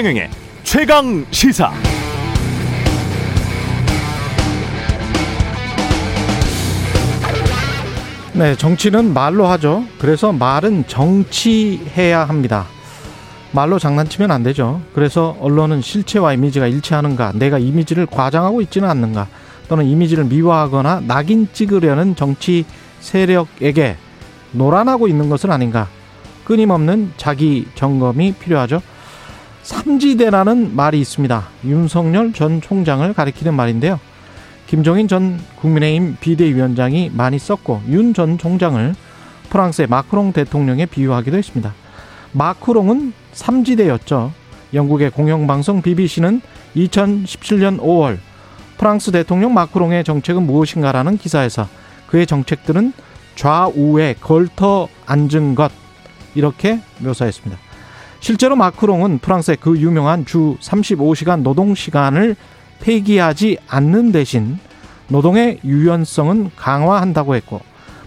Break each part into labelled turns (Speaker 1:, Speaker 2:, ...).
Speaker 1: 최경영의 최강 시사.
Speaker 2: 네, 정치는 말로 하죠. 그래서 말은 정치해야 합니다. 말로 장난치면 안 되죠. 그래서 언론은 실체와 이미지가 일치하는가, 내가 이미지를 과장하고 있지는 않는가, 또는 이미지를 미화하거나 낙인 찍으려는 정치 세력에게 노란하고 있는 것은 아닌가. 끊임없는 자기 점검이 필요하죠. 삼지대라는 말이 있습니다. 윤석열 전 총장을 가리키는 말인데요. 김종인 전 국민의힘 비대위원장이 많이 썼고 윤 전 총장을 프랑스의 마크롱 대통령에 비유하기도 했습니다. 마크롱은 삼지대였죠. 영국의 공영방송 BBC는 2017년 5월 프랑스 대통령 마크롱의 정책은 무엇인가라는 기사에서 그의 정책들은 좌우에 걸터 앉은 것 이렇게 묘사했습니다. 실제로 마크롱은 프랑스의 그 유명한 주 35시간 노동 시간을 폐기하지 않는 대신 노동의 유연성은 강화한다고 했고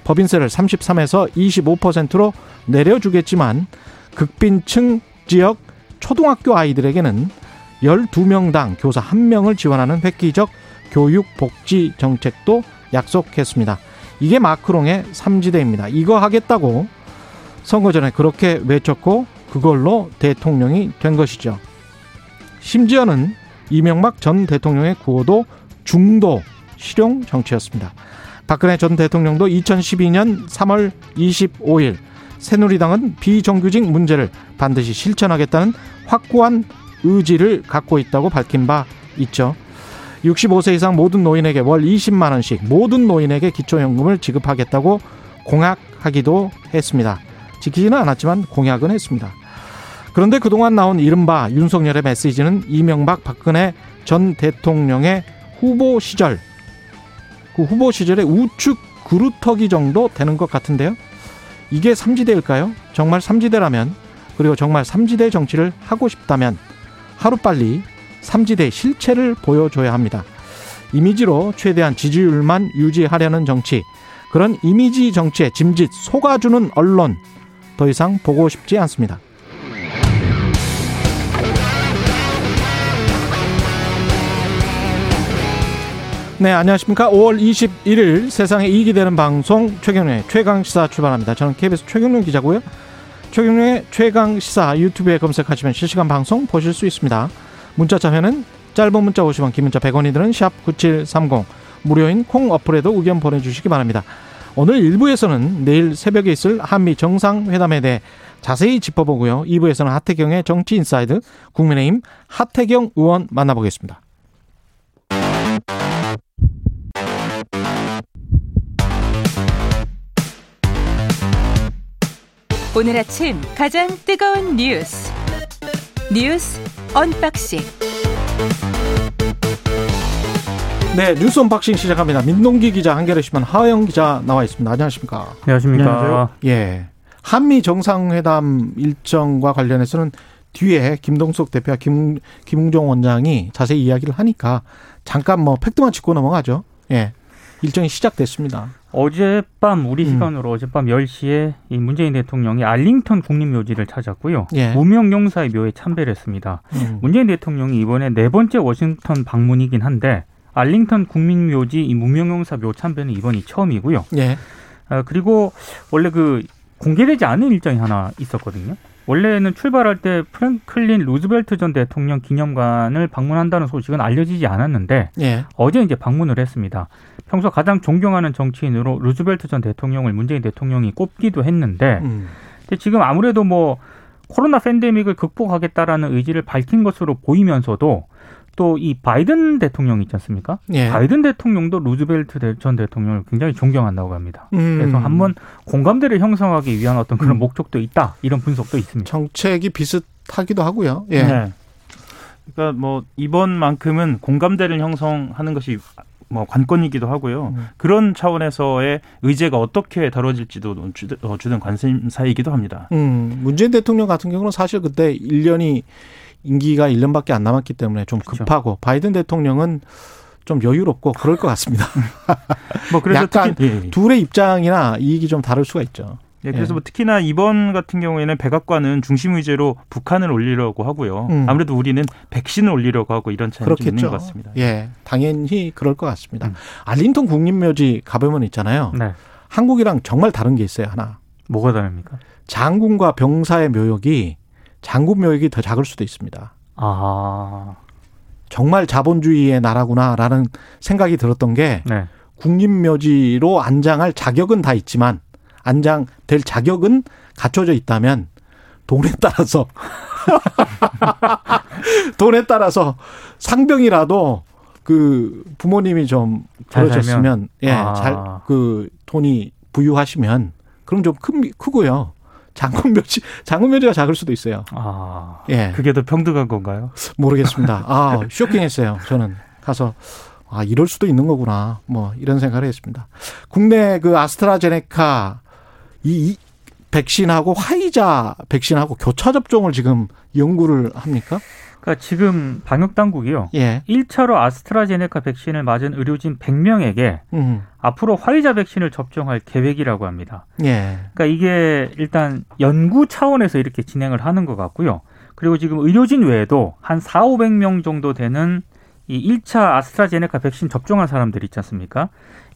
Speaker 2: 법인세를 33에서 25%로 내려주겠지만 극빈층 지역 초등학교 아이들에게는 12명당 교사 1명을 지원하는 획기적 교육 복지 정책도 약속했습니다. 이게 마크롱의 삼지대입니다. 이거 하겠다고 선거 전에 그렇게 외쳤고 그걸로 대통령이 된 것이죠. 심지어는 이명박 전 대통령의 구호도 중도 실용 정치였습니다. 박근혜 전 대통령도 2012년 3월 25일 새누리당은 비정규직 문제를 반드시 실천하겠다는 확고한 의지를 갖고 있다고 밝힌 바 있죠. 65세 이상 모든 노인에게 월 20만 원씩 모든 노인에게 기초연금을 지급하겠다고 공약하기도 했습니다. 지키지는 않았지만 공약은 했습니다. 그런데 그동안 나온 이른바 윤석열의 메시지는 이명박 박근혜 전 대통령의 후보 시절 그 후보 시절의 우측 그루터기 정도 되는 것 같은데요. 이게 삼지대일까요? 정말 삼지대라면 그리고 정말 삼지대 정치를 하고 싶다면 하루빨리 삼지대 실체를 보여줘야 합니다. 이미지로 최대한 지지율만 유지하려는 정치 그런 이미지 정치에 짐짓 속아주는 언론 더 이상 보고 싶지 않습니다. 네, 안녕하십니까. 5월 21일 세상에 이익이 되는 방송 최경련의 최강시사 출발합니다. 저는 KBS 최경련 기자고요. 최경영의 최강시사 유튜브에 검색하시면 실시간 방송 보실 수 있습니다. 문자 참여는 짧은 문자 50원, 긴 문자 100원이 드는 샵9730 무료인 콩 어플에도 의견 보내주시기 바랍니다. 오늘 1부에서는 내일 새벽에 있을 한미 정상회담에 대해 자세히 짚어보고요. 2부에서는 하태경의 정치 inside 국민의힘 하태경 의원 만나보겠습니다.
Speaker 3: 오늘 아침 가장 뜨거운 뉴스 뉴스 unboxing
Speaker 2: 네, 뉴스 unboxing 시작합니다. 민동기 기자, 한겨레 신문 하영 기자 나와 있습니다. 안녕하십니까?
Speaker 4: 안녕하십니까? 안녕하세요.
Speaker 2: 예. 한미 정상회담 일정과 관련해서는 뒤에 김동석 대표와 김, 김흥종 원장이 자세히 이야기를 하니까 잠깐 뭐 팩트만 짚고 넘어가죠. 예. 일정이 시작됐습니다.
Speaker 4: 어젯밤 우리 음. 시간으로 음. 어젯밤 10시에 이 문재인 대통령이 알링턴 국립묘지를 찾았고요. 예. 무명 용사의 묘에 참배를 했습니다. 음. 문재인 대통령이 이번에 네 번째 워싱턴 방문이긴 한데 알링턴 국민묘지 이 무명 용사 묘 참배는 이번이 처음이고요. 예. 아, 그리고 원래 그 공개되지 않은 일정이 하나 있었거든요. 원래는 출발할 때 프랭클린 루즈벨트 전 대통령 기념관을 방문한다는 소식은 알려지지 않았는데 예. 어제 이제 방문을 했습니다. 평소 가장 존경하는 정치인으로 루즈벨트 전 대통령을 문재인 대통령이 꼽기도 했는데 음. 근데 지금 아무래도 뭐 코로나 팬데믹을 극복하겠다라는 의지를 밝힌 것으로 보이면서도 또 이 바이든 대통령 있지 않습니까? 예. 바이든 대통령도 루즈벨트 전 대통령을 굉장히 존경한다고 합니다. 음. 그래서 한번 공감대를 형성하기 위한 어떤 그런 음. 목적도 있다 이런 분석도 있습니다.
Speaker 2: 정책이 비슷하기도 하고요. 예. 네.
Speaker 5: 그러니까 뭐 이번만큼은 공감대를 형성하는 것이 뭐 관건이기도 하고요. 음. 그런 차원에서의 의제가 어떻게 다뤄질지도 어, 주된 관심사이기도 합니다.
Speaker 2: 음, 문재인 대통령 같은 경우는 사실 그때 1년이 임기가 1년밖에 안 남았기 때문에 좀 그렇죠. 급하고 그렇죠. 바이든 대통령은 좀 여유롭고 그럴 것 같습니다. 뭐 그래서 약간 예, 예. 둘의 입장이나 이익이 좀 다를 수가 있죠.
Speaker 6: 네, 그래서 예. 뭐 특히나 이번 같은 경우에는 백악관은 중심 의제로 북한을 올리려고 하고요. 음. 아무래도 우리는 백신을 올리려고 하고 이런 차이가 좀 있는 것 같습니다.
Speaker 2: 예, 당연히 그럴 것 같습니다. 음. 알린턴 국립묘지 가보면 있잖아요. 네. 한국이랑 정말 다른 게 있어요 하나.
Speaker 4: 뭐가 다릅니까?
Speaker 2: 장군과 병사의 묘역이 장군 묘역이 더 작을 수도 있습니다. 아. 정말 자본주의의 나라구나라는 생각이 들었던 게 네. 국립묘지로 안장할 자격은 다 있지만 안장될 자격은 갖춰져 있다면 돈에 따라서 돈에 따라서 상병이라도 그 부모님이 좀 그러셨으면 예, 아. 잘그 돈이 부유하시면 그럼 좀 크, 크고요. 장군 묘지 장군 묘지가 작을 수도 있어요. 아,
Speaker 4: 예. 그게 더 평등한 건가요?
Speaker 2: 모르겠습니다. 아, 쇼킹했어요. 저는 가서 아, 이럴 수도 있는 거구나. 뭐 이런 생각을 했습니다. 국내 그 아스트라제네카 이, 이 백신하고 화이자 백신하고 교차 접종을 지금 연구를 합니까?
Speaker 4: 그러니까 지금 방역 당국이요. 예. 1차로 아스트라제네카 백신을 맞은 의료진 100명에게 음. 앞으로 화이자 백신을 접종할 계획이라고 합니다. 예. 그러니까 이게 일단 연구 차원에서 이렇게 진행을 하는 것 같고요. 그리고 지금 의료진 외에도 한 4, 500명 정도 되는 이 1차 아스트라제네카 백신 접종한 사람들 있지 않습니까?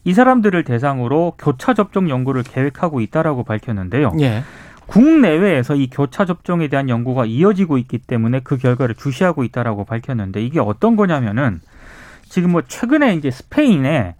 Speaker 4: 이 사람들을 대상으로 교차 접종 연구를 계획하고 있다라고 밝혔는데요. 예. 국내외에서 이 교차 접종에 대한 연구가 이어지고 있기 때문에 그 결과를 주시하고 있다라고 밝혔는데 이게 어떤 거냐면은 지금 뭐 최근에 이제 스페인에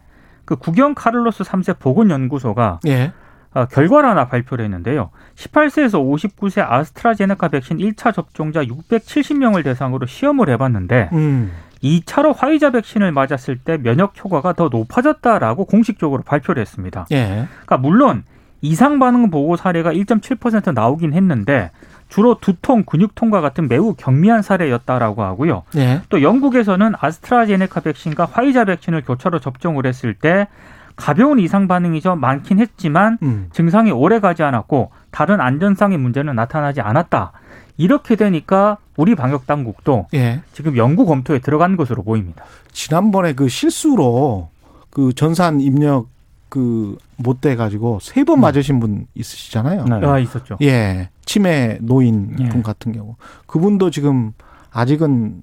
Speaker 4: 그 국영 카를로스 3세 보건 연구소가 예. 어, 결과를 하나 발표를 했는데요. 18세에서 59세 아스트라제네카 백신 1차 접종자 670명을 대상으로 시험을 해봤는데 음. 2차로 화이자 백신을 맞았을 때 면역 효과가 더 높아졌다라고 공식적으로 발표를 했습니다. 예. 그러니까 물론 이상 반응 보고 사례가 1.7% 나오긴 했는데 주로 두통, 근육통과 같은 매우 경미한 사례였다라고 하고요. 예. 또 영국에서는 아스트라제네카 백신과 화이자 백신을 교차로 접종을 했을 때 가벼운 이상 반응이 좀 많긴 했지만 음. 증상이 오래 가지 않았고 다른 안전상의 문제는 나타나지 않았다. 이렇게 되니까 우리 방역 당국도 예. 지금 연구 검토에 들어간 것으로 보입니다.
Speaker 2: 지난번에 그 실수로 그 전산 입력 그 못 돼 가지고 세번 음. 맞으신 분 있으시잖아요.
Speaker 4: 네. 아 있었죠.
Speaker 2: 예, 치매 노인 예. 분 같은 경우 그분도 지금 아직은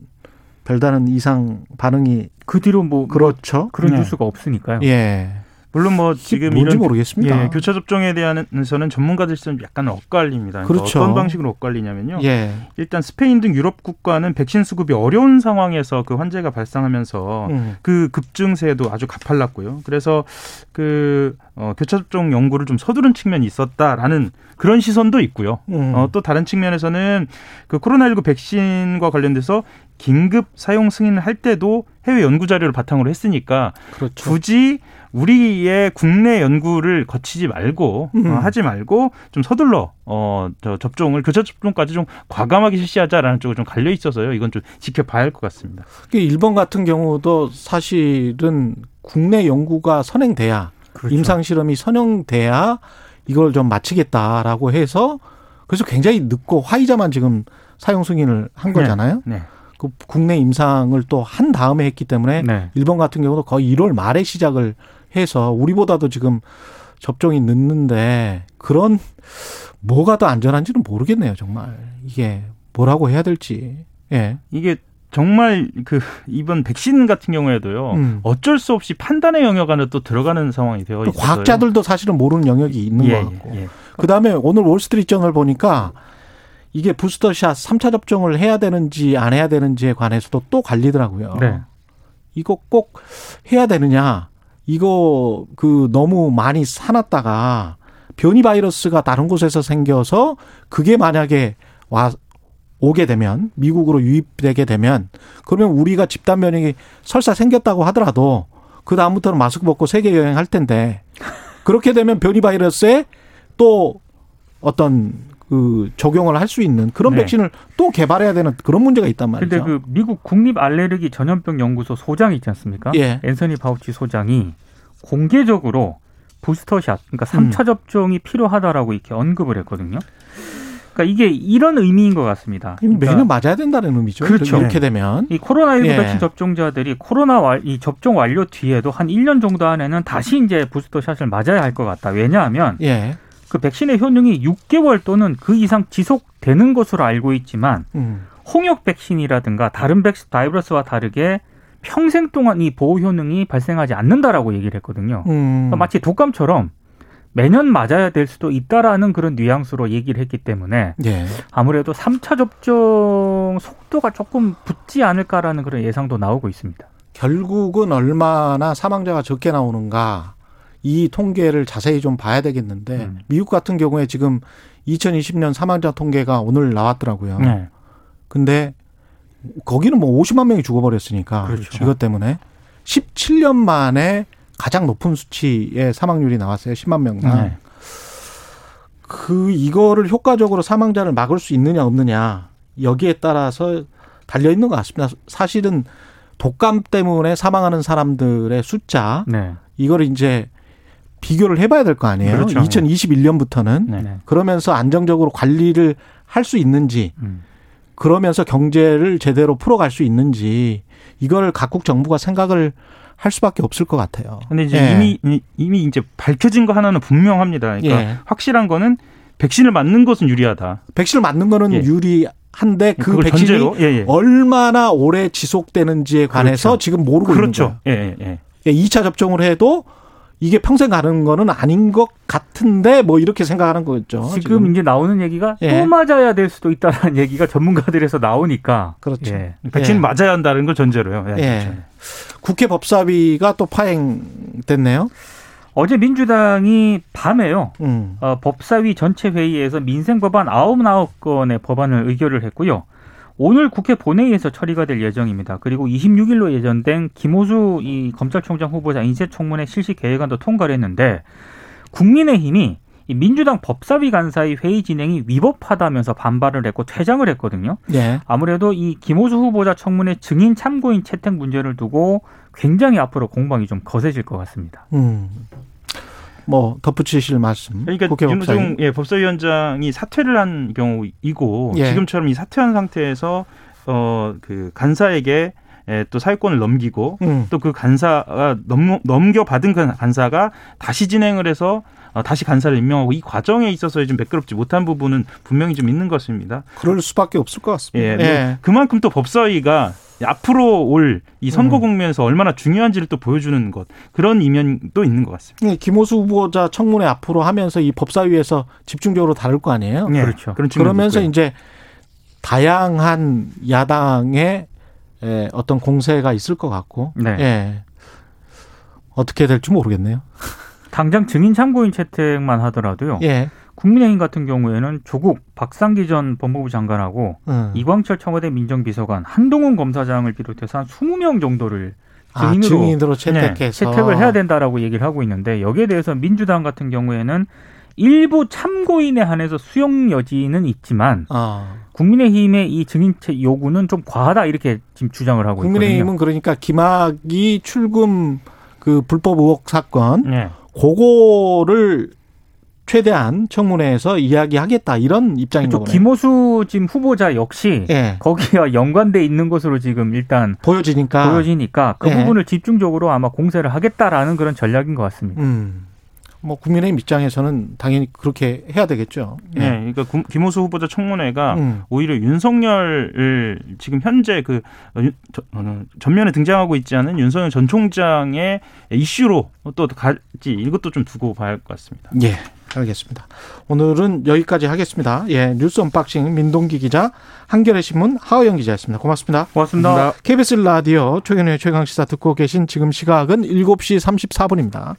Speaker 2: 별다른 이상 반응이
Speaker 4: 그 뒤로 뭐
Speaker 2: 그렇죠.
Speaker 4: 그런 네. 뉴스가 없으니까요.
Speaker 2: 예.
Speaker 6: 물론 뭐 지금
Speaker 2: 이런 모르겠습니다.
Speaker 6: 예, 교차 접종에 대한서는 전문가들 좀 약간 엇갈립니다. 그러니까 그렇죠. 어떤 방식으로 엇갈리냐면요. 예. 일단 스페인 등 유럽 국가는 백신 수급이 어려운 상황에서 그 환자가 발생하면서 음. 그 급증세도 아주 가팔랐고요. 그래서 그 어, 교차 접종 연구를 좀 서두른 측면이 있었다라는 그런 시선도 있고요. 음. 어, 또 다른 측면에서는 그 코로나19 백신과 관련돼서 긴급 사용 승인을 할 때도 해외 연구 자료를 바탕으로 했으니까 그렇죠. 굳이 우리의 국내 연구를 거치지 말고 음. 어, 하지 말고 좀 서둘러 어 저 접종을 교차 접종까지 좀 과감하게 실시하자라는 쪽으로 좀 갈려 있어서요. 이건 좀 지켜봐야 할 것 같습니다.
Speaker 2: 일본 같은 경우도 사실은 국내 연구가 선행돼야 그렇죠. 임상 실험이 선행돼야 이걸 좀 마치겠다라고 해서 그래서 굉장히 늦고 화이자만 지금 사용 승인을 한 네. 거잖아요. 네. 네. 그 국내 임상을 또 한 다음에 했기 때문에 네. 일본 같은 경우도 거의 1월 말에 시작을 해서 우리보다도 지금 접종이 늦는데 그런 뭐가 더 안전한지는 모르겠네요, 정말. 이게 뭐라고 해야 될지. 예.
Speaker 6: 이게 정말 그 이번 백신 같은 경우에도요 음. 어쩔 수 없이 판단의 영역 안에 또 들어가는 상황이 되어 있어요.
Speaker 2: 과학자들도 사실은 모르는 영역이 있는 예, 것 같고. 예, 예. 그다음에 오늘 월스트리트저널 보니까 이게 부스터샷 3차 접종을 해야 되는지 안 해야 되는지에 관해서도 또 갈리더라고요. 네. 이거 꼭 해야 되느냐? 이거 그 너무 많이 사놨다가 변이 바이러스가 다른 곳에서 생겨서 그게 만약에 와 오게 되면 미국으로 유입되게 되면 그러면 우리가 집단 면역이 설사 생겼다고 하더라도 그 다음부터는 마스크 벗고 세계 여행할 텐데 그렇게 되면 변이 바이러스에 또 어떤 그 적용을 할 수 있는 그런 네. 백신을 또 개발해야 되는 그런 문제가 있단 말이죠.
Speaker 4: 근데 그 미국 국립 알레르기 전염병 연구소 소장 있지 않습니까? 예. 앤서니 파우치 소장이 공개적으로 부스터샷, 그러니까 3차 음. 접종이 필요하다라고 이렇게 언급을 했거든요. 그러니까 이게 이런 의미인 것 같습니다.
Speaker 2: 그러니까 매년 맞아야 된다는 의미죠. 그렇죠. 이렇게 되면
Speaker 4: 이 코로나19 예. 백신 접종자들이 코로나 와, 이 접종 완료 뒤에도 한 1년 정도 안에는 다시 이제 부스터 샷을 맞아야 할 것 같다. 왜냐하면 예. 그 백신의 효능이 6개월 또는 그 이상 지속되는 것으로 알고 있지만 음. 홍역 백신이라든가 다른 백신 바이러스와 다르게 평생 동안 이 보호 효능이 발생하지 않는다라고 얘기를 했거든요. 음. 그러니까 마치 독감처럼 매년 맞아야 될 수도 있다라는 그런 뉘앙스로 얘기를 했기 때문에 예. 아무래도 3차 접종 속도가 조금 붙지 않을까라는 그런 예상도 나오고 있습니다.
Speaker 2: 결국은 얼마나 사망자가 적게 나오는가 이 통계를 자세히 좀 봐야 되겠는데 음. 미국 같은 경우에 지금 2020년 사망자 통계가 오늘 나왔더라고요. 네. 근데 거기는 뭐 50만 명이 죽어버렸으니까 그렇죠. 이것 때문에 17년 만에 가장 높은 수치의 사망률이 나왔어요. 10만 명당. 네. 그 이거를 효과적으로 사망자를 막을 수 있느냐 없느냐 여기에 따라서 달려 있는 것 같습니다. 사실은 독감 때문에 사망하는 사람들의 숫자 네. 이거를 이제 비교를 해봐야 될 거 아니에요. 그렇죠. 2021년부터는 네. 그러면서 안정적으로 관리를 할 수 있는지 음. 그러면서 경제를 제대로 풀어갈 수 있는지 이걸 각국 정부가 생각을 할 수밖에 없을 것 같아요.
Speaker 6: 근데 이제 예. 이미 이미 이제 밝혀진 거 하나는 분명합니다. 그러니까 예. 확실한 거는 백신을 맞는 것은 유리하다.
Speaker 2: 백신을 맞는 거는 예. 유리한데 그 백신이 예, 예. 얼마나 오래 지속되는지에 관해서 그렇죠. 지금 모르고 그렇죠. 있는 거예요. 예, 예. 2차 접종을 해도 이게 평생 가는 거는 아닌 것 같은데 뭐 이렇게 생각하는 거죠.
Speaker 4: 지금, 지금. 이제 나오는 얘기가 예. 또 맞아야 될 수도 있다는 얘기가 전문가들에서 나오니까
Speaker 2: 그렇죠.
Speaker 6: 예. 백신 예. 맞아야 한다는 걸 전제로요. 예. 예.
Speaker 2: 그렇죠. 국회 법사위가 또 파행됐네요.
Speaker 4: 어제 민주당이 밤에요. 음. 어, 법사위 전체 회의에서 민생 법안 99건의 법안을 의결을 했고요. 오늘 국회 본회의에서 처리가 될 예정입니다. 그리고 26일로 예정된 김호수 이 검찰총장 후보자 인쇄청문회 실시 계획안도 통과를 했는데 국민의힘이 이 민주당 법사위 간사의 회의 진행이 위법하다면서 반발을 했고 퇴장을 했거든요. 네. 아무래도 이 김호수 후보자 청문회 증인 참고인 채택 문제를 두고 굉장히 앞으로 공방이 좀 거세질 것 같습니다. 음.
Speaker 2: 뭐 덧붙이실 말씀.
Speaker 6: 그러니까 윤호중 예, 법사위원장이 사퇴를 한 경우이고 예. 지금처럼 이 사퇴한 상태에서 어그 간사에게 예, 또 사회권을 넘기고 음. 또그 간사가 넘, 넘겨받은 그 간사가 다시 진행을 해서 어, 다시 간사를 임명하고 이 과정에 있어서 좀 매끄럽지 못한 부분은 분명히 좀 있는 것입니다.
Speaker 2: 그럴 수밖에 없을 것 같습니다.
Speaker 6: 예, 뭐 예. 그만큼 또 법사위가 앞으로 올 이 선거 음. 국면에서 음. 얼마나 중요한지를 또 보여주는 것 그런 이면도 있는 것 같습니다.
Speaker 2: 네, 김호수 후보자 청문회 앞으로 하면서 이 법사위에서 집중적으로 다룰 거 아니에요?
Speaker 6: 네, 그렇죠.
Speaker 2: 그러면서 이제 다양한 야당의 어떤 공세가 있을 것 같고, 네. 예. 어떻게 될지 모르겠네요.
Speaker 4: 당장 증인 참고인 채택만 하더라도요. 예. 국민의힘 같은 경우에는 조국 박상기 전 법무부 장관하고 음. 이광철 청와대 민정비서관 한동훈 검사장을 비롯해서 한 20명 정도를
Speaker 2: 증인으로, 아, 증인으로 채택해서 네,
Speaker 4: 채택을 해야 된다라고 얘기를 하고 있는데 여기에 대해서 민주당 같은 경우에는 일부 참고인에 한해서 수용 여지는 있지만 아. 국민의힘의 이 증인채 요구는 좀 과하다 이렇게 지금 주장을 하고
Speaker 2: 국민의힘은 있거든요. 국민의힘은 그러니까 김학이 출금 그 불법 의혹 사건 네. 그거를 최대한 청문회에서 이야기하겠다 이런 입장인 거죠.
Speaker 4: 김호수 지금 후보자 역시 예. 거기와 연관돼 있는 것으로 지금 일단
Speaker 2: 보여지니까
Speaker 4: 보여지니까 그 예. 부분을 집중적으로 아마 공세를 하겠다라는 그런 전략인 것 같습니다. 음.
Speaker 2: 뭐 국민의힘 입장에서는 당연히 그렇게 해야 되겠죠.
Speaker 6: 예. 네, 그러니까 김호수 후보자 청문회가 음. 오히려 윤석열을 지금 현재 그 어, 전면에 등장하고 있지 않은 윤석열 전 총장의 이슈로 또 갈지 이것도 좀 두고 봐야 할 것 같습니다.
Speaker 2: 예. 알겠습니다. 오늘은 여기까지 하겠습니다. 예, 뉴스 unboxing 민동기 기자, 한겨레 신문 하우영 기자였습니다. 고맙습니다.
Speaker 4: 고맙습니다. 고맙습니다.
Speaker 2: KBS 라디오 최경영의 최강 시사 듣고 계신 지금 시각은 7시 34분입니다.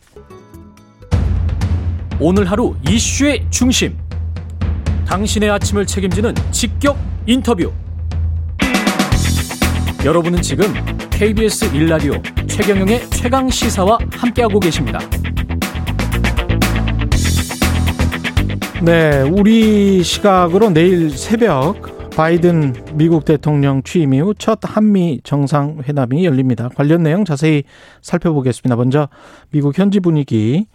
Speaker 1: 오늘 하루 이슈의 중심. 당신의 아침을 책임지는 직격 인터뷰. 여러분은 지금 KBS 일라디오 최경영의 최강 시사와 함께하고 계십니다.
Speaker 2: 네, 우리 시각으로 내일 새벽 바이든 미국 대통령 취임 이후 첫 한미 정상회담이 열립니다. 관련 내용 자세히 살펴보겠습니다. 먼저 미국 현지 분위기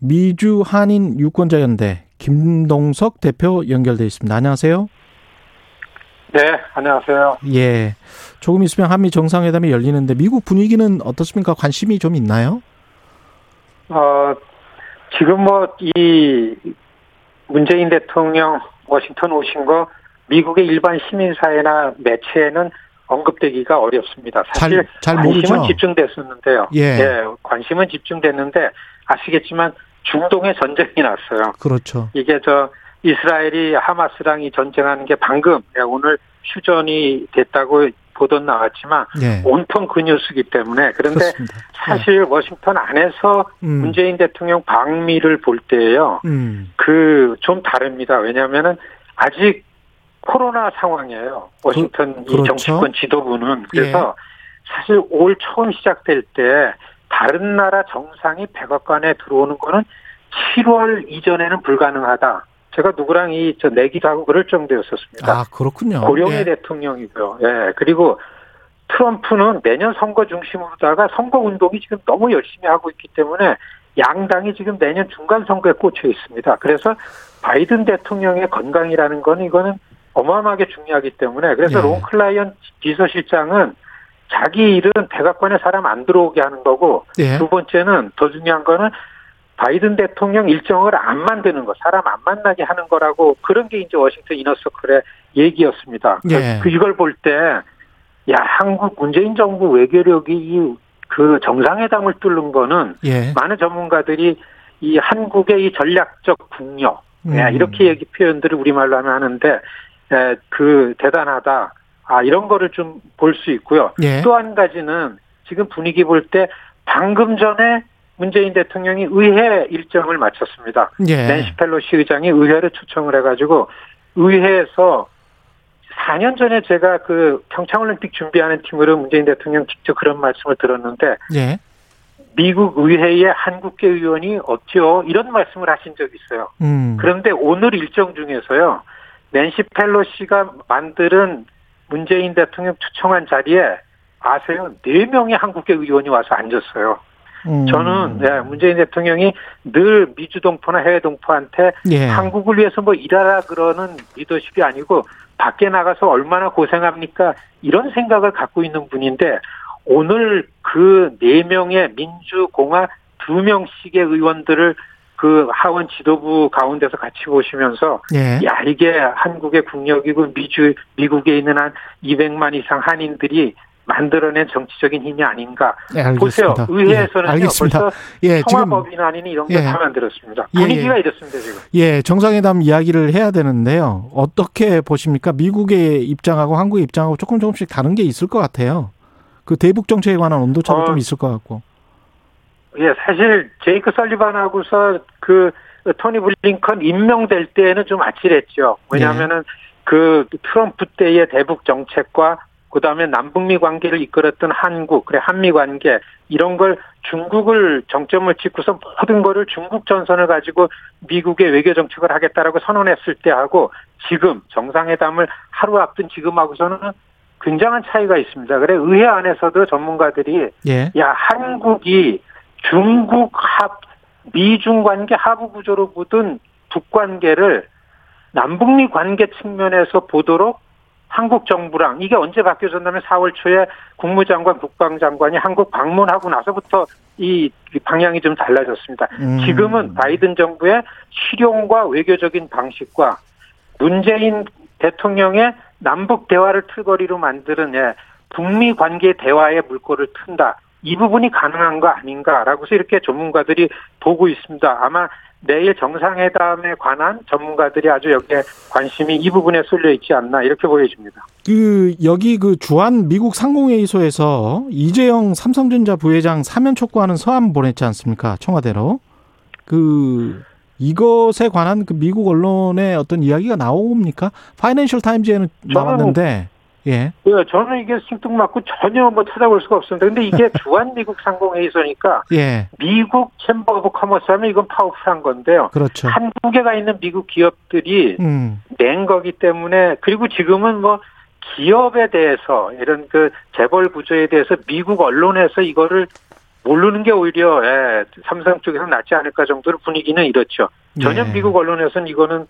Speaker 2: 미주 한인 유권자 연대 김동석 대표 연결돼 있습니다. 안녕하세요.
Speaker 7: 네, 안녕하세요.
Speaker 2: 예. 조금 있으면 한미 정상회담이 열리는데 미국 분위기는 어떻습니까? 관심이 좀 있나요?
Speaker 7: 어, 지금 뭐 이 문재인 대통령 워싱턴 오신 거 미국의 일반 시민사회나 매체에는 언급되기가 어렵습니다. 사실 잘, 잘 관심은 모르죠. 집중됐었는데요. 예. 예. 관심은 집중됐는데 아시겠지만 중동에 전쟁이 났어요.
Speaker 2: 그렇죠.
Speaker 7: 이게 저 이스라엘이 하마스랑 이 전쟁하는 게 방금 예, 오늘 휴전이 됐다고 보던 나왔지만 예. 온통 그 뉴스기 때문에 그런데 그렇습니다. 사실 예. 워싱턴 안에서 음. 문재인 대통령 방미를 볼 때요 음. 그좀 다릅니다. 왜냐하면은 아직 코로나 상황이에요. 워싱턴 그, 이 그렇죠. 정치권 지도부는 그래서 예. 사실 올 처음 시작될 때 다른 나라 정상이 백악관에 들어오는 거는 7월 이전에는 불가능하다. 제가 누구랑 이 저 내기도 하고 그럴 정도였었습니다.
Speaker 2: 아 그렇군요.
Speaker 7: 고령의 예. 대통령이고요. 예 그리고 트럼프는 내년 선거 중심으로다가 선거 운동이 지금 너무 열심히 하고 있기 때문에 양당이 지금 내년 중간 선거에 꽂혀 있습니다. 그래서 바이든 대통령의 건강이라는 거는 이거는 어마어마하게 중요하기 때문에 그래서 예. 론 클레인 비서실장은 자기 일은 백악관에 사람 안 들어오게 하는 거고 예. 두 번째는 더 중요한 거는 바이든 대통령 일정을 안 만드는 거, 사람 안 만나게 하는 거라고 그런 게 이제 워싱턴 inner circle의 얘기였습니다. 예. 그 이걸 볼 때, 야 한국 문재인 정부 외교력이 그 정상회담을 뚫는 거는 예. 많은 전문가들이 이 한국의 이 전략적 국력, 음. 이렇게 얘기 표현들을 우리말로 하면 하는데 에, 그 대단하다. 아 이런 거를 좀 볼 수 있고요. 예. 또한 가지는 지금 분위기 볼 때 방금 전에 문재인 대통령이 의회 일정을 마쳤습니다. 예. 낸시 펠로시 의장이 의회를 초청을 해가지고 의회에서 4년 전에 제가 그 평창올림픽 준비하는 팀으로 문재인 대통령 직접 그런 말씀을 들었는데 예. 미국 의회의 한국계 의원이 없죠 이런 말씀을 하신 적이 있어요. 음. 그런데 오늘 일정 중에서요 낸시 펠로시가 만드는 문재인 대통령 초청한 자리에 아세요? 네 명의 한국계 의원이 와서 앉았어요. 음. 저는 네, 문재인 대통령이 늘 미주 동포나 해외 동포한테 예. 한국을 위해서 뭐 일하라 그러는 리더십이 아니고 밖에 나가서 얼마나 고생합니까 이런 생각을 갖고 있는 분인데 오늘 그 네 명의 민주공화 두 명씩의 의원들을 그 하원 지도부 가운데서 같이 보시면서 예. 야 이게 한국의 국력이고 미주 미국에 있는 한 200만 이상 한인들이 만들어낸 정치적인 힘이 아닌가. 네, 보세요. 의회에서는 예, 벌써 예, 통합법인아니니 이런 거다 예. 만들었습니다. 예, 분위기가 예, 이렇습니다 지금.
Speaker 2: 예, 정상회담 이야기를 해야 되는데요. 어떻게 보십니까? 미국의 입장하고 한국의 입장하고 조금 조금씩 다른 게 있을 것 같아요. 그 대북 정책에 관한 온도차도 어, 좀 있을 것 같고.
Speaker 7: 예, 사실 제이크 설리반하고서 그 토니 블링컨 임명될 때는 좀 아찔했죠. 왜냐하면은 네. 그 트럼프 때의 대북 정책과 그 다음에 남북미 관계를 이끌었던 한국, 그래 한미 관계 이런 걸 중국을 정점을 찍고서 모든 거를 중국 전선을 가지고 미국의 외교 정책을 하겠다라고 선언했을 때하고 지금 정상회담을 하루 앞둔 지금하고서는 굉장한 차이가 있습니다. 그래 의회 안에서도 전문가들이 예. 야 한국이 중국 합 미중 관계 하부 구조로 보던 북 관계를 남북미 관계 측면에서 보도록 한국 정부랑 이게 언제 바뀌어졌냐면 4월 초에 국무장관, 국방장관이 한국 방문하고 나서부터 이 방향이 좀 달라졌습니다. 음. 지금은 바이든 정부의 실용과 외교적인 방식과 문재인 대통령의 남북 대화를 틀거리로 만드는 예, 북미 관계 대화의 물꼬를 튼다. 이 부분이 가능한 거 아닌가라고 해서 이렇게 전문가들이 보고 있습니다. 아마 내일 정상회담에 관한 전문가들이 아주 여기에 관심이 이 부분에 쏠려 있지 않나 이렇게 보여집니다.
Speaker 2: 그 여기 그 주한 미국 상공회의소에서 이재영 삼성전자 부회장 사면 촉구하는 서한 보냈지 않습니까? 청와대로. 그 이것에 관한 그 미국 언론의 어떤 이야기가 나옵니까? 파이낸셜 타임즈에는 나왔는데
Speaker 7: 예. 예, 저는 이게 생뚱맞고 전혀 뭐 찾아볼 수가 없습니다. 근데 이게 주한 미국 상공회의소니까 예. 미국 Chamber of Commerce 하면 이건 powerful한 건데요.
Speaker 2: 그렇죠.
Speaker 7: 한국에 가 있는 미국 기업들이 음. 낸 거기 때문에 그리고 지금은 뭐 기업에 대해서 이런 그 재벌 구조에 대해서 미국 언론에서 이거를 모르는 게 오히려 예, 삼성 쪽에서 낫지 않을까 정도로 분위기는 이렇죠. 전혀 예. 미국 언론에서는 이거는 어,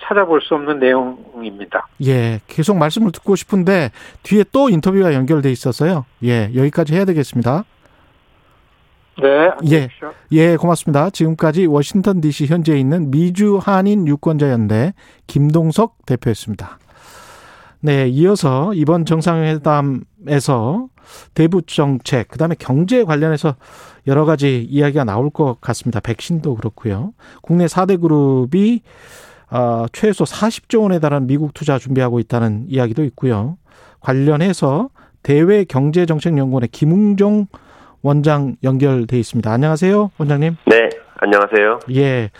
Speaker 7: 찾아볼 수 없는 내용입니다.
Speaker 2: 예, 계속 말씀을 듣고 싶은데 뒤에 또 인터뷰가 연결돼 있어서요. 예, 여기까지 해야 되겠습니다.
Speaker 7: 네.
Speaker 2: 예. 예, 고맙습니다. 지금까지 워싱턴 DC 현지에 있는 미주 한인 유권자 연대 김동석 대표였습니다. 네, 이어서 이번 정상회담에서 대북 정책, 그다음에 경제 관련해서 여러 가지 이야기가 나올 것 같습니다. 백신도 그렇고요. 국내 4대 그룹이 어, 최소 40조 원에 달하는 미국 투자 준비하고 있다는 이야기도 있고요. 관련해서 대외 경제정책연구원의 김웅종 원장 연결돼 있습니다. 안녕하세요, 원장님.
Speaker 8: 네, 안녕하세요.
Speaker 2: 예.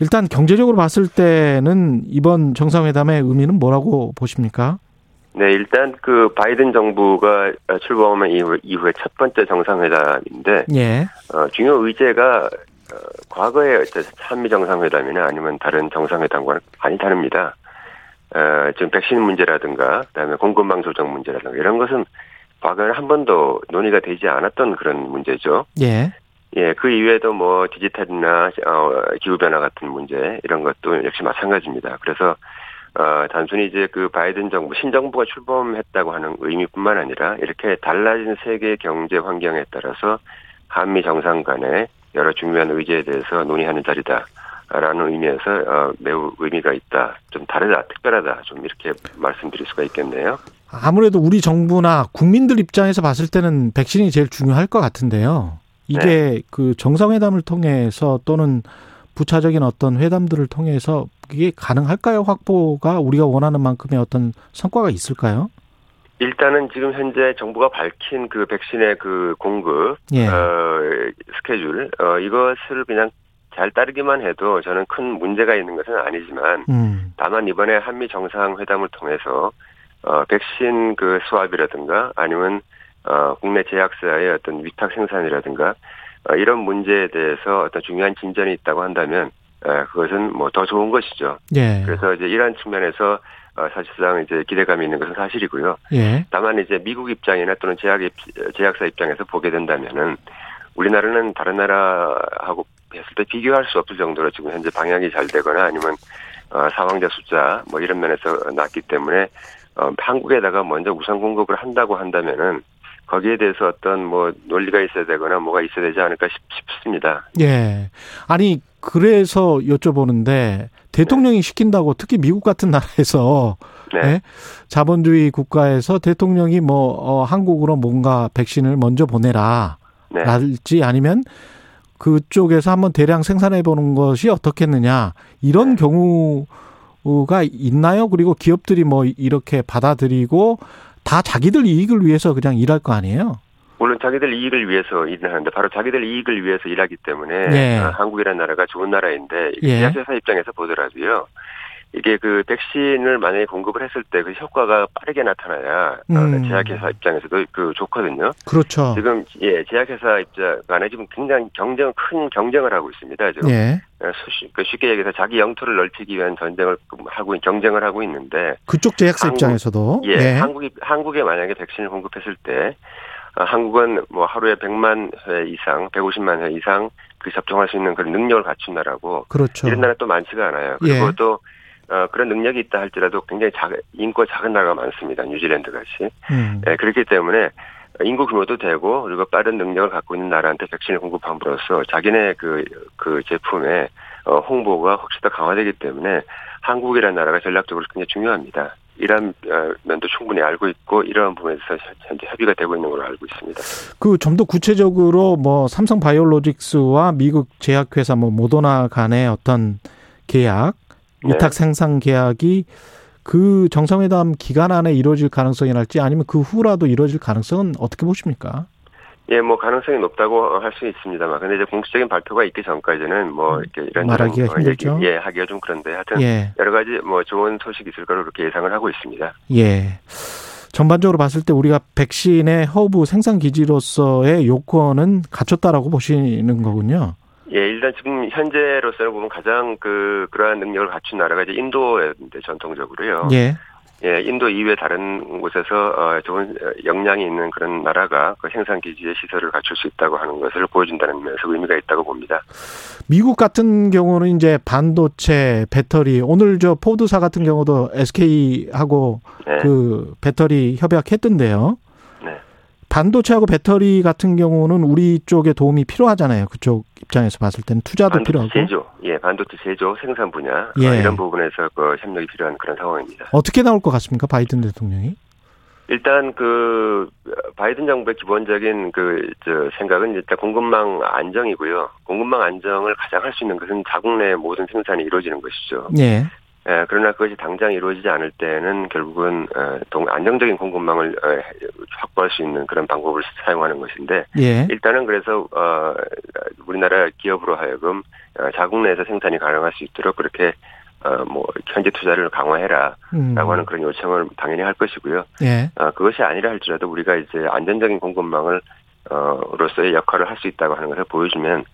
Speaker 2: 일단 경제적으로 봤을 때는 이번 정상회담의 의미는 뭐라고 보십니까?
Speaker 8: 네, 일단 그 바이든 정부가 출범한 이후에 첫 번째 정상회담인데, 예. 어, 중요 의제가 어, 과거의 한미 정상회담이나 아니면 다른 정상회담과는 많이 다릅니다. 어, 지금 백신 문제라든가, 그다음에 공급망 조정 문제라든가 이런 것은 과거에 한 번도 논의가 되지 않았던 그런 문제죠. 예. 예, 그 이외에도 뭐 디지털이나 어, 기후 변화 같은 문제 이런 것도 역시 마찬가지입니다. 그래서 어, 단순히 이제 그 바이든 정부, 신정부가 출범했다고 하는 의미뿐만 아니라 이렇게 달라진 세계 경제 환경에 따라서 한미 정상 간의 여러 중요한 의제에 대해서 논의하는 자리다. 라는 의미에서 어, 매우 의미가 있다. 좀 다르다, 특별하다. 좀 이렇게 말씀드릴 수가 있겠네요.
Speaker 2: 아무래도 우리 정부나 국민들 입장에서 봤을 때는 백신이 제일 중요할 것 같은데요. 이게 네. 그 정상회담을 통해서 또는 부차적인 어떤 회담들을 통해서 이게 가능할까요? 확보가 우리가 원하는 만큼의 어떤 성과가 있을까요?
Speaker 8: 일단은 지금 현재 정부가 밝힌 그 백신의 그 공급 예. 어, 스케줄 어, 이것을 그냥 잘 따르기만 해도 저는 큰 문제가 있는 것은 아니지만 음. 다만 이번에 한미 정상회담을 통해서 어, 백신 그 수합이라든가 아니면 어, 국내 제약사의 어떤 위탁 생산이라든가 어, 이런 문제에 대해서 어떤 중요한 진전이 있다고 한다면 에, 그것은 뭐 더 좋은 것이죠. 예. 그래서 이제 이러한 측면에서 어, 사실상 이제 기대감이 있는 것은 사실이고요. 예. 다만 이제 미국 입장이나 또는 제약 제약사 입장에서 보게 된다면은 우리나라는 다른 나라하고 했을 때 비교할 수 없을 정도로 지금 현재 방향이 잘 되거나 아니면 어, 사망자 숫자 뭐 이런 면에서 낮기 때문에 어, 한국에다가 먼저 우선 공급을 한다고 한다면은 거기에 대해서 어떤 뭐 논리가 있어야 되거나 뭐가 있어야 되지 않을까 싶, 습니다
Speaker 2: 예. 아니 그래서 여쭤보는데 대통령이 네. 시킨다고 특히 미국 같은 나라에서 네. 예? 자본주의 국가에서 대통령이 뭐 어, 한국으로 뭔가 백신을 먼저 보내라. 네. 랄지 아니면 그쪽에서 한번 대량 생산해 보는 것이 어떻겠느냐 이런 네. 경우가 있나요? 그리고 기업들이 뭐 이렇게 받아들이고 다 자기들 이익을 위해서 그냥 일할 거 아니에요?
Speaker 8: 물론 자기들 이익을 위해서 일을 하는데 바로 자기들 이익을 위해서 일하기 때문에 예. 한국이라는 나라가 좋은 나라인데 예. 제약회사 입장에서 보더라도요. 이게 그 백신을 만약에 공급을 했을 때 그 효과가 빠르게 나타나야 어, 음. 제약회사 입장에서도 그 좋거든요.
Speaker 2: 그렇죠.
Speaker 8: 지금 예 제약회사 입장 간에 지금 굉장히 경쟁 큰 경쟁을 하고 있습니다. 지금 예. 어, 그 쉽게 얘기해서 자기 영토를 넓히기 위한 전쟁을 하고 경쟁을 하고 있는데
Speaker 2: 그쪽 제약사 한국, 입장에서도
Speaker 8: 예, 예. 한국이 한국에 만약에 백신을 공급했을 때 어, 한국은 뭐 하루에 100만 회 이상, 150만 회 이상 그 접종할 수 있는 그런 능력을 갖춘 나라고
Speaker 2: 그렇죠.
Speaker 8: 이런 나라 또 많지가 않아요. 그리고 예. 또 어, 그런 능력이 있다 할지라도 굉장히 작, 인구 작은 나라가 많습니다. 뉴질랜드 같이. 음. 예, 그렇기 때문에 인구 규모도 되고 그리고 빠른 능력을 갖고 있는 나라한테 백신을 공급함으로써 자기네 그, 그 제품의 어, 홍보가 혹시 더 강화되기 때문에 한국이라는 나라가 전략적으로 굉장히 중요합니다. 이런 어, 면도 충분히 알고 있고 이러한 부분에서 현재 협의가 되고 있는 걸로 알고 있습니다.
Speaker 2: 그 좀 더 구체적으로 뭐 삼성 바이오로직스와 미국 제약회사 뭐 모더나 간의 어떤 계약 네. 위탁 생산 계약이 그 정상회담 기간 안에 이루어질 가능성이랄지 아니면 그 후라도 이루어질 가능성은 어떻게 보십니까?
Speaker 8: 예, 뭐 가능성이 높다고 할 수 있습니다만, 근데 이제 공식적인 발표가 있기 전까지는 뭐 음, 이렇게 이런
Speaker 2: 말하기가 뭐 힘들죠.
Speaker 8: 얘기, 예, 하기가 좀 그런데 하여튼 예. 여러 가지 뭐 좋은 소식이 있을 거로 그렇게 예상을 하고 있습니다.
Speaker 2: 예. 전반적으로 봤을 때 우리가 백신의 허브 생산 기지로서의 요건은 갖췄다라고 보시는 거군요.
Speaker 8: 예, 일단 지금 현재로서는 보면 가장 그 그러한 능력을 갖춘 나라가 이제 인도인데 전통적으로요. 예. 예, 인도 이외 다른 곳에서 어, 좋은 역량이 있는 그런 나라가 그 생산 기지의 시설을 갖출 수 있다고 하는 것을 보여준다는 면에서 의미가 있다고 봅니다.
Speaker 2: 미국 같은 경우는 이제 반도체, 배터리 오늘 저 포드사 같은 경우도 SK하고 네. 그 배터리 협약했던데요. 반도체하고 배터리 같은 경우는 우리 쪽에 도움이 필요하잖아요. 그쪽 입장에서 봤을 때는 투자도 필요하고.
Speaker 8: 제조, 예, 반도체 제조 생산 분야 예. 어, 이런 부분에서 그 협력이 필요한 그런 상황입니다.
Speaker 2: 어떻게 나올 것 같습니까, 바이든 대통령이?
Speaker 8: 일단 그 바이든 정부의 기본적인 그 저 생각은 일단 공급망 안정이고요. 공급망 안정을 가장 할 수 있는 것은 자국 내 모든 생산이 이루어지는 것이죠.
Speaker 2: 예.
Speaker 8: 예, 그러나 그것이 당장 이루어지지 않을 때는 결국은 어, 동, 안정적인 공급망을 어, 확보할 수 있는 그런 방법을 사용하는 것인데
Speaker 2: 예.
Speaker 8: 일단은 그래서 어, 우리나라 기업으로 하여금 어, 자국 내에서 생산이 가능할 수 있도록 그렇게 어, 뭐 현재 투자를 강화해라라고 음. 하는 그런 요청을 당연히 할 것이고요.
Speaker 2: 예.
Speaker 8: 어, 그것이 아니라 할지라도 우리가 이제 안정적인 공급망을 어, 로서의 역할을 할 수 있다고 하는 것을 보여주면 어,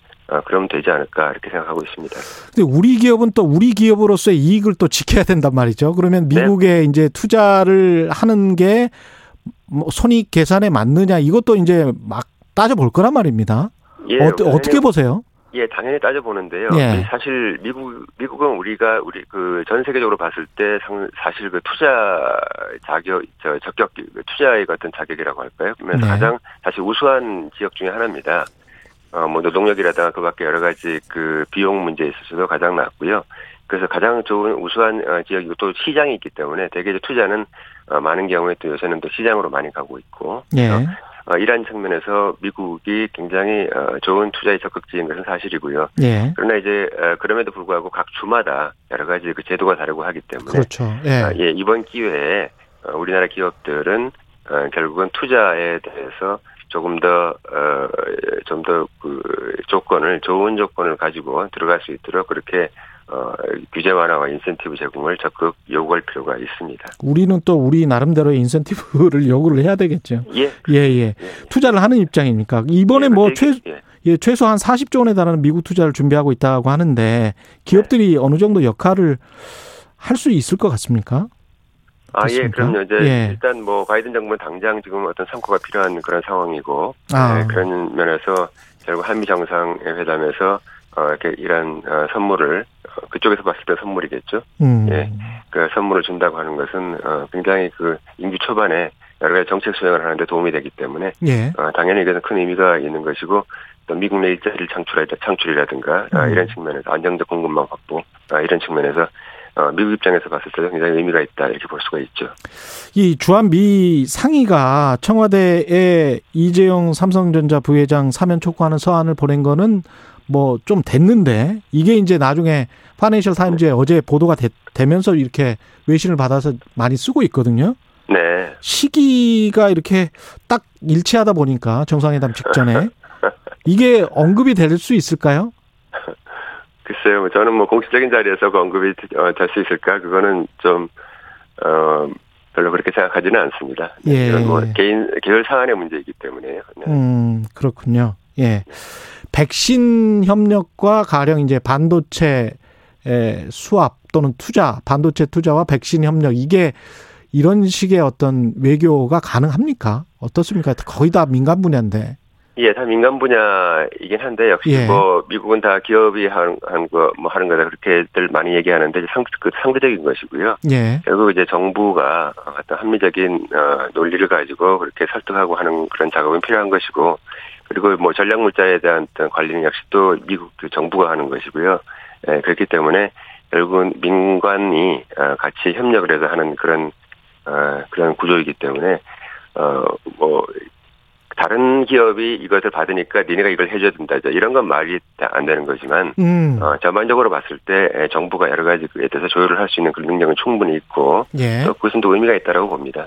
Speaker 8: 그러면 되지 않을까 이렇게 생각하고 있습니다.
Speaker 2: 근데 우리 기업은 또 우리 기업으로서의 이익을 또 지켜야 된단 말이죠. 그러면 네. 미국에 네. 이제 투자를 하는 게 뭐 손익 계산에 맞느냐 이것도 이제 막 따져 볼 거란 말입니다. 예, 어, 어떻게 보세요?
Speaker 8: 예, 당연히 따져보는데요.
Speaker 2: 예.
Speaker 8: 사실 미국 미국은 우리가 우리 그 전 세계적으로 봤을 때 사실 그 투자 자격 저 적격 그 투자의 같은 자격이라고 할까요? 그러면 네. 가장 사실 우수한 지역 중에 하나입니다. 어, 뭐 노동력이라든가 그 밖에 여러 가지 그 비용 문제에 있어서도 가장 낮고요. 그래서 가장 좋은 우수한 어, 지역이고 또 시장이 있기 때문에 대개 투자는 어, 많은 경우에 또 요새는 또 시장으로 많이 가고 있고.
Speaker 2: 예.
Speaker 8: 어, 이러한 측면에서 미국이 굉장히 어, 좋은 투자의 적극지인 것은 사실이고요.
Speaker 2: 예.
Speaker 8: 그러나 이제 어, 그럼에도 불구하고 각 주마다 여러 가지 그 제도가 다르고 하기 때문에
Speaker 2: 그렇죠. 예.
Speaker 8: 어, 예 이번 기회에 어, 우리나라 기업들은 어, 결국은 투자에 대해서 조금 더, 어, 좀 더 그 조건을, 좋은 조건을 가지고 들어갈 수 있도록 그렇게 어, 규제 완화와 인센티브 제공을 적극 요구할 필요가 있습니다.
Speaker 2: 우리는 또 우리 나름대로의 인센티브를 요구를 해야 되겠죠.
Speaker 8: 예.
Speaker 2: 예, 예. 예. 투자를 하는 입장이니까. 이번에 예, 뭐 최, 예. 예, 최소한 40조 원에 달하는 미국 투자를 준비하고 있다고 하는데 기업들이 네. 어느 정도 역할을 할 수 있을 것 같습니까?
Speaker 8: 아, 예, 그럼요. 이제 예. 일단 뭐 바이든 정부는 당장 지금 어떤 성과가 필요한 그런 상황이고
Speaker 2: 아.
Speaker 8: 네, 그런 면에서 결국 한미 정상회담에서 어, 이렇게 이런 어, 선물을 어, 그쪽에서 봤을 때 선물이겠죠.
Speaker 2: 음.
Speaker 8: 예, 그 선물을 준다고 하는 것은 어, 굉장히 그 임기 초반에 여러 가지 정책 수행을 하는데 도움이 되기 때문에
Speaker 2: 예.
Speaker 8: 어, 당연히 이것은 큰 의미가 있는 것이고 또 미국 내 일자리를 창출하다 창출이라든가 아, 음. 이런 측면에서 안정적 공급망 확보 아, 이런 측면에서 어, 미국 입장에서 봤을 때 굉장히 의미가 있다 이렇게 볼 수가 있죠.
Speaker 2: 이 주한 미 상의가 청와대에 이재용 삼성전자 부회장 사면 촉구하는 서한을 보낸 거는 뭐 좀 됐는데 이게 이제 나중에 파이낸셜 타임즈에 어제 보도가 되, 면서 이렇게 외신을 받아서 많이 쓰고 있거든요.
Speaker 8: 네.
Speaker 2: 시기가 이렇게 딱 일치하다 보니까 정상회담 직전에 이게 언급이 될 수 있을까요?
Speaker 8: 글쎄요, 뭐 저는 뭐 공식적인 자리에서 그 언급이 어, 될수 있을까? 그거는 좀, 어, 별로 그렇게 생각하지는 않습니다.
Speaker 2: 예.
Speaker 8: 이건 뭐 개인, 계열 상한의 문제이기 때문에요. 네.
Speaker 2: 음, 그렇군요. 예. 백신 협력과 가령 이제 반도체 수합 또는 투자, 반도체 투자와 백신 협력 이게 이런 식의 어떤 외교가 가능합니까? 어떻습니까? 거의 다 민간 분야인데.
Speaker 8: 예, 다 민간 분야이긴 한데 역시 예. 뭐 미국은 다 기업이 하는 거뭐 하는 거다 그렇게들 많이 얘기하는데 상 그 상대적인 것이고요.
Speaker 2: 예.
Speaker 8: 결국 이제 정부가 어떤 합리적인 어, 논리를 가지고 그렇게 설득하고 하는 그런 작업은 필요한 것이고 그리고 뭐 전략 물자에 대한 어떤 관리는 역시 또 미국 그 정부가 하는 것이고요. 예, 그렇기 때문에 결국은 민관이 어, 같이 협력을 해서 하는 그런 어, 그런 구조이기 때문에 어뭐 다른 기업이 이것을 받으니까 니네가 이걸 해줘야 된다. 이런 건 말이 안 되는 거지만
Speaker 2: 음.
Speaker 8: 어, 전반적으로 봤을 때 정부가 여러 가지에 대해서 조율을 할 수 있는 그런 능력은 충분히 있고
Speaker 2: 예.
Speaker 8: 또 그것은 또 의미가 있다라고 봅니다.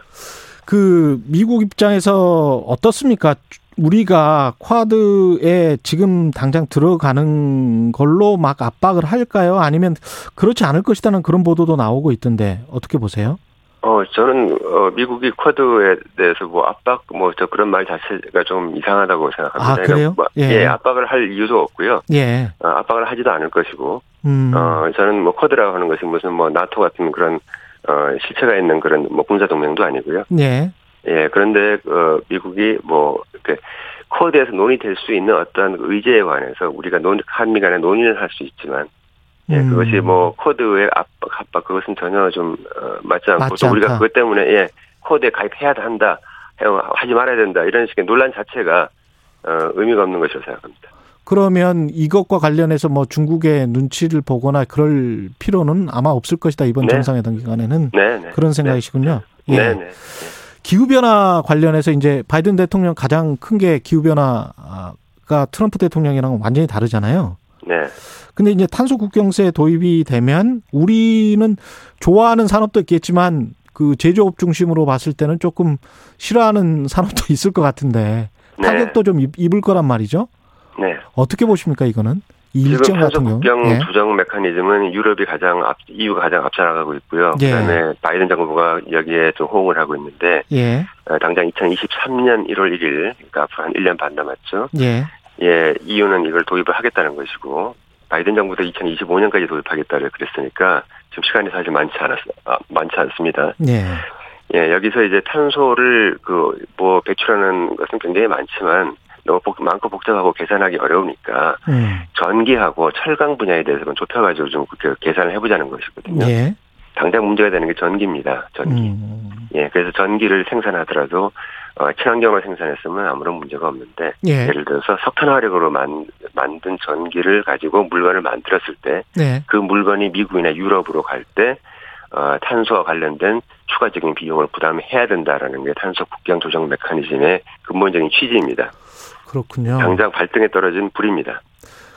Speaker 2: 그 미국 입장에서 어떻습니까? 우리가 쿼드에 지금 당장 들어가는 걸로 막 압박을 할까요? 아니면 그렇지 않을 것이라는 그런 보도도 나오고 있던데 어떻게 보세요?
Speaker 8: 어, 저는, 어, 미국이 쿼드에 대해서 뭐 압박, 뭐, 저 그런 말 자체가 좀 이상하다고 생각합니다.
Speaker 2: 아, 그래요?
Speaker 8: 뭐, 예. 예. 압박을 할 이유도 없고요.
Speaker 2: 예.
Speaker 8: 어, 압박을 하지도 않을 것이고,
Speaker 2: 음.
Speaker 8: 어, 저는 뭐 쿼드라고 하는 것이 무슨 뭐 나토 같은 그런, 어, 실체가 있는 그런 뭐 군사동맹도 아니고요.
Speaker 2: 예.
Speaker 8: 예, 그런데, 어, 미국이 뭐, 이렇게, 쿼드에서 논의될 수 있는 어떤 의제에 관해서 우리가 논, 한미 간에 논의를 할 수 있지만, 예, 음. 그것이 뭐 쿼드의 압박, 압박 그것은 전혀 좀 어, 맞지 않고
Speaker 2: 맞지
Speaker 8: 또 우리가 그것 때문에 예 쿼드에 가입해야 한다 하지 말아야 된다 이런 식의 논란 자체가 어, 의미가 없는 것이라고 생각합니다.
Speaker 2: 그러면 이것과 관련해서 뭐 중국의 눈치를 보거나 그럴 필요는 아마 없을 것이다 이번 네. 정상회담 기간에는 네, 네. 그런 생각이시군요.
Speaker 8: 네. 예. 네, 네.
Speaker 2: 기후 변화 관련해서 이제 바이든 대통령 가장 큰 게 기후 변화가 트럼프 대통령이랑 완전히 다르잖아요.
Speaker 8: 네.
Speaker 2: 근데 이제 탄소 국경세 도입이 되면 우리는 좋아하는 산업도 있겠지만 그 제조업 중심으로 봤을 때는 조금 싫어하는 산업도 있을 것 같은데 네. 타격도 좀 입을 거란 말이죠.
Speaker 8: 네.
Speaker 2: 어떻게 보십니까 이거는?
Speaker 8: 지금 탄소 국경 예. 조정 메커니즘은 유럽이 가장 앞, EU가 가장 앞서 나가고 있고요. 예. 그다음에 바이든 정부가 여기에 좀 호응을 하고 있는데
Speaker 2: 예.
Speaker 8: 어, 당장 2023년 1월 1일 그러니까 앞으로 한 1년 반 남았죠.
Speaker 2: 예.
Speaker 8: 예, EU는 이걸 도입을 하겠다는 것이고 바이든 정부도 2025년까지 도입하겠다를 그랬으니까 지금 시간이 사실 많지 않았 아, 많지 않습니다.
Speaker 2: 예.
Speaker 8: 예, 여기서 이제 탄소를 그 뭐 배출하는 것은 굉장히 많지만 너무 복, 많고 복잡하고 계산하기 어려우니까
Speaker 2: 음.
Speaker 8: 전기하고 철강 분야에 대해서는 좁혀가지고 좀 그렇게 계산을 해보자는 것이거든요.
Speaker 2: 예.
Speaker 8: 당장 문제가 되는 게 전기입니다. 전기.
Speaker 2: 음.
Speaker 8: 예, 그래서 전기를 생산하더라도 어, 친환경으로 생산했으면 아무런 문제가 없는데
Speaker 2: 예.
Speaker 8: 를 들어서 석탄 화력으로 만, 만든 전기를 가지고 물건을 만들었을 때그
Speaker 2: 네.
Speaker 8: 물건이 미국이나 유럽으로 갈때 어, 탄소와 관련된 추가적인 비용을 부담해야 된다라는 게 탄소 국경 조정 메커니즘의 근본적인 취지입니다.
Speaker 2: 그렇군요.
Speaker 8: 당장 발등에 떨어진 불입니다.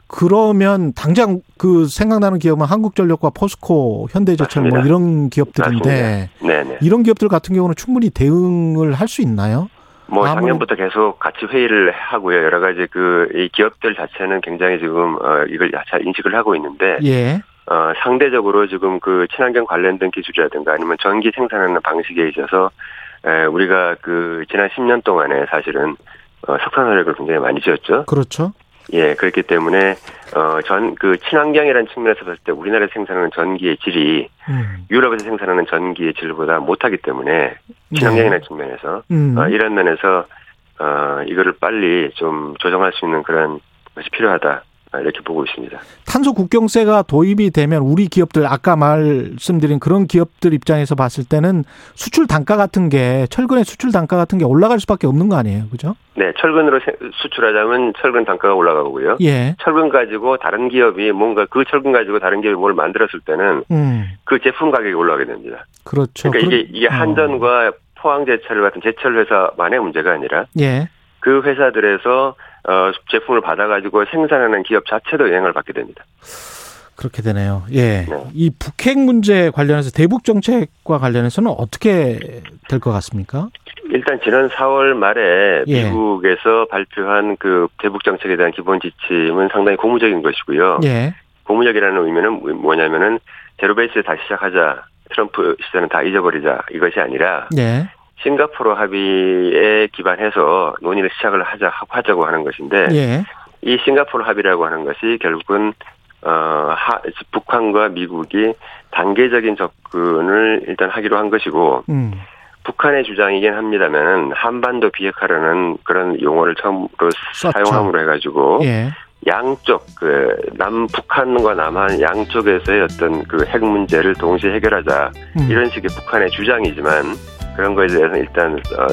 Speaker 2: 그러면 당장 그 생각나는 기업은 한국전력과 포스코, 현대제철 뭐 이런 기업들인데
Speaker 8: 네네.
Speaker 2: 이런 기업들 같은 경우는 충분히 대응을 할 수 있나요?
Speaker 8: 뭐 작년부터 계속 같이 회의를 하고요. 여러 가지 그 이 기업들 자체는 굉장히 지금 어 이걸 잘 인식을 하고 있는데
Speaker 2: 예.
Speaker 8: 어 상대적으로 지금 그 친환경 관련된 기술이라든가 아니면 전기 생산하는 방식에 있어서 에 우리가 그 지난 10년 동안에 사실은 어, 석탄 화력을 굉장히 많이 지었죠.
Speaker 2: 그렇죠.
Speaker 8: 예, 그렇기 때문에 어 전 그 친환경이라는 측면에서 봤을 때 우리나라에서 생산하는 전기의 질이
Speaker 2: 음.
Speaker 8: 유럽에서 생산하는 전기의 질보다 못하기 때문에 친환경이라는 네. 측면에서
Speaker 2: 음.
Speaker 8: 어, 이런 면에서 어 이거를 빨리 좀 조정할 수 있는 그런 것이 필요하다. 아, 이렇게 보고 있습니다.
Speaker 2: 탄소 국경세가 도입이 되면 우리 기업들 아까 말씀드린 그런 기업들 입장에서 봤을 때는 수출 단가 같은 게 철근의 수출 단가 같은 게 올라갈 수밖에 없는 거 아니에요, 그죠?
Speaker 8: 네, 철근으로 수출하자면 철근 단가가 올라가고요.
Speaker 2: 예.
Speaker 8: 철근 가지고 다른 기업이 뭔가 그 철근 가지고 다른 기업이 뭘 만들었을 때는
Speaker 2: 음.
Speaker 8: 그 제품 가격이 올라가게 됩니다.
Speaker 2: 그렇죠.
Speaker 8: 그러니까 이게 이게 어. 한전과 포항제철 같은 제철 회사만의 문제가 아니라
Speaker 2: 예.
Speaker 8: 그 회사들에서 어, 제품을 받아가지고 생산하는 기업 자체도 영향을 받게 됩니다.
Speaker 2: 그렇게 되네요. 예. 네. 이 북핵 문제 관련해서 대북 정책과 관련해서는 어떻게 될 것 같습니까?
Speaker 8: 일단 지난 4월 말에 예. 미국에서 발표한 그 대북 정책에 대한 기본 지침은 상당히 고무적인 것이고요.
Speaker 2: 예.
Speaker 8: 고무적이라는 의미는 뭐냐면은 제로베이스에 다시 시작하자. 트럼프 시대는 다 잊어버리자. 이것이 아니라
Speaker 2: 예.
Speaker 8: 싱가포르 합의에 기반해서 논의를 시작을 하자 하자고 하는 것인데
Speaker 2: 예.
Speaker 8: 이 싱가포르 합의라고 하는 것이 결국은 어 하, 북한과 미국이 단계적인 접근을 일단 하기로 한 것이고
Speaker 2: 음.
Speaker 8: 북한의 주장이긴 합니다만 한반도 비핵화라는 그런 용어를 처음으로 썼죠. 사용함으로 해가지고
Speaker 2: 예.
Speaker 8: 양쪽 그 남 북한과 남한 양쪽에서의 어떤 그 핵 문제를 동시에 해결하자 음. 이런 식의 북한의 주장이지만 그런 거에 대해서는 일단 어,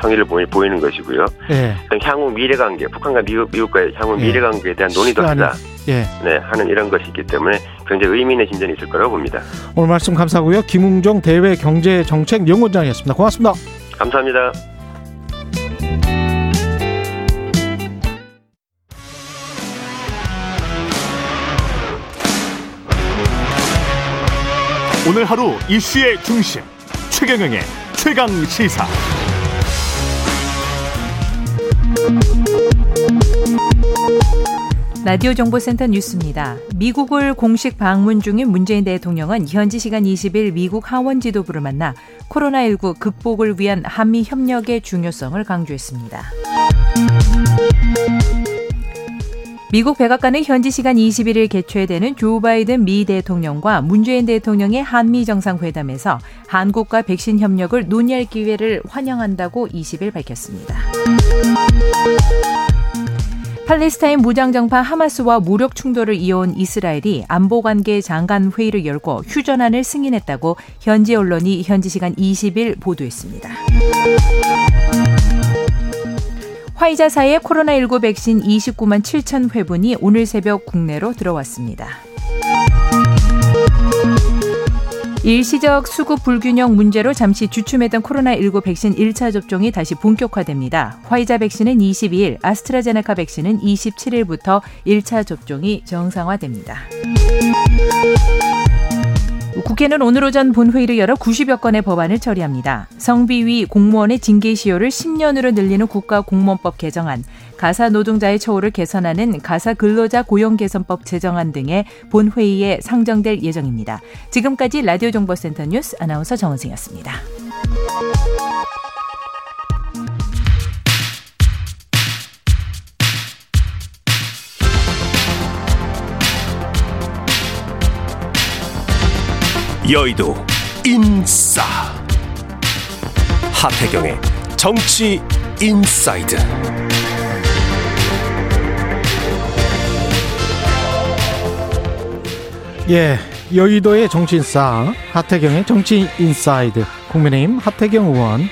Speaker 8: 성의를 보이 는 것이고요.
Speaker 2: 예.
Speaker 8: 향후 미래 관계, 북한과 미국, 미국과의 향후 예. 미래 관계에 대한 논의도 하자.
Speaker 2: 예.
Speaker 8: 네, 하는 이런 것이 있기 때문에 굉장히 의미 있는 진전이 있을 거라고 봅니다.
Speaker 2: 오늘 말씀 감사하고요. 김웅정 대외 경제 정책 연구원장이었습니다. 고맙습니다.
Speaker 8: 감사합니다.
Speaker 9: 오늘 하루 이슈의 중심 최경영의 최강 시사.
Speaker 3: 라디오 정보센터 뉴스입니다. 미국을 공식 방문 중인 문재인 대통령은 현지 시간 20일 미국 하원 지도부를 만나 코로나19 극복을 위한 한미 협력의 중요성을 강조했습니다. 미국 백악관은 현지 시간 21일 개최되는 조 바이든 미 대통령과 문재인 대통령의 한미 정상회담에서 한국과 백신 협력을 논의할 기회를 환영한다고 20일 밝혔습니다. 팔레스타인 무장정파 하마스와 무력 충돌을 이어온 이스라엘이 안보관계 장관 회의를 열고 휴전안을 승인했다고 현지 언론이 현지 시간 20일 보도했습니다. 화이자사의 코로나19 백신 29만 7천 회분이 오늘 새벽 국내로 들어왔습니다. 일시적 수급 불균형 문제로 잠시 주춤했던 코로나19 백신 1차 접종이 다시 본격화됩니다. 화이자 백신은 22일, 아스트라제네카 백신은 27일부터 1차 접종이 정상화됩니다. 국회는 오늘 오전 본회의를 열어 90여 건의 법안을 처리합니다. 성비위 공무원의 징계 시효를 10년으로 늘리는 국가공무원법 개정안, 가사 노동자의 처우를 개선하는 가사 근로자 고용 개선법 제정안 등의 본회의에 상정될 예정입니다. 지금까지 라디오 정보센터 뉴스 아나운서 정은승이었습니다.
Speaker 9: 여의도 인싸. 하태경의 정치 인사이드.
Speaker 2: 예, 여의도의 정치인싸 하태경의 정치 인사이드. 국민의힘 하태경 의원.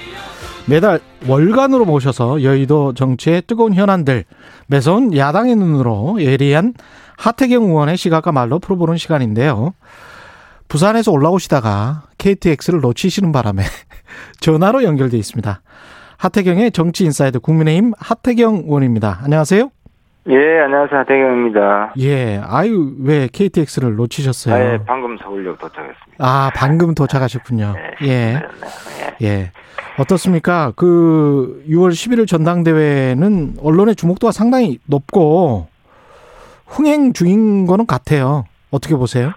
Speaker 2: 매달 월간으로 모셔서 여의도 정치의 뜨거운 현안들 매서운 야당의 눈으로 예리한 하태경 의원의 시각과 말로 풀어보는 시간인데요. 부산에서 올라오시다가 KTX를 놓치시는 바람에 전화로 연결돼 있습니다. 하태경의 정치 인사이드 국민의힘 하태경 의원입니다. 안녕하세요.
Speaker 10: 예, 안녕하세요. 하태경입니다.
Speaker 2: 예, 아유, 왜 KTX를 놓치셨어요? 아, 예,
Speaker 10: 방금 서울역 도착했습니다.
Speaker 2: 아, 방금 도착하셨군요. 네, 예. 네, 네, 예. 어떻습니까? 그 6월 11일 전당대회는 언론의 주목도가 상당히 높고 흥행 중인 거는 같아요. 어떻게 보세요?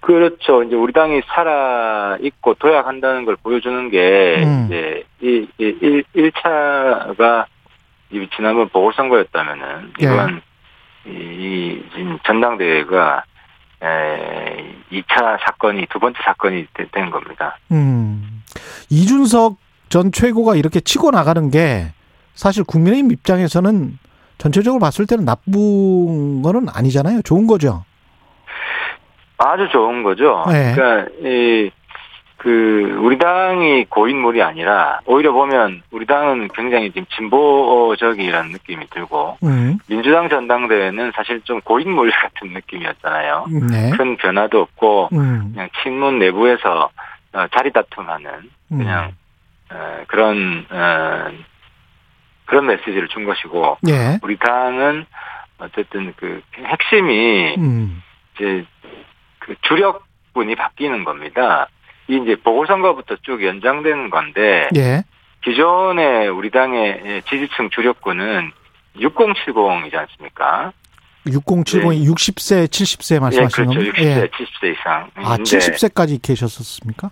Speaker 10: 그렇죠. 이제 우리 당이 살아 있고 도약한다는 걸 보여주는 게 음. 이제 이, 이 1, 차가 지난번 보궐선거였다면은 예. 이번 이, 이 전당대회가 에, 2차 사건이 두 번째 사건이 된 겁니다.
Speaker 2: 음. 이준석 전 최고가 이렇게 치고 나가는 게 사실 국민의힘 입장에서는 전체적으로 봤을 때는 나쁜 거는 아니잖아요. 좋은 거죠.
Speaker 10: 아주 좋은 거죠. 네. 그러니까 이, 그 우리 당이 고인물이 아니라 오히려 보면 우리 당은 굉장히 지금 진보적이라는 느낌이 들고 음. 민주당 전당대회는 사실 좀 고인물 같은 느낌이었잖아요. 네. 큰 변화도 없고 음. 그냥 친문 내부에서 어, 자리 다툼하는 음. 그냥 음. 어, 그런 어, 그런 메시지를 준 것이고 네. 우리 당은 어쨌든 그 핵심이 음. 이제 그 주력분이 바뀌는 겁니다. 이 이제 보궐선거부터 쭉 연장되는 건데 예. 기존의 우리 당의 지지층 주력군은 6070이지 않습니까?
Speaker 2: 6070이 네. 60세, 70세 말씀하시는
Speaker 10: 거죠? 예, 그렇죠. 60세, 예. 70세 이상.
Speaker 2: 아, 70세까지 계셨었습니까?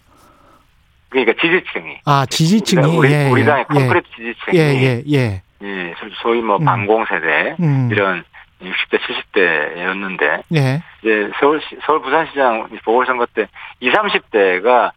Speaker 10: 그러니까 지지층이.
Speaker 2: 아, 지지층이.
Speaker 10: 우리, 예, 우리 당의 예. 콘크리트 지지층이.
Speaker 2: 예, 예, 예.
Speaker 10: 예, 소위 뭐 음. 방공세대 음. 이런 60대, 70대였는데 예. 이제 서울 서울 부산시장 보궐선거 때 20, 30대가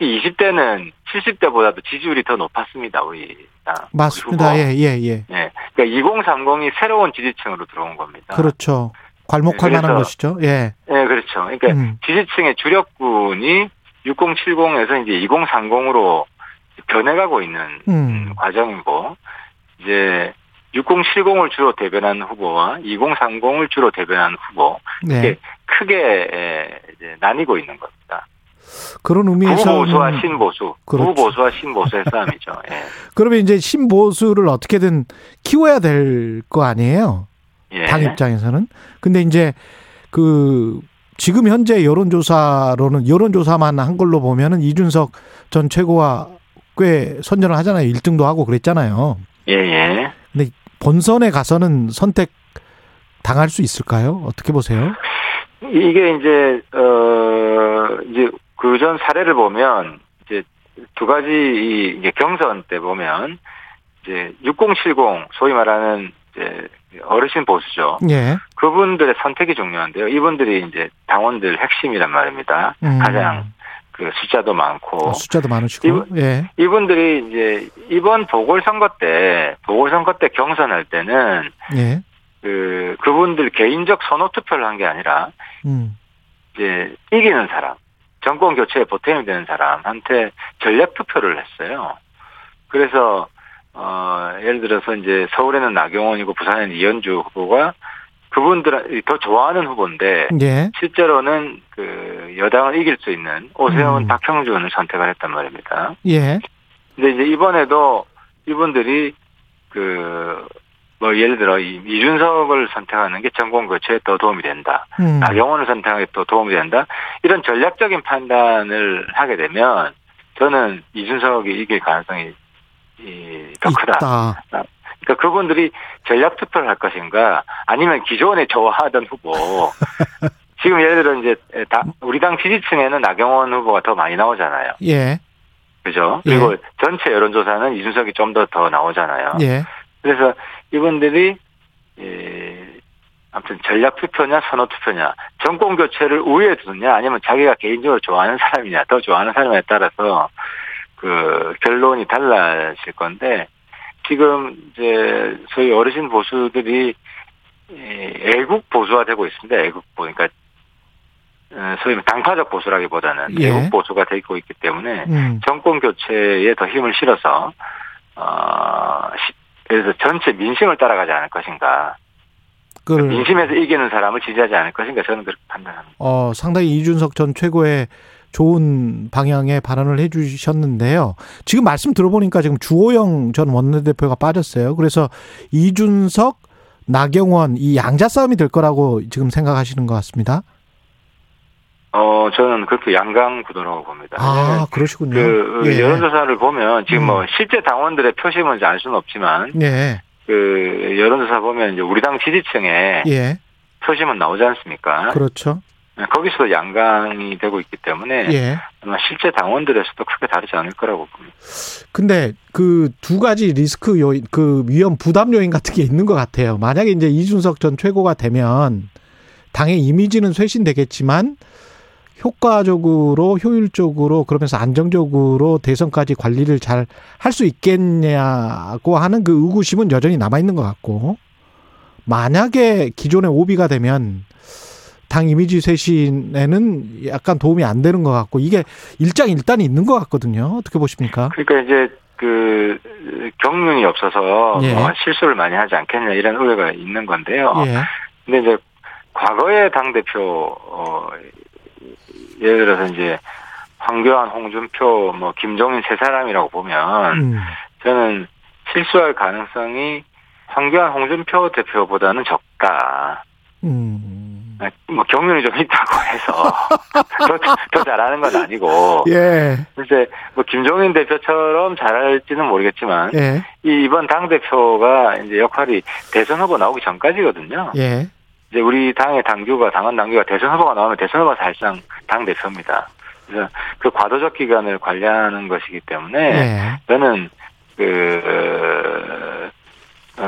Speaker 10: 20대는 70대보다도 지지율이 더 높았습니다. 우리
Speaker 2: 맞습니다. 우리 예, 예, 예.
Speaker 10: 예. 그러니까 2030이 새로운 지지층으로 들어온 겁니다.
Speaker 2: 그렇죠. 괄목할 네, 만한 것이죠. 예.
Speaker 10: 예, 그렇죠. 그러니까 음. 지지층의 주력군이 6070에서 이제 2030으로 변해가고 있는 음. 과정이고 이제 6070을 주로 대변하는 후보와 2030을 주로 대변하는 후보 네. 이게 크게 이제 나뉘고 있는 겁니다.
Speaker 2: 그런 의미에서
Speaker 10: 구보수와 신보수, 그렇죠. 구보수와 신보수의 싸움이죠. 예.
Speaker 2: 그러면 이제 신보수를 어떻게든 키워야 될 거 아니에요? 예. 당 입장에서는. 근데 이제 그 지금 현재 여론조사로는 여론조사만 한 걸로 보면은 이준석 전 최고와 꽤 선전을 하잖아요. 1등도 하고 그랬잖아요.
Speaker 10: 예, 예.
Speaker 2: 본선에 가서는 선택 당할 수 있을까요? 어떻게 보세요?
Speaker 10: 이게 이제 어 이제 그전 사례를 보면 이제 두 가지 이제 경선 때 보면 이제 6070 소위 말하는 이제 어르신 보수죠. 예. 그분들의 선택이 중요한데요. 이분들이 이제 당원들 핵심이란 말입니다. 음. 가장 그 숫자도 많고
Speaker 2: 아, 숫자도 많으시고
Speaker 10: 이분, 예. 이분들이 이제 이번 보궐선거 때 보궐선거 때 경선할 때는 예. 그 그분들 개인적 선호 투표를 한 게 아니라 음. 이제 이기는 사람 정권 교체에 보탬이 되는 사람한테 전략 투표를 했어요. 그래서 어, 예를 들어서 이제 서울에는 나경원이고 부산에는 이현주 후보가 그분들 더 좋아하는 후보인데 예. 실제로는 그 여당을 이길 수 있는 오세훈, 음. 박형준을 선택을 했단 말입니다. 예. 근데 이제 이번에도 이분들이 그 뭐 예를 들어 이준석을 선택하는 게 정권 교체에 더 도움이 된다. 음. 나경원을 선택하는 게 더 도움이 된다. 이런 전략적인 판단을 하게 되면 저는 이준석이 이길 가능성이 더 크다. 그러니까 그분들이 전략 투표를 할 것인가 아니면 기존에 좋아하던 후보 지금 예를 들어 이제 우리 당 지지층에는 나경원 후보가 더 많이 나오잖아요. 예. 그죠? 예. 그리고 예. 전체 여론조사는 이준석이 좀 더더 더 나오잖아요. 예. 그래서 이분들이 예, 아무튼 전략 투표냐 선호 투표냐 정권 교체를 우위에 두느냐 아니면 자기가 개인적으로 좋아하는 사람이냐 더 좋아하는 사람에 따라서 그 결론이 달라질 건데 지금 이제 소위 어르신 보수들이 애국 보수화 되고 있습니다. 애국 보니까 어, 소위 당파적 보수라기보다는 예. 애국 보수가 되고 있기 때문에 음. 정권 교체에 더 힘을 실어서 어 그래서 전체 민심을 따라가지 않을 것인가. 그 민심에서 이기는 사람을 지지하지 않을 것인가 저는 그렇게 판단합니다.
Speaker 2: 어 상당히 이준석 전 최고의 좋은 방향의 발언을 해 주셨는데요. 지금 말씀 들어보니까 지금 주호영 전 원내대표가 빠졌어요. 그래서 이준석, 나경원 이 양자 싸움이 될 거라고 지금 생각하시는 것 같습니다.
Speaker 10: 어, 저는 그렇게 양강 구도라고 봅니다.
Speaker 2: 아, 그러시군요. 그,
Speaker 10: 예. 여론조사를 보면 지금 뭐 음. 뭐 실제 당원들의 표심은 알 수는 없지만, 예. 그 여론조사 보면 이제 우리 당 지지층에 예. 표심은 나오지 않습니까?
Speaker 2: 그렇죠.
Speaker 10: 네, 거기서 양강이 되고 있기 때문에 예. 아마 실제 당원들에서도 크게 다르지 않을 거라고 봅니다.
Speaker 2: 근데 그 두 가지 리스크 요인, 그 위험 부담 요인 같은 게 있는 것 같아요. 만약에 이제 이준석 전 최고가 되면 당의 이미지는 쇄신되겠지만 효과적으로 효율적으로 그러면서 안정적으로 대선까지 관리를 잘 할 수 있겠냐고 하는 그 의구심은 여전히 남아 있는 것 같고 만약에 기존의 오비가 되면 당 이미지 쇄신에는 약간 도움이 안 되는 것 같고 이게 일장일단이 있는 것 같거든요. 어떻게 보십니까?
Speaker 10: 그러니까 이제 그 경륜이 없어서 예. 뭐 실수를 많이 하지 않겠냐 이런 우려가 있는 건데요. 예. 근데 이제 과거의 당 대표 어 예를 들어서 이제 황교안, 홍준표, 뭐 김종인 세 사람이라고 보면 음. 저는 실수할 가능성이 황교안, 홍준표 대표보다는 적다. 음. 네, 뭐 경륜이 좀 있다고 해서 더, 더 잘하는 건 아니고 예. 이제 뭐 김종인 대표처럼 잘할지는 모르겠지만 예. 이 이번 당 대표가 이제 역할이 대선 후보 나오기 전까지거든요. 예. 이제 우리 당의 당규가 당원 당규가 대선 후보가 나오면 대선 후보가 사실상 당 대표입니다. 그래서 그 과도적 기간을 관리하는 것이기 때문에 예. 저는 그 어,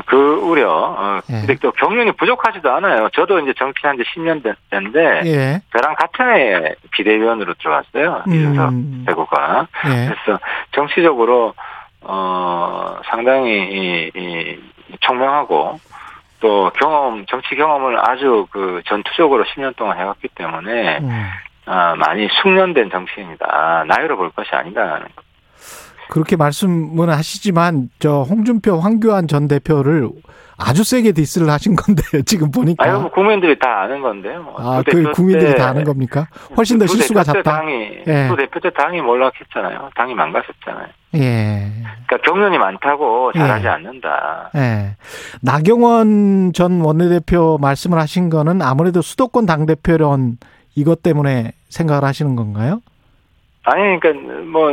Speaker 10: 그 우려. 어, 예. 근데 또 경륜이 부족하지도 않아요. 저도 이제 정치한 지 10년 됐는데, 예. 저랑 같은 해에 비대위원으로 들어왔어요. 음. 이준석 대구가. 예. 그래서 정치적으로, 어, 상당히 이, 이 총명하고, 또 경험, 정치 경험을 아주 그 전투적으로 10년 동안 해왔기 때문에, 음. 어, 많이 숙련된 정치인이다. 나이로 볼 것이 아니다라는 것.
Speaker 2: 그렇게 말씀은 하시지만 저 홍준표, 황교안 전 대표를 아주 세게 디스를 하신 건데 지금 보니까.
Speaker 10: 아유, 뭐 국민들이 다 아는 건데요.
Speaker 2: 아, 그 국민들이 다 아는 겁니까? 훨씬 더 실수가 잦다.
Speaker 10: 당이 예. 또 대표 때 당이 몰락했잖아요. 당이 망가졌잖아요. 예. 그러니까 경륜이 많다고 잘하지 예. 않는다. 예.
Speaker 2: 나경원 전 원내대표 말씀을 하신 거는 아무래도 수도권 당 대표론 이것 때문에 생각을 하시는 건가요?
Speaker 10: 아니, 그러니까 뭐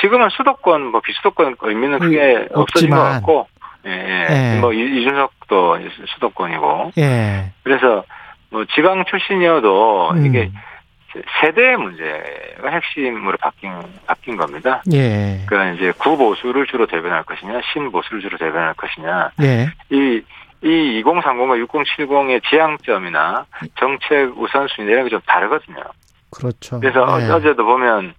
Speaker 10: 지금은 수도권, 뭐 비수도권 의미는 크게 음, 없어진 것 같고, 예, 예. 예. 뭐 이준석도 수도권이고, 예. 그래서 뭐 지방 출신이어도 음. 이게 세대의 문제가 핵심으로 바뀐 바뀐 겁니다. 예. 그러니까 이제 구보수를 주로 대변할 것이냐, 신보수를 주로 대변할 것이냐. 예. 이, 이 2030과 6070의 지향점이나 정책 우선순위 이런 게 좀 다르거든요.
Speaker 2: 그렇죠.
Speaker 10: 그래서 예. 어제도 보면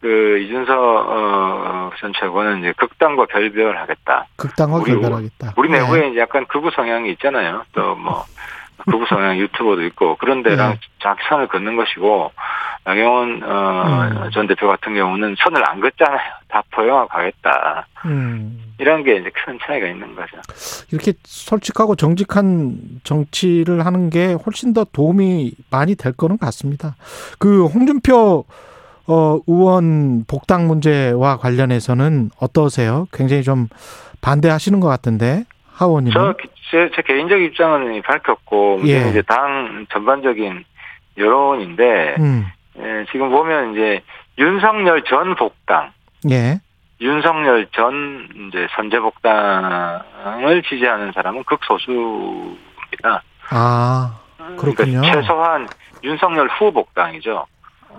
Speaker 10: 그 이준석 어, 전 최고는 이제 극단과 결별하겠다.
Speaker 2: 극단과 우리, 결별하겠다.
Speaker 10: 우리 네. 내부에 네. 약간 극우 성향이 있잖아요. 또 뭐 극우 성향 유튜버도 있고 그런 데랑 네. 자기 선을 긋는 것이고 나경원 어, 음. 전 대표 같은 경우는 선을 안 긋잖아요. 다 포용하고 가겠다. 음. 이런 게 이제 큰 차이가 있는 거죠.
Speaker 2: 이렇게 솔직하고 정직한 정치를 하는 게 훨씬 더 도움이 많이 될 거는 같습니다. 그 홍준표 어, 의원 복당 문제와 관련해서는 어떠세요? 굉장히 좀 반대하시는 것 같은데 하원님.
Speaker 10: 저 제, 제 개인적 입장은 밝혔고 예. 이제 당 전반적인 여론인데 음. 예, 지금 보면 이제 윤석열 전 복당, 예. 윤석열 전 이제 선제 복당을 지지하는 사람은 극소수입니다.
Speaker 2: 아 그렇군요.
Speaker 10: 그러니까 최소한 윤석열 후 복당이죠.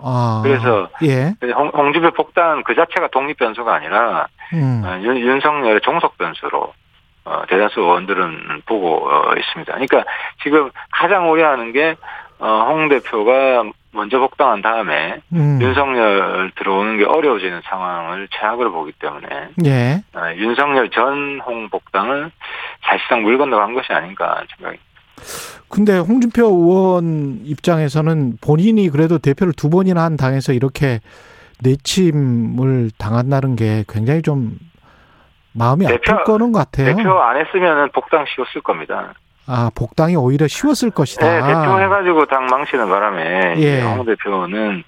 Speaker 10: 아, 그래서 예. 홍, 홍준표 복당 그 자체가 독립 변수가 아니라 음. 어, 윤, 윤석열의 종속 변수로 어, 대다수 의원들은 보고 어, 있습니다. 그러니까 지금 가장 우려하는 게 어, 홍 대표가 먼저 복당한 다음에 음. 윤석열 들어오는 게 어려워지는 상황을 최악으로 보기 때문에 예. 어, 윤석열 전홍 복당을 사실상 물 건너간 것이 아닌가 생각입니다.
Speaker 2: 근데 홍준표 의원 입장에서는 본인이 그래도 대표를 두 번이나 한 당에서 이렇게 내침을 당한다는 게 굉장히 좀 마음이 대표, 아플 거는 같아요.
Speaker 10: 대표 안 했으면 복당 쉬웠을 겁니다.
Speaker 2: 아, 복당이 오히려 쉬웠을 것이다.
Speaker 10: 네, 대표 해가지고 당 망치는 바람에 예. 홍 대표는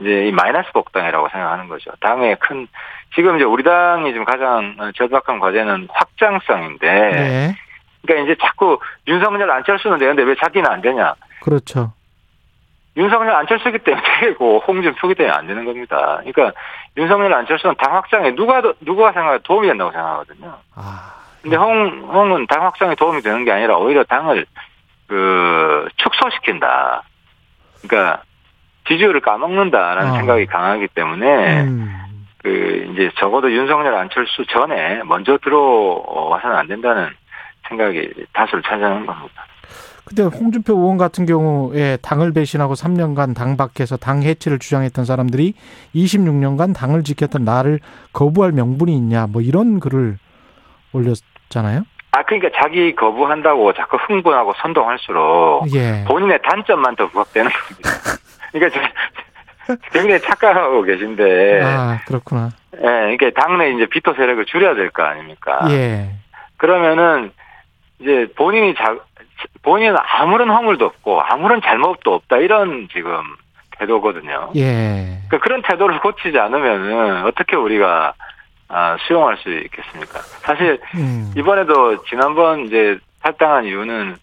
Speaker 10: 이제 이 마이너스 복당이라고 생각하는 거죠. 당의 큰 지금 이제 우리 당이 지금 가장 절박한 과제는 확장성인데, 네. 그러니까 이제 자꾸 윤석열 안철수는 되는데 왜 자기는 안 되냐?
Speaker 2: 그렇죠.
Speaker 10: 윤석열 안철수기 때문에 되고 홍준표기 때문에 안 되는 겁니다. 그러니까 윤석열 안철수는 당 확장에 누가 누가 생각해 도움이 된다고 생각하거든요. 아. 근데 홍, 홍은 당 확장에 도움이 되는 게 아니라 오히려 당을 그 축소시킨다. 그러니까 지지율을 까먹는다라는 어. 생각이 강하기 때문에 음. 그 이제 적어도 윤석열 안철수 전에 먼저 들어와서는 안 된다는 생각이 다수를 차지하는 겁니다.
Speaker 2: 근데 홍준표 의원 같은 경우에 당을 배신하고 3년간 당 밖에서 당 해체를 주장했던 사람들이 26년간 당을 지켰던 나를 거부할 명분이 있냐 뭐 이런 글을 올렸 잖아요.
Speaker 10: 아 그러니까 자기 거부한다고 자꾸 흥분하고 선동할수록 예. 본인의 단점만 더 부각되는 겁니다. 그러니까 굉장히 착각하고 계신데.
Speaker 2: 아 그렇구나.
Speaker 10: 예, 그러니까 당내 이제 비토 세력을 줄여야 될 거 아닙니까? 예. 그러면은 이제 본인이 자 본인은 아무런 허물도 없고 아무런 잘못도 없다 이런 지금 태도거든요. 예. 그러니까 그런 태도를 고치지 않으면은 어떻게 우리가 아, 수용할 수 있겠습니까? 사실 음. 이번에도 지난번 이제 탈당한 이유는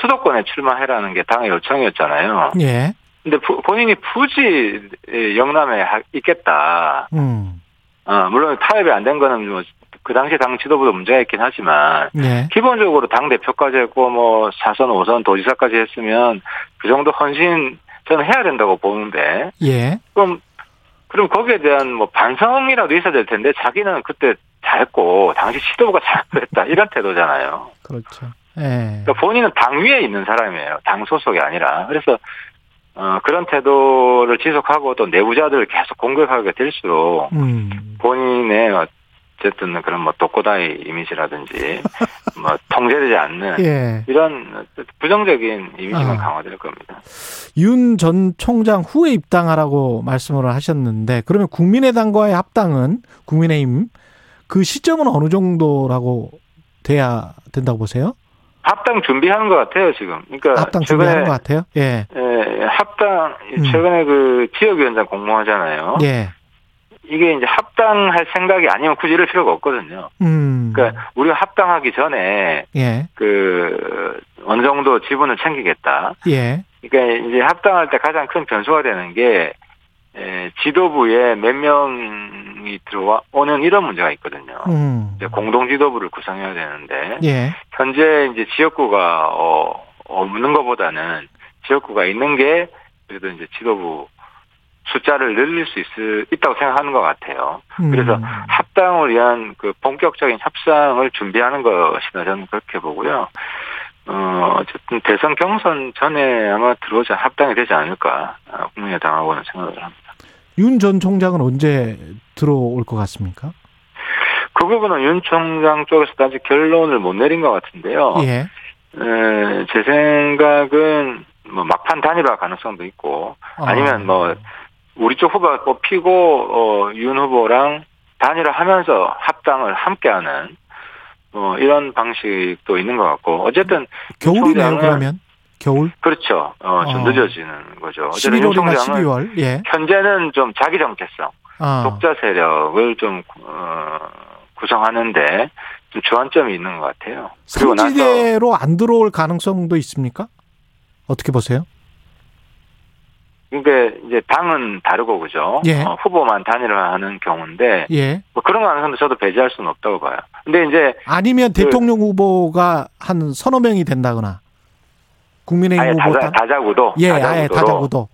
Speaker 10: 수도권에 출마해라는 게 당의 요청이었잖아요. 예. 근데 부, 본인이 굳이 영남에 있겠다. 음. 어, 물론 타협이 안 된 거는 뭐 그 당시 당 지도부도 문제가 있긴 하지만 예. 기본적으로 당 대표까지 했고 뭐 사선, 오선, 도지사까지 했으면 그 정도 헌신 저는 해야 된다고 보는데 예. 그럼 그럼 거기에 대한 뭐 반성이라도 있어야 될 텐데 자기는 그때 잘했고 당시 시도부가 잘했다 이런 태도잖아요.
Speaker 2: 그렇죠.
Speaker 10: 예. 그러니까 본인은 당 위에 있는 사람이에요. 당 소속이 아니라. 그래서 어, 그런 태도를 지속하고 또 내부자들을 계속 공격하게 될수록 음. 본인의 어쨌든 그런 뭐 독고다이 이미지라든지 뭐 통제되지 않는 예. 이런 부정적인 이미지만 아. 강화될 겁니다.
Speaker 2: 윤 전 총장 후에 입당하라고 말씀을 하셨는데 그러면 국민의당과의 합당은 국민의힘 그 시점은 어느 정도라고 돼야 된다고 보세요?
Speaker 10: 합당 준비하는 것 같아요 지금. 그러니까
Speaker 2: 합당 준비하는 것 같아요. 예.
Speaker 10: 예, 합당 최근에 음. 그 지역위원장 공모하잖아요. 예. 이게 이제 합당할 생각이 아니면 굳이 이럴 필요가 없거든요. 음. 그러니까 우리가 합당하기 전에 예. 그 어느 정도 지분을 챙기겠다. 예. 그러니까 이제 합당할 때 가장 큰 변수가 되는 게 에, 지도부에 몇 명이 들어와 오는 이런 문제가 있거든요. 음. 이제 공동 지도부를 구성해야 되는데 예. 현재 이제 지역구가 어, 없는 것보다는 지역구가 있는 게 그래도 이제 지도부 숫자를 늘릴 수 있, 있다고 생각하는 것 같아요. 음. 그래서 합당을 위한 그 본격적인 협상을 준비하는 것이다 저는 그렇게 보고요. 어, 어쨌든 대선 경선 전에 아마 들어오자 합당이 되지 않을까 어, 국민의당하고는 생각을 합니다.
Speaker 2: 윤 전 총장은 언제 들어올 것 같습니까?
Speaker 10: 그 부분은 윤 총장 쪽에서 아직 결론을 못 내린 것 같은데요. 예. 에, 제 생각은 뭐 막판 단일화 가능성도 있고 아. 아니면 뭐 우리 쪽 후보가 뽑히고 어, 윤 후보랑 단일화하면서 합당을 함께하는 뭐 이런 방식도 있는 것 같고 어쨌든
Speaker 2: 겨울이네요 그러면 겨울
Speaker 10: 그렇죠 어좀 어. 늦어지는 거죠
Speaker 2: 11월이나 12월 예
Speaker 10: 현재는 좀 자기 정체성 아. 독자 세력을 좀 어, 구성하는데 좀 주안점이 있는 것 같아요.
Speaker 2: 그리고 삼지대로 안 들어올 가능성도 있습니까? 어떻게 보세요?
Speaker 10: 그러니까 이제 당은 다르고 그죠. 예. 어, 후보만 단일화하는 경우인데 예. 뭐 그런 가능성도 저도 배제할 수는 없다고 봐요. 근데 이제
Speaker 2: 아니면 그, 대통령 후보가 한 서너 명이 된다거나 국민의힘 후보
Speaker 10: 다자, 다자구도
Speaker 2: 예, 다자구도로. 아예 다자구도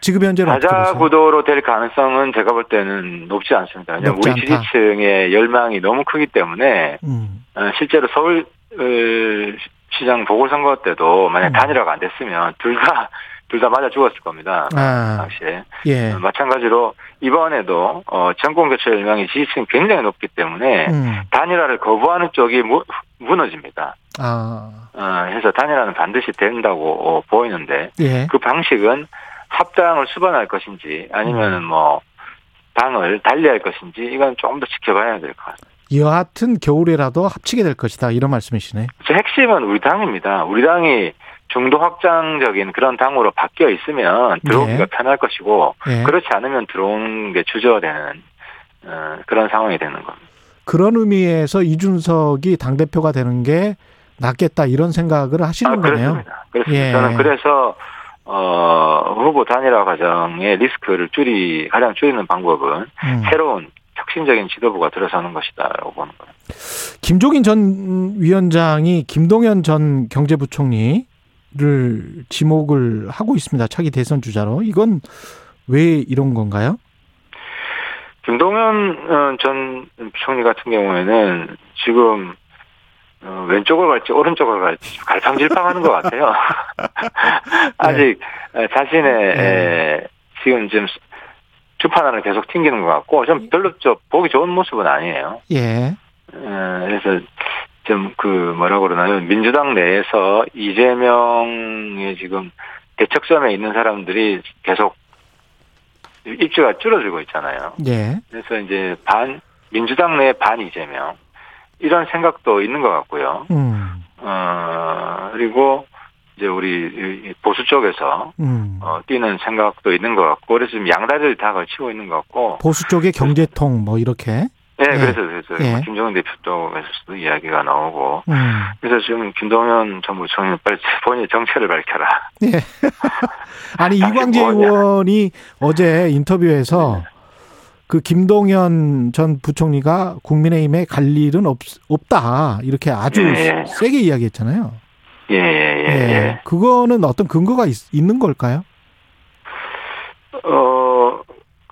Speaker 2: 지금 현재는
Speaker 10: 다자구도로 될 가능성은 제가 볼 때는 높지 않습니다. 왜냐하면 우리 않다. 지지층의 열망이 너무 크기 때문에 음. 어, 실제로 서울 어, 시장 보궐선거 때도 만약 음. 단일화가 안 됐으면 둘 다 둘 다 맞아 죽었을 겁니다. 아, 당시에. 예. 어, 마찬가지로 이번에도 어, 정권 교체 열망이 지지층이 굉장히 높기 때문에 음. 단일화를 거부하는 쪽이 무, 무너집니다. 아. 어, 해서 단일화는 반드시 된다고 어, 보이는데 예. 그 방식은 합당을 수반할 것인지 아니면은 음. 뭐 당을 달리할 것인지 이건 조금 더 지켜봐야 될 것 같습니다.
Speaker 2: 여하튼 겨울에라도 합치게 될 것이다 이런 말씀이시네.
Speaker 10: 핵심은 우리 당입니다. 우리 당이 중도 확장적인 그런 당으로 바뀌어 있으면 들어오기가 네. 편할 것이고 네. 그렇지 않으면 들어오는 게 주저되는 어, 그런 상황이 되는 겁니다.
Speaker 2: 그런 의미에서 이준석이 당 대표가 되는 게 낫겠다 이런 생각을 하시는 아, 거네요.
Speaker 10: 그렇습니다. 그렇습니다. 예. 저는 그래서 어, 후보 단일화 과정의 리스크를 줄이 가장 줄이는 방법은 음. 새로운 혁신적인 지도부가 들어서는 것이다라고 보는 거예요.
Speaker 2: 김종인 전 위원장이 김동연 전 경제부총리 를 지목을 하고 있습니다. 차기 대선 주자로. 이건 왜 이런 건가요?
Speaker 10: 김동연 어, 전 총리 같은 경우에는 지금 어, 왼쪽을 갈지 오른쪽을 갈지 갈팡질팡하는 것 같아요. 아직 네. 자신의 네. 지금 좀 주판안을 계속 튕기는 것 같고 좀 별로 좀 보기 좋은 모습은 아니에요. 예. 그래서 좀 그 뭐라 그러나요? 민주당 내에서 이재명의 지금 대척점에 있는 사람들이 계속 입지가 줄어들고 있잖아요. 예. 그래서 이제 반 민주당 내 반 이재명 이런 생각도 있는 것 같고요. 음. 어 그리고 이제 우리 보수 쪽에서 음. 어, 뛰는 생각도 있는 것 같고 그래서 지금 양다리를 다 걸치고 있는 것 같고
Speaker 2: 보수 쪽의 경제통 뭐 이렇게
Speaker 10: 네, 예. 그래서 그래서 예. 김정은 대표 쪽에서도 이야기가 나오고 음. 그래서 지금 김동연 정부총리 빨리 본인의 정체를 밝혀라. 예.
Speaker 2: 아니 이광재 의원이 어제 인터뷰에서 네. 그 김동연 전 부총리가 국민의힘에 갈 일은 없, 없다 이렇게 아주 예. 세게 이야기했잖아요.
Speaker 10: 예, 예, 예, 예. 예.
Speaker 2: 그거는 어떤 근거가 있, 있는 걸까요?
Speaker 10: 어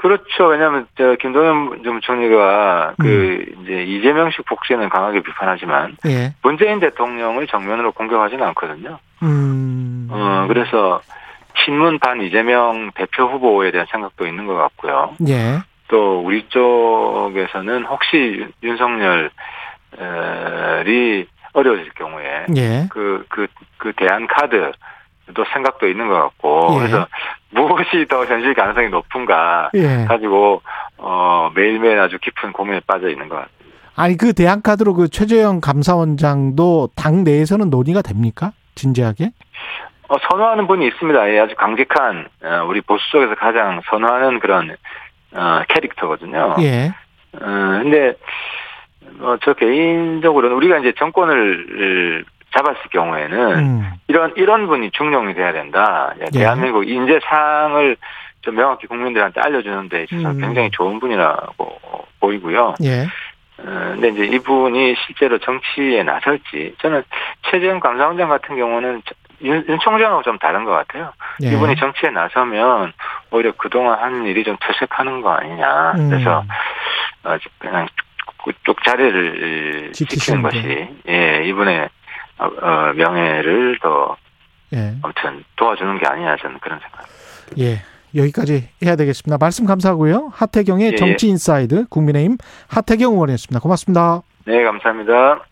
Speaker 10: 그렇죠. 왜냐하면 저 김동연 부총리가 그 음. 그 이제 이재명식 복지는 강하게 비판하지만 예. 문재인 대통령을 정면으로 공격하지는 않거든요. 음. 어 그래서 친문 반 이재명 대표 후보에 대한 생각도 있는 것 같고요. 예. 또 우리 쪽에서는 혹시 윤석열이 어려워질 경우에 예. 그, 그, 그 대안 카드 또 생각도 있는 것 같고 예. 그래서 무엇이 더 현실 가능성이 높은가 예. 가지고 어 매일매일 아주 깊은 고민에 빠져 있는 것 같습니다.
Speaker 2: 아니 그 대한카드로 그 최재형 감사원장도 당 내에서는 논의가 됩니까? 진지하게?
Speaker 10: 어, 선호하는 분이 있습니다. 예, 아주 강직한 어, 우리 보수 쪽에서 가장 선호하는 그런 어, 캐릭터거든요. 예. 어, 근데 어, 저 개인적으로는 우리가 이제 정권을 잡았을 경우에는 음. 이런 이런 분이 중용이 돼야 된다. 예. 대한민국 인재상을 좀 명확히 국민들한테 알려주는데 있어서 음. 굉장히 좋은 분이라고 보이고요. 예. 어, 근데 이제 이분이 실제로 정치에 나설지 저는 최재형 감사원장 같은 경우는 윤, 윤 총장하고 좀 다른 것 같아요. 예. 이분이 정치에 나서면 오히려 그동안 한 일이 좀 퇴색하는 거 아니냐. 음. 그래서 어, 그냥 그쪽 자리를 지키는 것이 예 이분의 어, 어, 명예를 더 예. 아무튼 도와주는 게 아니냐 저는 그런 생각.
Speaker 2: 예. 여기까지 해야 되겠습니다. 말씀 감사하고요. 하태경의 예, 예. 정치 인사이드 국민의힘 하태경 의원이었습니다. 고맙습니다.
Speaker 10: 네, 감사합니다.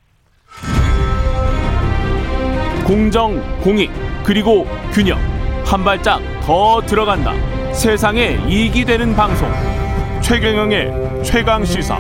Speaker 9: 공정, 공익, 그리고 균형. 한 발짝 더 들어간다. 세상에 이익이 되는 방송. 최경영의 최강 시사.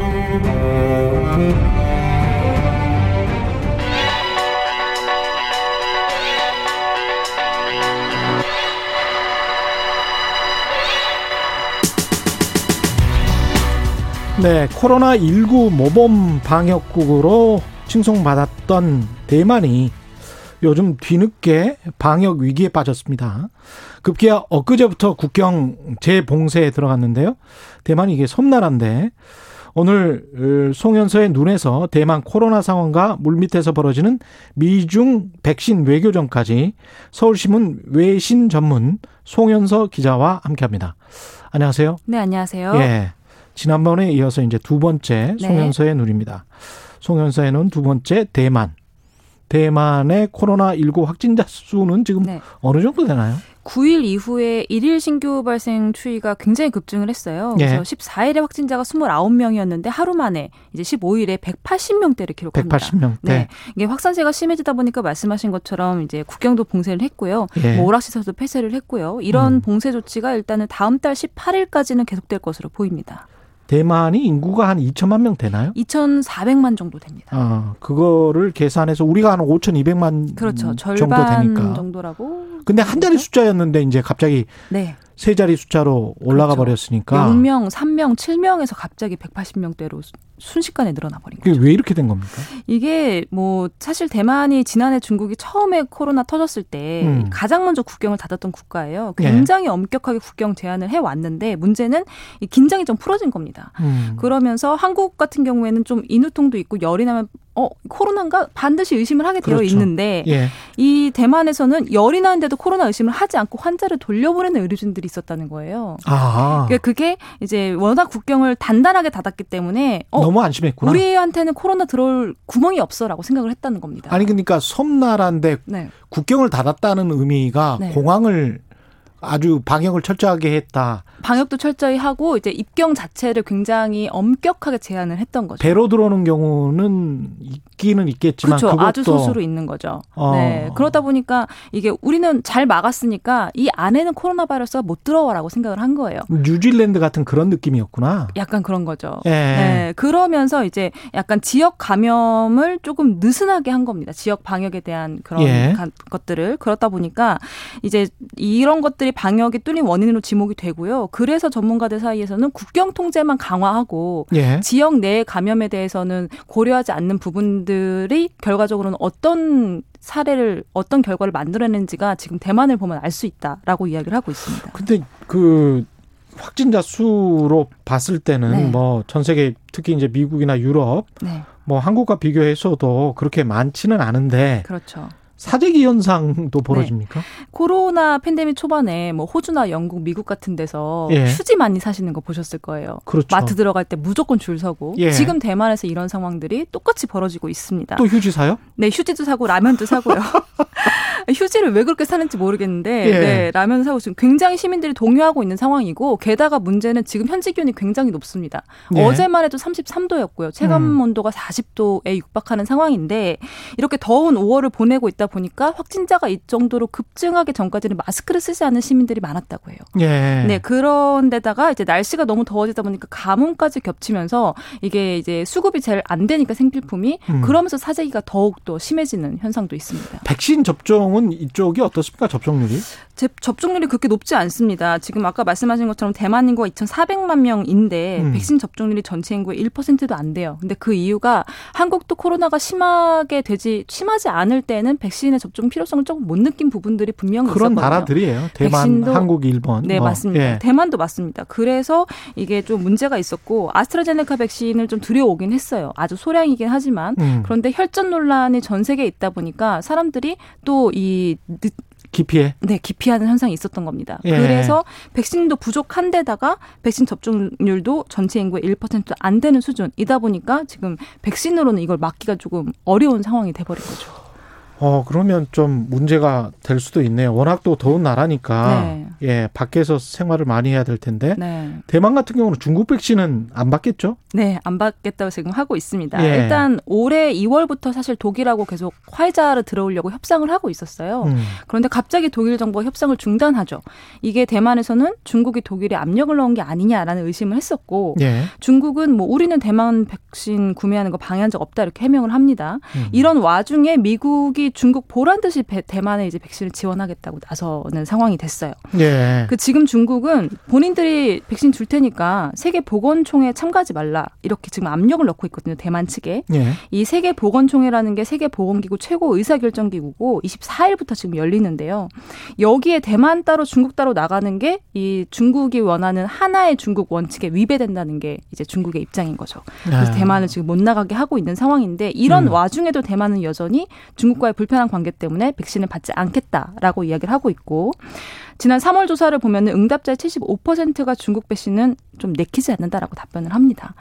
Speaker 2: 네, 코로나19 모범 방역국으로 칭송받았던 대만이 요즘 뒤늦게 방역 위기에 빠졌습니다. 급기야 엊그제부터 국경 재봉쇄에 들어갔는데요. 대만이 이게 섬나라인데 오늘 송현서의 눈에서 대만 코로나 상황과 물밑에서 벌어지는 미중 백신 외교전까지 서울신문 외신 전문 송현서 기자와 함께합니다. 안녕하세요.
Speaker 11: 네, 안녕하세요.
Speaker 2: 예. 지난번에 이어서 이제 두 번째 네. 송현서의 눈입니다. 송현서의 눈 두 번째 대만. 대만의 코로나19 확진자 수는 지금 네. 어느 정도 되나요?
Speaker 11: 9일 이후에 1일 신규 발생 추이가 굉장히 급증을 했어요. 그래서 예. 14일에 확진자가 29명이었는데 하루 만에 이제 15일에 180명대를 기록합니다.
Speaker 2: 180명대.
Speaker 11: 네. 이게 확산세가 심해지다 보니까 말씀하신 것처럼 이제 국경도 봉쇄를 했고요. 예. 뭐 오락시설도 폐쇄를 했고요. 이런 음. 봉쇄 조치가 일단은 다음 달 18일까지는 계속될 것으로 보입니다.
Speaker 2: 대만이 인구가 한 2천만 명 되나요?
Speaker 11: 2,400만 정도 됩니다.
Speaker 2: 아, 그거를 계산해서 우리가 한 5,200만
Speaker 11: 그렇죠.
Speaker 2: 정도 되니까.
Speaker 11: 정도라고.
Speaker 2: 근데 한 자리 숫자였는데 이제 갑자기 네. 세 자리 숫자로 올라가 그렇죠. 버렸으니까
Speaker 11: 0명, 3명, 7명에서 갑자기 180명대로 순식간에 늘어나 버린 거죠.
Speaker 2: 왜 이렇게 된 겁니까?
Speaker 11: 이게 뭐 사실 대만이 지난해 중국이 처음에 코로나 터졌을 때 음. 가장 먼저 국경을 닫았던 국가예요. 굉장히 네. 엄격하게 국경 제한을 해 왔는데 문제는 이 긴장이 좀 풀어진 겁니다. 음. 그러면서 한국 같은 경우에는 좀 인후통도 있고 열이 나면 어 코로나인가 반드시 의심을 하게 되어 그렇죠. 있는데 예. 이 대만에서는 열이 나는데도 코로나 의심을 하지 않고 환자를 돌려보내는 의료진들이 있었다는 거예요. 아. 그러니까 그게 이제 워낙 국경을 단단하게 닫았기 때문에
Speaker 2: 어, 너무 안심했구나.
Speaker 11: 우리한테는 코로나 들어올 구멍이 없어라고 생각을 했다는 겁니다.
Speaker 2: 아니 그러니까 섬나라인데 네. 국경을 닫았다는 의미가 네. 공항을 아주 방역을 철저하게 했다.
Speaker 11: 방역도 철저히 하고 이제 입경 자체를 굉장히 엄격하게 제한을 했던 거죠.
Speaker 2: 배로 들어오는 경우는 있기는 있겠지만
Speaker 11: 그렇죠. 아주 소수로 있는 거죠. 어. 네. 그러다 보니까 이게 우리는 잘 막았으니까 이 안에는 코로나 바이러스가 못 들어와라고 생각을 한 거예요.
Speaker 2: 뉴질랜드 같은 그런 느낌이었구나.
Speaker 11: 약간 그런 거죠. 예. 네. 그러면서 이제 약간 지역 감염을 조금 느슨하게 한 겁니다. 지역 방역에 대한 그런 예. 것들을 그렇다 보니까 이제 이런 것들이 방역이 뚫린 원인으로 지목이 되고요. 그래서 전문가들 사이에서는 국경 통제만 강화하고 예. 지역 내 감염에 대해서는 고려하지 않는 부분들 것들이 결과적으로는 어떤 사례를 어떤 결과를 만들어낸지가 지금 대만을 보면 알 수 있다라고 이야기를 하고 있습니다.
Speaker 2: 근데 그 확진자 수로 봤을 때는 네. 뭐전 세계 특히 이제 미국이나 유럽 네. 뭐 한국과 비교해서도 그렇게 많지는 않은데
Speaker 11: 그렇죠.
Speaker 2: 사재기 현상도 벌어집니까? 네.
Speaker 11: 코로나 팬데믹 초반에 뭐 호주나 영국, 미국 같은 데서 예. 휴지 많이 사시는 거 보셨을 거예요.
Speaker 2: 그렇죠.
Speaker 11: 마트 들어갈 때 무조건 줄 서고 예. 지금 대만에서 이런 상황들이 똑같이 벌어지고 있습니다.
Speaker 2: 또 휴지 사요?
Speaker 11: 네, 휴지도 사고 라면도 사고요. 휴지를 왜 그렇게 사는지 모르겠는데 예. 네, 라면 사고 지금 굉장히 시민들이 동요하고 있는 상황이고 게다가 문제는 지금 현지 기온이 굉장히 높습니다. 예. 어제만 해도 33도였고요. 체감 음. 온도가 40도에 육박하는 상황인데 이렇게 더운 5월을 보내고 있다 보니까 확진자가 이 정도로 급증하기 전까지는 마스크를 쓰지 않는 시민들이 많았다고 해요.
Speaker 2: 예.
Speaker 11: 네, 그런데다가 이제 날씨가 너무 더워지다 보니까 가뭄까지 겹치면서 이게 이제 수급이 잘안 되니까 생필품이 음. 그러면서 사재기가 더욱 더 심해지는 현상도 있습니다.
Speaker 2: 백신 접종은 이쪽이 어떻습니까? 접종률이?
Speaker 11: 제, 접종률이 그렇게 높지 않습니다. 지금 아까 말씀하신 것처럼 대만 인구가 2,400만 명인데 음. 백신 접종률이 전체 인구의 1%도 안 돼요. 근데 그 이유가 한국도 코로나가 심하게 되지 심하지 않을 때는 백신 백신의 접종 필요성을 조금 못 느낀 부분들이 분명히
Speaker 2: 그런
Speaker 11: 있었거든요.
Speaker 2: 나라들이에요. 대만, 백신도, 한국, 일본.
Speaker 11: 네, 뭐. 맞습니다. 예. 대만도 맞습니다. 그래서 이게 좀 문제가 있었고 아스트라제네카 백신을 좀 들여오긴 했어요. 아주 소량이긴 하지만 음. 그런데 혈전 논란이 전 세계에 있다 보니까 사람들이 또이
Speaker 2: 기피해?
Speaker 11: 네, 기피하는 현상이 있었던 겁니다. 예. 그래서 백신도 부족한데다가 백신 접종률도 전체 인구의 1%안 되는 수준이다 보니까 지금 백신으로는 이걸 막기가 조금 어려운 상황이 돼버린 거죠.
Speaker 2: 어, 그러면 좀 문제가 될 수도 있네요. 워낙 또 더운 나라니까. 네. 예, 밖에서 생활을 많이 해야 될 텐데 네. 대만 같은 경우는 중국 백신은 안 받겠죠?
Speaker 11: 네, 안 받겠다고 지금 하고 있습니다. 예. 일단 올해 2월부터 사실 독일하고 계속 화이자를 들어오려고 협상을 하고 있었어요. 음. 그런데 갑자기 독일 정부가 협상을 중단하죠. 이게 대만에서는 중국이 독일에 압력을 넣은 게 아니냐라는 의심을 했었고 예. 중국은 뭐 우리는 대만 백신 구매하는 거 방해한 적 없다 이렇게 해명을 합니다. 음. 이런 와중에 미국이 중국 보란 듯이 대만에 이제 백신을 지원하겠다고 나서는 상황이 됐어요. 예. 그 지금 중국은 본인들이 백신 줄 테니까 세계 보건총회 참가하지 말라 이렇게 지금 압력을 넣고 있거든요. 대만 측에. 예. 이 세계 보건총회라는 게 세계 보건기구 최고 의사결정기구고 24일부터 지금 열리는데요. 여기에 대만 따로 중국 따로 나가는 게 이 중국이 원하는 하나의 중국 원칙에 위배된다는 게 이제 중국의 입장인 거죠. 그래서 예. 대만을 지금 못 나가게 하고 있는 상황인데 이런 음. 와중에도 대만은 여전히 중국과의 불편한 관계 때문에 백신을 받지 않겠다라고 이야기를 하고 있고 지난 3월 조사를 보면 응답자의 75%가 중국 백신은 좀 내키지 않는다라고 답변을 합니다.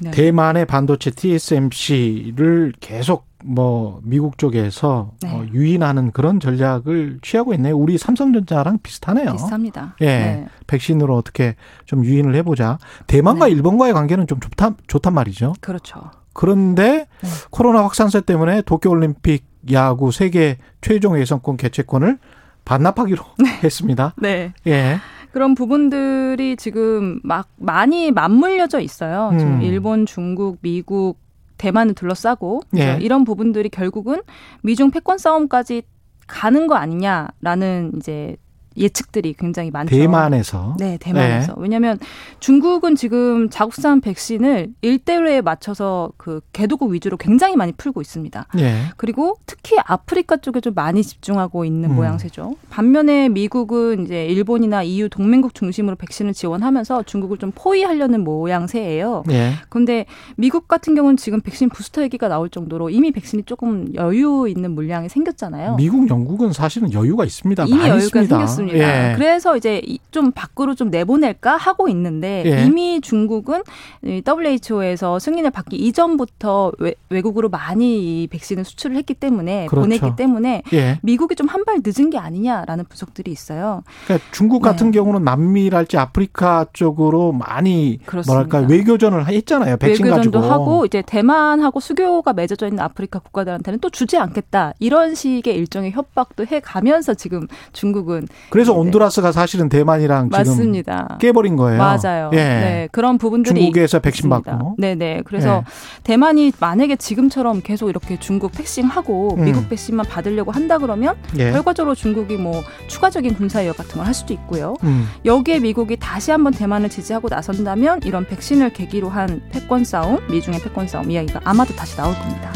Speaker 2: 네. 대만의 반도체 TSMC를 계속 뭐 미국 쪽에서 네. 어, 유인하는 그런 전략을 취하고 있네요. 우리 삼성전자랑 비슷하네요.
Speaker 11: 비슷합니다.
Speaker 2: 예, 네. 백신으로 어떻게 좀 유인을 해보자. 대만과 네. 일본과의 관계는 좀 좋다 좋단 말이죠.
Speaker 11: 그렇죠.
Speaker 2: 그런데 네. 코로나 확산세 때문에 도쿄올림픽 야구 세계 최종 예선권 개최권을 반납하기로 네. 했습니다.
Speaker 11: 네. 예. 그런 부분들이 지금 막 많이 맞물려져 있어요. 음. 지금 일본, 중국, 미국, 대만을 둘러싸고 예. 이런 부분들이 결국은 미중 패권 싸움까지 가는 거 아니냐라는 이제 예측들이 굉장히 많죠.
Speaker 2: 대만에서.
Speaker 11: 네, 대만에서. 네. 왜냐하면 중국은 지금 자국산 백신을 일대회에 맞춰서 그 개도국 위주로 굉장히 많이 풀고 있습니다. 네. 그리고 특히 아프리카 쪽에 좀 많이 집중하고 있는 음. 모양새죠. 반면에 미국은 이제 일본이나 EU 동맹국 중심으로 백신을 지원하면서 중국을 좀 포위하려는 모양새예요. 네. 그런데 미국 같은 경우는 지금 백신 부스터 얘기가 나올 정도로 이미 백신이 조금 여유 있는 물량이 생겼잖아요.
Speaker 2: 미국, 영국은 사실은 여유가 있습니다.
Speaker 11: 이미 여유가 있습니다. 생겼습니다. 있습니다. 예. 그래서 이제 좀 밖으로 좀 내보낼까 하고 있는데 예. 이미 중국은 WHO에서 승인을 받기 이전부터 외, 국으로 많이 이 백신을 수출을 했기 때문에 그렇죠. 보냈기 때문에 예. 미국이 좀 한 발 늦은 게 아니냐라는 분석들이 있어요.
Speaker 2: 그러니까 중국 같은 네. 경우는 남미랄지 아프리카 쪽으로 많이 그렇습니다. 뭐랄까 외교전을 했잖아요. 백신
Speaker 11: 외교전도
Speaker 2: 가지고
Speaker 11: 하고 이제 대만하고 수교가 맺어져 있는 아프리카 국가들한테는 또 주지 않겠다 이런 식의 일종의 협박도 해 가면서 지금 중국은
Speaker 2: 그래서 네. 온두라스가 사실은 대만이랑 맞습니다. 지금 깨버린 거예요.
Speaker 11: 맞아요. 예. 네. 그런 부분들이
Speaker 2: 중국에서 백신 있습니다. 받고.
Speaker 11: 네 네. 그래서 예. 대만이 만약에 지금처럼 계속 이렇게 중국 백신하고 음. 미국 백신만 받으려고 한다 그러면 예. 결과적으로 중국이 뭐 추가적인 군사위협 같은 걸 할 수도 있고요. 음. 여기에 미국이 다시 한번 대만을 지지하고 나선다면 이런 백신을 계기로 한 패권 싸움, 미중의 패권 싸움 이야기가 아마도 다시 나올 겁니다.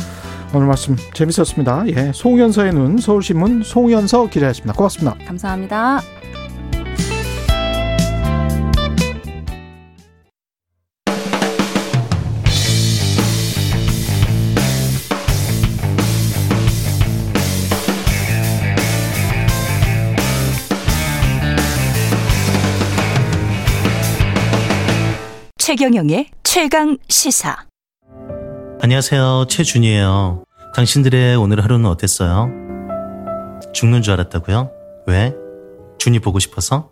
Speaker 2: 오늘 말씀 재밌었습니다. 예, 송현서의 눈 서울신문 송현서 기자였습니다. 고맙습니다.
Speaker 11: 감사합니다.
Speaker 12: 최경영의 최강 시사.
Speaker 13: 안녕하세요. 최준이에요. 당신들의 오늘 하루는 어땠어요? 죽는 줄 알았다고요? 왜? 준이 보고 싶어서?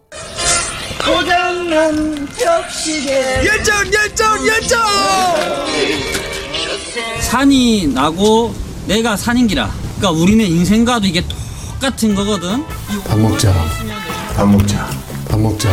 Speaker 13: 고장난
Speaker 14: 벽시계 열정 열정 열정
Speaker 15: 산이 나고 내가 산인기라 그러니까 우리는 인생과도 이게 똑같은 거거든
Speaker 16: 밥 먹자 밥 먹자 밥 먹자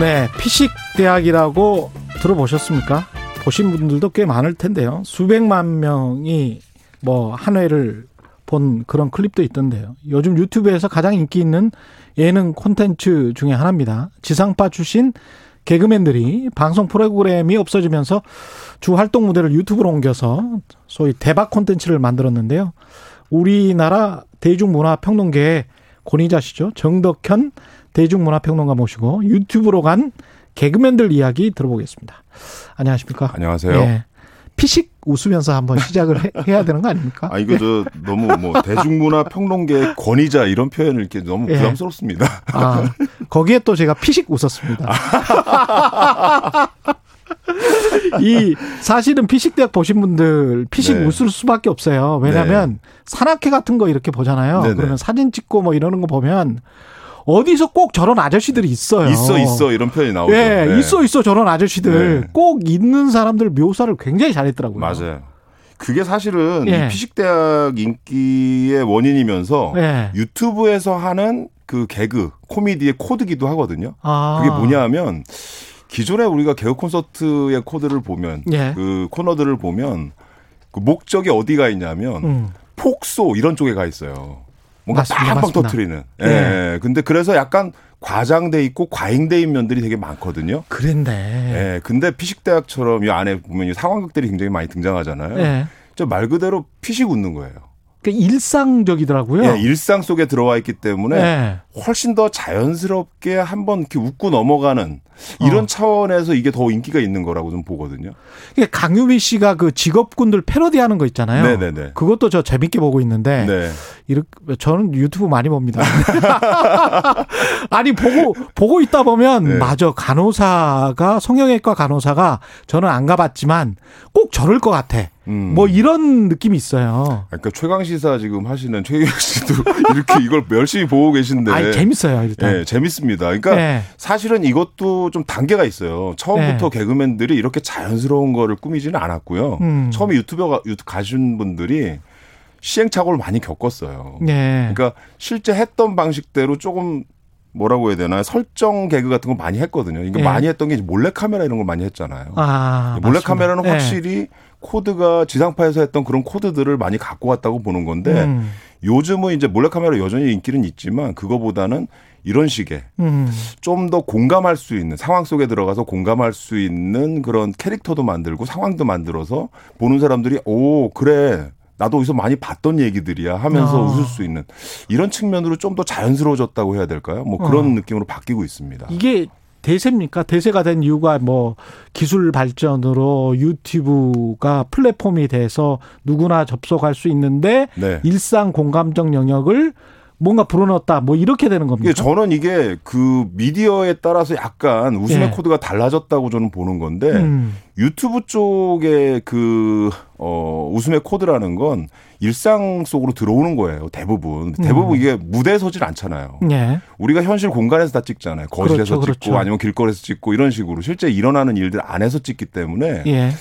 Speaker 2: 네 피식 대학이라고 들어보셨습니까? 보신 분들도 꽤 많을 텐데요. 수백만 명이 뭐 한 회를 본 그런 클립도 있던데요. 요즘 유튜브에서 가장 인기 있는 예능 콘텐츠 중에 하나입니다. 지상파 출신 개그맨들이 방송 프로그램이 없어지면서 주 활동 무대를 유튜브로 옮겨서 소위 대박 콘텐츠를 만들었는데요. 우리나라 대중문화평론계의 권위자시죠. 정덕현 대중문화평론가 모시고 유튜브로 간 개그맨들 이야기 들어보겠습니다. 안녕하십니까?
Speaker 17: 안녕하세요. 예.
Speaker 2: 피식 웃으면서 한번 시작을 해, 야 되는 거 아닙니까?
Speaker 17: 아 이거 저 너무 뭐 대중문화 평론계 권위자 이런 표현을 이렇게 너무 예. 부담스럽습니다.
Speaker 2: 아 거기에 또 제가 피식 웃었습니다. 이 사실은 피식대학 보신 분들 피식 네. 웃을 수밖에 없어요. 왜냐하면 네. 산악회 같은 거 이렇게 보잖아요. 네네. 그러면 사진 찍고 뭐 이러는 거 보면 어디서 꼭 저런 아저씨들이 있어요.
Speaker 17: 있어 있어 이런 표현이 나오죠.
Speaker 2: 네, 네. 있어 있어 저런 아저씨들 네. 꼭 있는 사람들 묘사를 굉장히 잘했더라고요.
Speaker 17: 맞아요. 그게 사실은 예. 이 피식대학 인기의 원인이면서 예. 유튜브에서 하는 그 개그 코미디의 코드기도 하거든요. 아. 그게 뭐냐하면 기존에 우리가 개그 콘서트의 코드를 보면 예. 그 코너들을 보면 그 목적이 어디가 있냐면 음. 폭소 이런 쪽에 가 있어요. 뭔가 빵빵 터트리는. 예. 예. 근데 그래서 약간 과장돼 있고 과잉돼 있는 면들이 되게 많거든요.
Speaker 2: 그런데.
Speaker 17: 예. 근데 피식대학처럼 이 안에 보면 이 상황극들이 굉장히 많이 등장하잖아요. 예. 저말 그대로 피식 웃는 거예요.
Speaker 2: 그 일상적이더라고요.
Speaker 17: 예, 일상 속에 들어와 있기 때문에 네. 훨씬 더 자연스럽게 한번 이렇게 웃고 넘어가는 이런 어. 차원에서 이게 더 인기가 있는 거라고 좀 보거든요.
Speaker 2: 이게 강유미 씨가 그 직업군들 패러디하는 거 있잖아요. 네네네. 그것도 저 재밌게 보고 있는데 네. 이렇게 저는 유튜브 많이 봅니다. 아니 보고 보고 있다 보면 네. 맞아 간호사가 성형외과 간호사가 저는 안 가봤지만 꼭 저럴 것 같아. 음. 뭐 이런 느낌이 있어요.
Speaker 17: 그러니까 최강 시사 지금 하시는 최경 씨도 이렇게 이걸 열심히 보고 계신데.
Speaker 2: 아 재밌어요 일단.
Speaker 17: 네, 재밌습니다. 그러니까 네. 사실은 이것도 좀 단계가 있어요. 처음부터 네. 개그맨들이 이렇게 자연스러운 거를 꾸미지는 않았고요. 음. 처음에 유튜버 유튜브 가신 분들이 시행착오를 많이 겪었어요. 네. 그러니까 실제 했던 방식대로 조금 뭐라고 해야 되나 설정 개그 같은 거 많이 했거든요. 이게 네. 많이 했던 게 몰래 카메라 이런 걸 많이 했잖아요. 아, 몰래 카메라는 네. 확실히 코드가 지상파에서 했던 그런 코드들을 많이 갖고 왔다고 보는 건데 음. 요즘은 이제 몰래 카메라 여전히 인기는 있지만 그거보다는 이런 식의 음. 좀더 공감할 수 있는 상황 속에 들어가서 공감할 수 있는 그런 캐릭터도 만들고 상황도 만들어서 보는 사람들이 오 그래 나도 어디서 많이 봤던 얘기들이야 하면서 아. 웃을 수 있는 이런 측면으로 좀 더 자연스러워졌다고 해야 될까요? 뭐 그런 어. 느낌으로 바뀌고 있습니다.
Speaker 2: 이게 대세입니까? 대세가 된 이유가 뭐 기술 발전으로 유튜브가 플랫폼이 돼서 누구나 접속할 수 있는데 네. 일상 공감적 영역을 뭔가 불어넣었다 뭐 이렇게 되는 겁니다.
Speaker 17: 저는 이게 그 미디어에 따라서 약간 웃음의 네. 코드가 달라졌다고 저는 보는 건데 음. 유튜브 쪽의 그 어, 웃음의 코드라는 건 일상 속으로 들어오는 거예요. 대부분 대부분 음. 이게 무대에 서질 않잖아요. 네. 우리가 현실 공간에서 다 찍잖아요. 거실에서 그렇죠, 찍고 그렇죠. 아니면 길거리에서 찍고 이런 식으로 실제 일어나는 일들 안에서 찍기 때문에 예.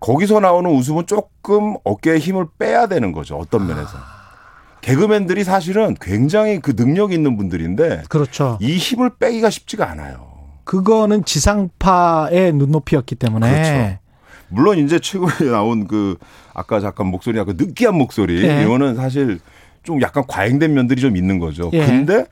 Speaker 17: 거기서 나오는 웃음은 조금 어깨에 힘을 빼야 되는 거죠. 어떤 면에서. 아. 개그맨들이 사실은 굉장히 그 능력 있는 분들인데
Speaker 2: 그렇죠.
Speaker 17: 이 힘을 빼기가 쉽지가 않아요.
Speaker 2: 그거는 지상파의 눈높이였기 때문에 그렇죠.
Speaker 17: 물론 이제 최근에 나온 그 아까 잠깐 목소리 약간 느끼한 목소리 네. 이거는 사실 좀 약간 과잉된 면들이 좀 있는 거죠. 예. 근데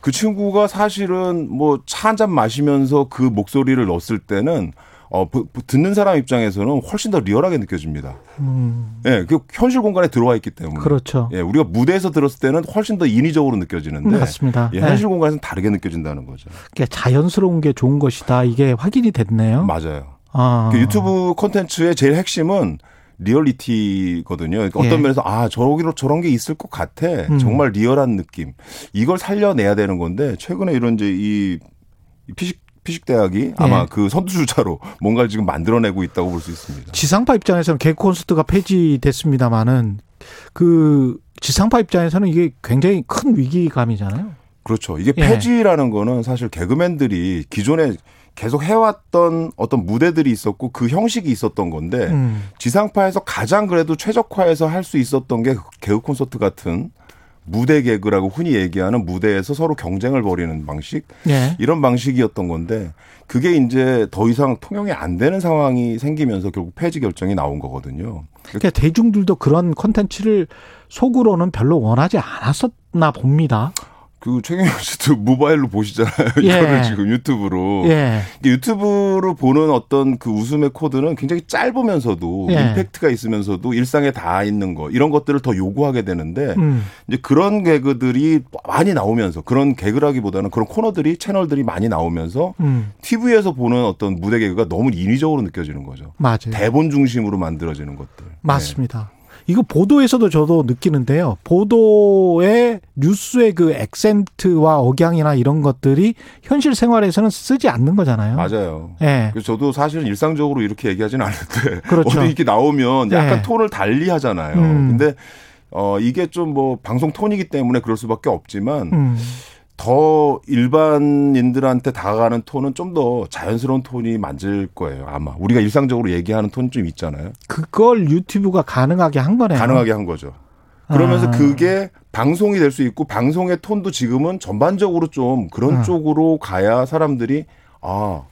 Speaker 17: 그 친구가 사실은 뭐 차 한 잔 마시면서 그 목소리를 넣었을 때는 어, 듣는 사람 입장에서는 훨씬 더 리얼하게 느껴집니다. 음. 예, 그 현실 공간에 들어와 있기 때문에.
Speaker 2: 그렇죠.
Speaker 17: 예, 우리가 무대에서 들었을 때는 훨씬 더 인위적으로 느껴지는데.
Speaker 2: 맞습니다.
Speaker 17: 예, 현실 네. 공간에서는 다르게 느껴진다는 거죠.
Speaker 2: 그러니까 자연스러운 게 좋은 것이다. 이게 확인이 됐네요.
Speaker 17: 맞아요. 아. 그 유튜브 콘텐츠의 제일 핵심은 리얼리티거든요. 그러니까 어떤 예. 면에서 아 저기로 저런 게 있을 것 같아. 음. 정말 리얼한 느낌. 이걸 살려내야 되는 건데 최근에 이런 이제 이 피식 피식대학이 아마 네. 그 선두주자로 뭔가를 지금 만들어내고 있다고 볼 수 있습니다.
Speaker 2: 지상파 입장에서는 개그 콘서트가 폐지됐습니다마는 그 지상파 입장에서는 이게 굉장히 큰 위기감이잖아요.
Speaker 17: 그렇죠. 이게 예. 폐지라는 거는 사실 개그맨들이 기존에 계속 해왔던 어떤 무대들이 있었고 그 형식이 있었던 건데 음. 지상파에서 가장 그래도 최적화해서 할 수 있었던 게 개그 콘서트 같은 무대 개그라고 흔히 얘기하는 무대에서 서로 경쟁을 벌이는 방식 네. 이런 방식이었던 건데 그게 이제 더 이상 통용이 안 되는 상황이 생기면서 결국 폐지 결정이 나온 거거든요.
Speaker 2: 그러니까 대중들도 그런 콘텐츠를 속으로는 별로 원하지 않았었나 봅니다.
Speaker 17: 그 최경영 씨도 모바일로 보시잖아요. 예. 이거를 지금 유튜브로. 예. 유튜브로 보는 어떤 그 웃음의 코드는 굉장히 짧으면서도 예. 임팩트가 있으면서도 일상에 다 있는 거 이런 것들을 더 요구하게 되는데 음. 이제 그런 개그들이 많이 나오면서 그런 개그라기보다는 그런 코너들이 채널들이 많이 나오면서 음. TV에서 보는 어떤 무대 개그가 너무 인위적으로 느껴지는 거죠.
Speaker 2: 맞아요.
Speaker 17: 대본 중심으로 만들어지는 것들.
Speaker 2: 맞습니다. 이거 보도에서도 저도 느끼는데요. 보도의 뉴스의 그 액센트와 억양이나 이런 것들이 현실 생활에서는 쓰지 않는 거잖아요.
Speaker 17: 맞아요. 예. 네. 저도 사실은 일상적으로 이렇게 얘기하지는 않는데 그렇죠. 어디 이렇게 나오면 약간 네. 톤을 달리 하잖아요. 음. 근데 어 이게 좀 뭐 방송 톤이기 때문에 그럴 수밖에 없지만 음. 더 일반인들한테 다가가는 톤은 좀 더 자연스러운 톤이 맞을 거예요. 아마 우리가 일상적으로 얘기하는 톤 좀 있잖아요.
Speaker 2: 그걸 유튜브가 가능하게 한 거네요.
Speaker 17: 가능하게 한 거죠. 그러면서 아. 그게 방송이 될 수 있고 방송의 톤도 지금은 전반적으로 좀 그런 아. 쪽으로 가야 사람들이 아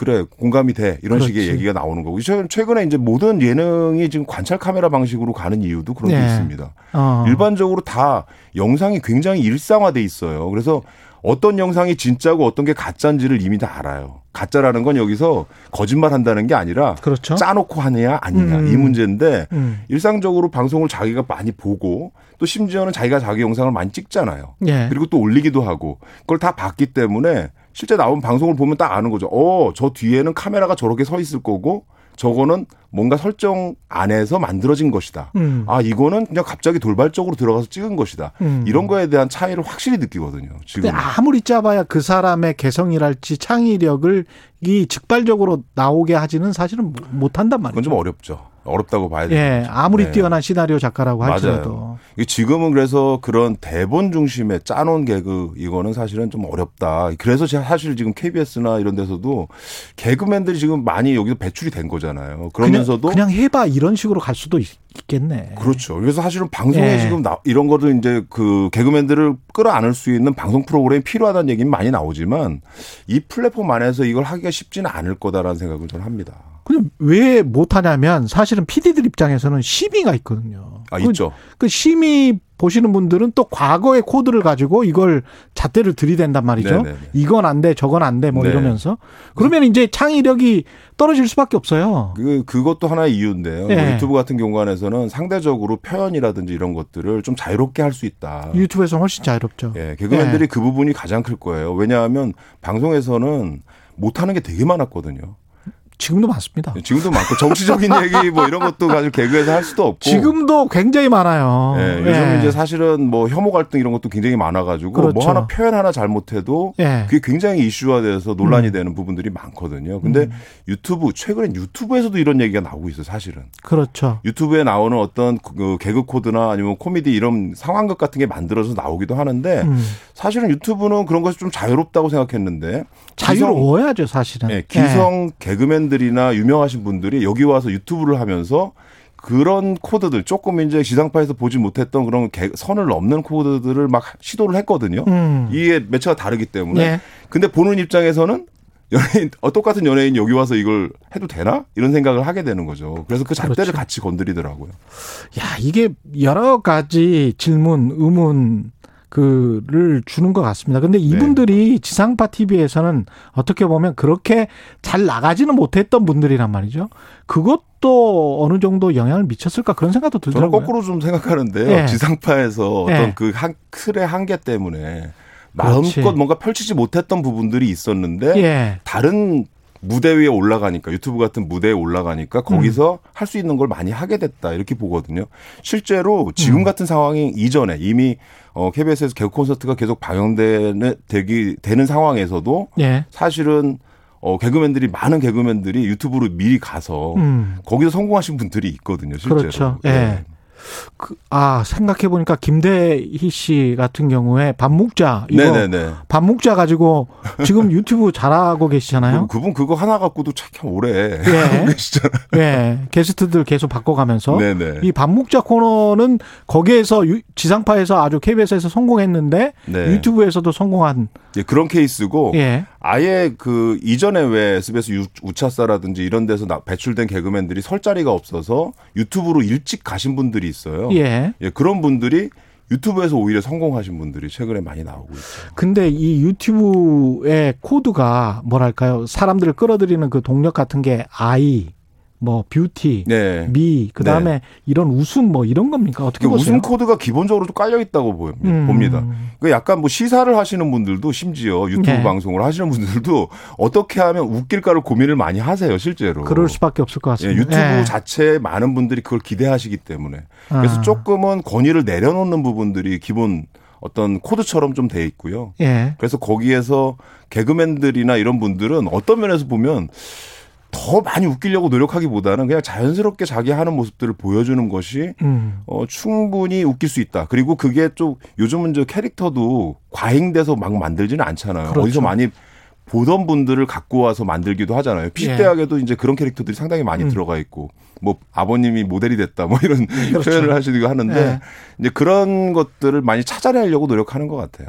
Speaker 17: 그래 공감이 돼 이런 그렇지. 식의 얘기가 나오는 거고 최근에 이제 모든 예능이 지금 관찰 카메라 방식으로 가는 이유도 그런 네. 게 있습니다. 어. 일반적으로 다 영상이 굉장히 일상화돼 있어요. 그래서 어떤 영상이 진짜고 어떤 게 가짜인지를 이미 다 알아요. 가짜라는 건 여기서 거짓말 한다는 게 아니라 그렇죠. 짜놓고 하느냐 아니냐 음. 이 문제인데 음. 일상적으로 방송을 자기가 많이 보고 또 심지어는 자기가 자기 영상을 많이 찍잖아요. 예. 그리고 또 올리기도 하고 그걸 다 봤기 때문에 실제 나온 방송을 보면 딱 아는 거죠. 어, 저 뒤에는 카메라가 저렇게 서 있을 거고 저거는 뭔가 설정 안에서 만들어진 것이다. 음. 아, 이거는 그냥 갑자기 돌발적으로 들어가서 찍은 것이다. 음. 이런 거에 대한 차이를 확실히 느끼거든요. 지금.
Speaker 2: 아무리 짜봐야 그 사람의 개성이랄지 창의력을 이 즉발적으로 나오게 하지는 사실은 못 한단 말이죠.
Speaker 17: 그건 좀 어렵죠. 어렵다고 봐야 돼요. 예,
Speaker 2: 아무리 네. 뛰어난 시나리오 작가라고 할지라도.
Speaker 17: 지금은 그래서 그런 대본 중심의 짜놓은 개그 이거는 사실은 좀 어렵다. 그래서 사실 지금 KBS나 이런 데서도 개그맨들이 지금 많이 여기서 배출이 된 거잖아요. 그러면서도
Speaker 2: 그냥, 그냥 해봐 이런 식으로 갈 수도 있, 겠네
Speaker 17: 그렇죠. 그래서 사실은 방송에 예. 지금 나, 이런 거를 이제 그 개그맨들을 끌어안을 수 있는 방송 프로그램이 필요하다는 얘기는 많이 나오지만 이 플랫폼 안에서 이걸 하기가 쉽지는 않을 거다라는 생각을 저는 합니다.
Speaker 2: 왜 못하냐면 사실은 PD들 입장에서는 심의가 있거든요.
Speaker 17: 아, 그, 있죠.
Speaker 2: 그 심의 보시는 분들은 또 과거의 코드를 가지고 이걸 잣대를 들이댄단 말이죠. 네네네. 이건 안 돼, 저건 안 돼, 뭐 네. 이러면서. 그러면 이제 창의력이 떨어질 수밖에 없어요.
Speaker 17: 그, 그것도 하나의 이유인데요. 네. 뭐 유튜브 같은 경우에는 상대적으로 표현이라든지 이런 것들을 좀 자유롭게 할 수 있다.
Speaker 2: 유튜브에서 훨씬 자유롭죠.
Speaker 17: 예, 개그맨들이 네. 그 부분이 가장 클 거예요. 왜냐하면 방송에서는 못하는 게 되게 많았거든요.
Speaker 2: 지금도 많습니다.
Speaker 17: 네, 지금도 많고 정치적인 얘기 뭐 이런 것도 가지고 개그에서 할 수도 없고
Speaker 2: 지금도 굉장히 많아요.
Speaker 17: 네, 요즘 예. 이제 사실은 뭐 혐오 갈등 이런 것도 굉장히 많아가지고 뭐 그렇죠. 뭐 하나 표현 하나 잘못해도 예. 그게 굉장히 이슈화돼서 논란이 음. 되는 부분들이 많거든요. 근데 음. 유튜브 최근엔 유튜브에서도 이런 얘기가 나오고 있어요. 사실은.
Speaker 2: 그렇죠.
Speaker 17: 유튜브에 나오는 어떤 그 개그 코드나 아니면 코미디 이런 상황극 같은 게 만들어서 나오기도 하는데 음. 사실은 유튜브는 그런 것이 좀 자유롭다고 생각했는데
Speaker 2: 자유로워야죠 사실은.
Speaker 17: 네, 기성 예. 개그맨 연예인들이나 유명하신 분들이 여기 와서 유튜브를 하면서 그런 코드들 조금 이제 지상파에서 보지 못했던 그런 선을 넘는 코드들을 막 시도를 했거든요. 음. 이게 매체가 다르기 때문에. 네. 근데 보는 입장에서는 연예인 어 똑같은 연예인 여기 와서 이걸 해도 되나 이런 생각을 하게 되는 거죠. 그래서 그 잣대를 그렇죠. 같이 건드리더라고요.
Speaker 2: 야 이게 여러 가지 질문, 의문 그를 주는 것 같습니다. 근데 네. 이분들이 네. 지상파 TV에서는 어떻게 보면 그렇게 잘 나가지는 못했던 분들이란 말이죠. 그것도 어느 정도 영향을 미쳤을까 그런 생각도 들더라고요.
Speaker 17: 저는 거꾸로 좀 생각하는데요. 네. 지상파에서 어떤 네. 그 한, 틀의 한계 때문에 마음껏 그렇지. 뭔가 펼치지 못했던 부분들이 있었는데 예. 다른 무대 위에 올라가니까 유튜브 같은 무대에 올라가니까 거기서 음. 할수 있는 걸 많이 하게 됐다 이렇게 보거든요. 실제로 지금 음. 같은 상황이 이전에 이미 어 KBS에서 개국 콘서트가 계속 방영되는 되기 되는 상황에서도 예. 사실은 어 개그맨들이 많은 개그맨들이 유튜브로 미리 가서 음. 거기서 성공하신 분들이 있거든요. 실제로.
Speaker 2: 그렇죠. 예. 네. 그, 아, 생각해 보니까 김대희 씨 같은 경우에 밥묵자. 이거 네네네. 밥묵자 가지고 지금 유튜브 잘하고 계시잖아요.
Speaker 17: 그분 그거 하나 갖고도 참 오래 예. 하고 계시잖아요.
Speaker 2: 예. 게스트들 계속 바꿔가면서. 네네. 이 밥묵자 코너는 거기에서 지상파에서 아주 KBS에서 성공했는데 네. 유튜브에서도 성공한
Speaker 17: 예, 그런 케이스고 예. 아예 그 이전에 왜 SBS 우차사라든지 이런 데서 배출된 개그맨들이 설 자리가 없어서 유튜브로 일찍 가신 분들이 있어요. 예. 예 그런 분들이 유튜브에서 오히려 성공하신 분들이 최근에 많이 나오고 있죠.
Speaker 2: 근데 이 유튜브의 코드가 뭐랄까요? 사람들을 끌어들이는 그 동력 같은 게 아이 뭐 뷰티, 네. 미, 그 다음에 네. 이런 웃음 뭐 이런 겁니까? 어떻게 보세요?
Speaker 17: 웃음 코드가 기본적으로 좀 깔려 있다고 보입니다. 음. 봅니다. 그 약간 뭐 시사를 하시는 분들도 심지어 유튜브 네. 방송을 하시는 분들도 어떻게 하면 웃길까를 고민을 많이 하세요, 실제로.
Speaker 2: 그럴 수밖에 없을 것 같습니다.
Speaker 17: 예, 유튜브 네. 자체에 많은 분들이 그걸 기대하시기 때문에 그래서 아. 조금은 권위를 내려놓는 부분들이 기본 어떤 코드처럼 좀 돼 있고요. 예. 그래서 거기에서 개그맨들이나 이런 분들은 어떤 면에서 보면 더 많이 웃기려고 노력하기보다는 그냥 자연스럽게 자기 하는 모습들을 보여주는 것이 음. 어, 충분히 웃길 수 있다. 그리고 그게 좀 요즘은 저 캐릭터도 과잉돼서 막 만들지는 않잖아요. 그렇죠. 어디서 많이 보던 분들을 갖고 와서 만들기도 하잖아요. 피식대학에도 예. 이제 그런 캐릭터들이 상당히 많이 음. 들어가 있고 뭐 아버님이 모델이 됐다 뭐 이런 그렇죠. 표현을 하시기도 하는데 네. 이제 그런 것들을 많이 찾아내려고 노력하는 것 같아요.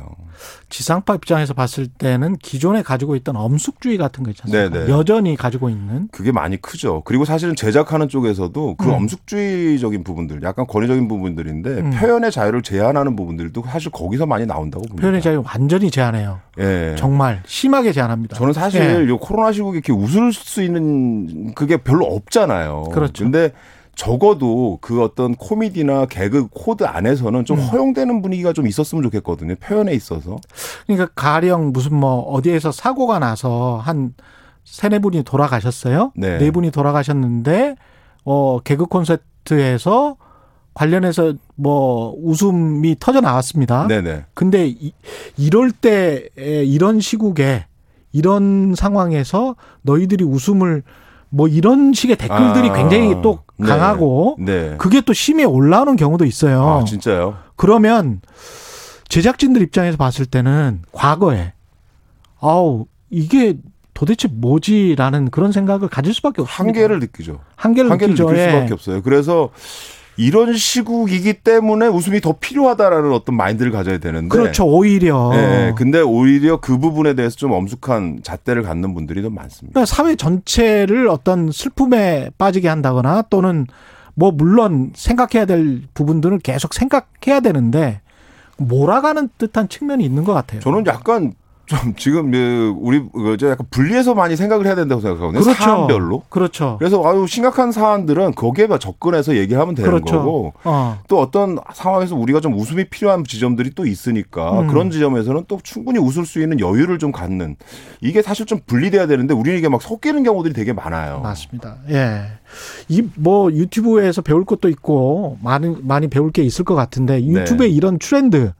Speaker 2: 지상파 입장에서 봤을 때는 기존에 가지고 있던 엄숙주의 같은 거 있잖아요. 네네. 여전히 가지고 있는
Speaker 17: 그게 많이 크죠. 그리고 사실은 제작하는 쪽에서도 그 음. 엄숙주의적인 부분들, 약간 권위적인 부분들인데 음. 표현의 자유를 제한하는 부분들도 사실 거기서 많이 나온다고 봅니다.
Speaker 2: 표현의 자유 완전히 제한해요. 예. 정말 심하게 제한합니다.
Speaker 17: 저는 사실 예. 이 코로나 시국에 이렇게 웃을 수 있는 그게 별로 없잖아요.
Speaker 2: 그렇죠.
Speaker 17: 근데 적어도 그 어떤 코미디나 개그 코드 안에서는 좀 음. 허용되는 분위기가 좀 있었으면 좋겠거든요. 표현에 있어서.
Speaker 2: 그러니까 가령 무슨 뭐 어디에서 사고가 나서 한 세네 분이 돌아가셨어요. 네. 네 분이 돌아가셨는데 어 개그 콘서트에서 관련해서 뭐 웃음이 터져 나왔습니다. 네네. 근데 이, 이럴 때 이런 시국에 이런 상황에서 너희들이 웃음을 뭐 이런 식의 댓글들이 아, 굉장히 또 네. 강하고 네, 네. 그게 또 심해 올라오는 경우도 있어요.
Speaker 17: 아, 진짜요?
Speaker 2: 그러면 제작진들 입장에서 봤을 때는 과거에 아우 이게 도대체 뭐지라는 그런 생각을 가질 수밖에 없습니다.
Speaker 17: 한계를 느끼죠.
Speaker 2: 한계를,
Speaker 17: 한계를. 느낄 수밖에 예. 없어요. 그래서 이런 시국이기 때문에 웃음이 더 필요하다라는 어떤 마인드를 가져야 되는데
Speaker 2: 그렇죠 오히려
Speaker 17: 네, 근데 오히려 그 부분에 대해서 좀 엄숙한 잣대를 갖는 분들이 더 많습니다.
Speaker 2: 그러니까 사회 전체를 어떤 슬픔에 빠지게 한다거나 또는 뭐 물론 생각해야 될 부분들을 계속 생각해야 되는데 몰아가는 듯한 측면이 있는 것 같아요.
Speaker 17: 저는 약간 좀 지금 그 우리 그저 약간 분리해서 많이 생각을 해야 된다고 생각하거든요. 그렇죠. 사안별로.
Speaker 2: 그렇죠.
Speaker 17: 그래서 아유 심각한 사안들은 거기에 접근해서 얘기하면 되는 그렇죠. 거고 어. 또 어떤 상황에서 우리가 좀 웃음이 필요한 지점들이 또 있으니까 음. 그런 지점에서는 또 충분히 웃을 수 있는 여유를 좀 갖는 이게 사실 좀 분리돼야 되는데 우리는 이게 막 섞이는 경우들이 되게 많아요.
Speaker 2: 맞습니다. 예. 이 뭐 유튜브에서 배울 것도 있고 많이 많이 배울 게 있을 것 같은데 유튜브의 네. 이런 트렌드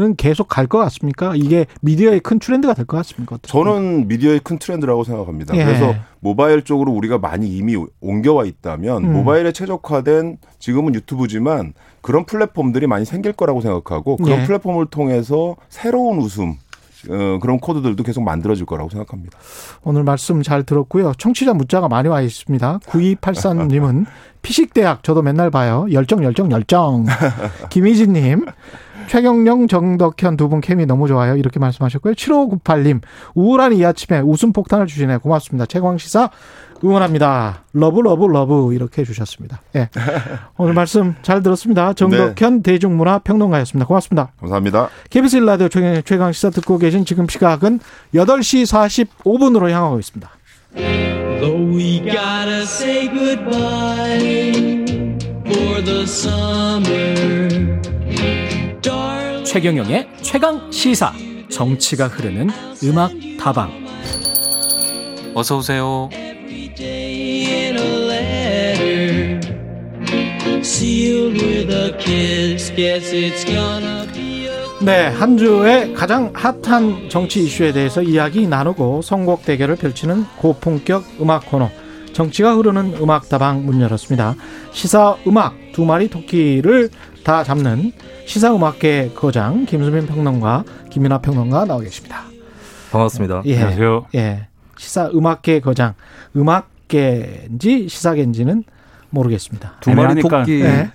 Speaker 2: 는 계속 갈 것 같습니까? 이게 미디어의 큰 트렌드가 될 것 같습니까?
Speaker 17: 저는 미디어의 큰 트렌드라고 생각합니다. 예. 그래서 모바일 쪽으로 우리가 많이 이미 옮겨와 있다면 음. 모바일에 최적화된 지금은 유튜브지만 그런 플랫폼들이 많이 생길 거라고 생각하고 그런 예. 플랫폼을 통해서 새로운 웃음 어, 그런 코드들도 계속 만들어질 거라고 생각합니다.
Speaker 2: 오늘 말씀 잘 들었고요. 청취자 문자가 많이 와 있습니다. 9283님은 피식대학 저도 맨날 봐요. 열정 열정 열정. 김희진님 최경영, 정덕현 두 분 케미 너무 좋아요. 이렇게 말씀하셨고요. 7598님, 우울한 이 아침에 웃음 폭탄을 주시네. 고맙습니다. 최강시사 응원합니다. Love, love, love. 이렇게 해주셨습니다. 예. 오늘 말씀 잘 들었습니다. 정덕현 네. 대중문화 평론가였습니다. 고맙습니다.
Speaker 17: 감사합니다.
Speaker 2: KBS 일라디오 최강시사 듣고 계신 지금 시각은 8시 45분으로 향하고 있습니다. Though we gotta say goodbye for the summer. 최경영의 최강 시사 정치가 흐르는 음악 다방
Speaker 18: 어서 오세요.
Speaker 2: 네, 한 주의 가장 핫한 정치 이슈에 대해서 이야기 나누고 선곡 대결을 펼치는 고품격 음악 코너 정치가 흐르는 음악 다방 문 열었습니다. 시사 음악 두 마리 토끼를 다 잡는 시사음악계 거장 김수민 평론가 김민아 평론가 나와 계십니다.
Speaker 18: 반갑습니다.
Speaker 2: 예,
Speaker 18: 안녕하세요.
Speaker 2: 예, 시사음악계 거장 음악계인지 시사계인지는 모르겠습니다.
Speaker 18: 두 마리 토끼 예.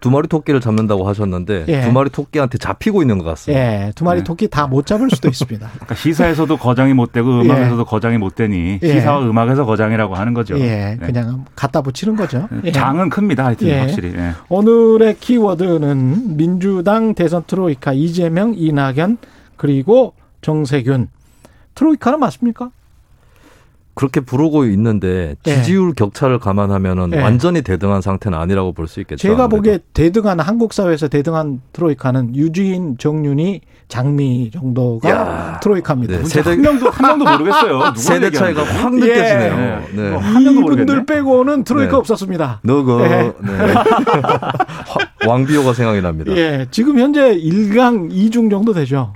Speaker 18: 두 마리 토끼를 잡는다고 하셨는데 예. 두 마리 토끼한테 잡히고 있는 것 같습니다.
Speaker 2: 예, 두 마리 네. 토끼 다 못 잡을 수도 있습니다.
Speaker 5: 그러니까 시사에서도 거장이 못 되고 음악에서도 예. 거장이 못 되니 예. 시사와 음악에서 거장이라고 하는 거죠.
Speaker 2: 예, 네. 그냥 갖다 붙이는 거죠.
Speaker 5: 예. 장은 큽니다. 하여튼 예. 확실히. 예.
Speaker 2: 오늘의 키워드는 민주당 대선 트로이카 이재명, 이낙연 그리고 정세균. 트로이카는 맞습니까?
Speaker 18: 그렇게 부르고 있는데 예. 지지율 네. 격차를 감안하면은 네. 완전히 대등한 상태는 아니라고 볼 수 있겠죠.
Speaker 2: 제가 아무래도. 보기에 대등한 한국 사회에서 대등한 트로이카는 유지인, 정윤이, 장미 정도가 야. 트로이카입니다. 네,
Speaker 5: 세대 한 명도 한 명도 모르겠어요.
Speaker 18: 세대 차이가 확 느껴지네요. 예.
Speaker 2: 네. 뭐한 명도 모르겠네. 빼고는 트로이카 네. 없었습니다.
Speaker 18: 너그 네. 왕비호가 생각이 납니다.
Speaker 2: 예, 지금 현재 1강 2중 정도 되죠.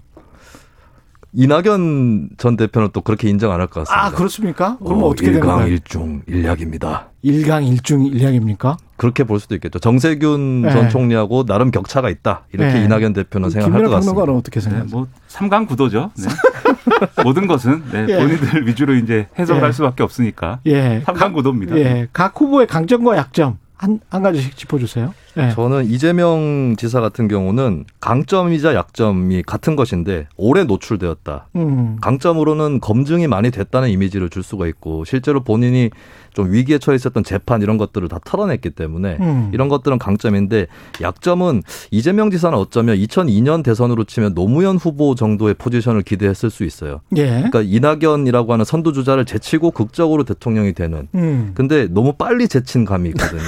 Speaker 18: 이낙연 전 대표는 또 그렇게 인정 안 할 것 같습니다.
Speaker 2: 아, 그렇습니까? 그럼 어, 떻게 되는 거예요?
Speaker 18: 1강 1중 1약입니다.
Speaker 2: 1강 1중 1약입니까?
Speaker 18: 그렇게 볼 수도 있겠죠. 정세균 네. 전 총리하고 나름 격차가 있다. 이렇게 네. 이낙연 대표는 생각할 것 같습니다.
Speaker 2: 평론가는 어떻게 생각하세요?
Speaker 5: 네, 뭐 3강 구도죠. 네. 모든 것은 네, 예. 본인들 위주로 이제 해석할 예. 수밖에 없으니까. 예. 3강 구도입니다.
Speaker 2: 예. 각 후보의 강점과 약점 한, 한 가지씩 짚어주세요.
Speaker 18: 네. 저는 이재명 지사 같은 경우는 강점이자 약점이 같은 것인데 오래 노출되었다. 음. 강점으로는 검증이 많이 됐다는 이미지를 줄 수가 있고 실제로 본인이 좀 위기에 처했었던 재판 이런 것들을 다 털어냈기 때문에 음. 이런 것들은 강점인데 약점은 이재명 지사는 어쩌면 2002년 대선으로 치면 노무현 후보 정도의 포지션을 기대했을 수 있어요. 예. 그러니까 이낙연이라고 하는 선두 주자를 제치고 극적으로 대통령이 되는. 음. 근데 너무 빨리 제친 감이 있거든요.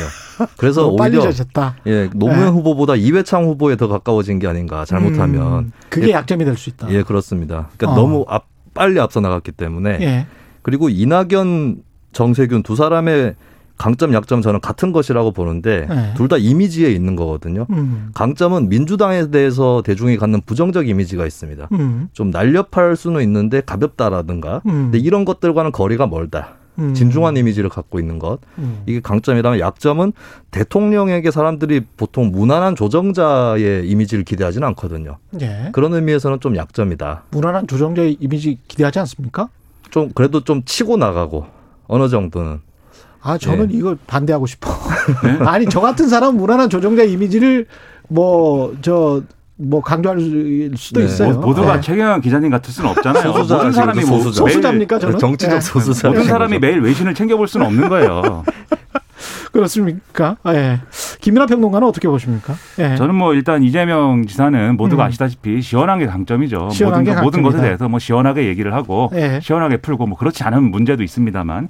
Speaker 18: 그래서 오히려 예, 노무현 네. 후보보다 이회창 후보에 더 가까워진 게 아닌가 잘못하면 음,
Speaker 2: 그게 예, 약점이 될 수 있다.
Speaker 18: 예, 그렇습니다. 그러니까 어. 너무 앞, 빨리 앞서 나갔기 때문에 예. 그리고 이낙연 정세균 두 사람의 강점 약점 저는 같은 것이라고 보는데 네. 둘다 이미지에 있는 거거든요. 음. 강점은 민주당에 대해서 대중이 갖는 부정적 이미지가 있습니다. 음. 좀 날렵할 수는 있는데 가볍다라든가. 음. 근데 이런 것들과는 거리가 멀다. 음. 진중한 이미지를 갖고 있는 것 음. 이게 강점이라면 약점은 대통령에게 사람들이 보통 무난한 조정자의 이미지를 기대하지는 않거든요. 예. 그런 의미에서는 좀 약점이다.
Speaker 2: 무난한 조정자의 이미지 기대하지 않습니까?
Speaker 18: 좀 그래도 좀 치고 나가고 어느 정도는.
Speaker 2: 아 저는 예. 이거 반대하고 싶어. 네? 아니 저 같은 사람 무난한 조정자 이미지를 뭐저 뭐 강조할 수도 네. 있어요.
Speaker 5: 모두가 네. 최경영 기자님 같을 수는 없잖아요.
Speaker 2: 소수자, 모든 사람이 뭐 소수자. 소수자입니까 저는?
Speaker 18: 정치적 네. 소수자.
Speaker 5: 모든 사람이 매일 외신을 챙겨볼 수는 없는 거예요.
Speaker 2: 그렇습니까? 예. 네. 김민하 평론가는 어떻게 보십니까?
Speaker 5: 예. 저는 뭐 일단 이재명 지사는 모두가 음. 아시다시피 시원한 게 강점이죠.
Speaker 2: 시원한
Speaker 5: 모든,
Speaker 2: 게
Speaker 5: 모든 것에 대해서 뭐 시원하게 얘기를 하고 예. 시원하게 풀고 뭐 그렇지 않은 문제도 있습니다만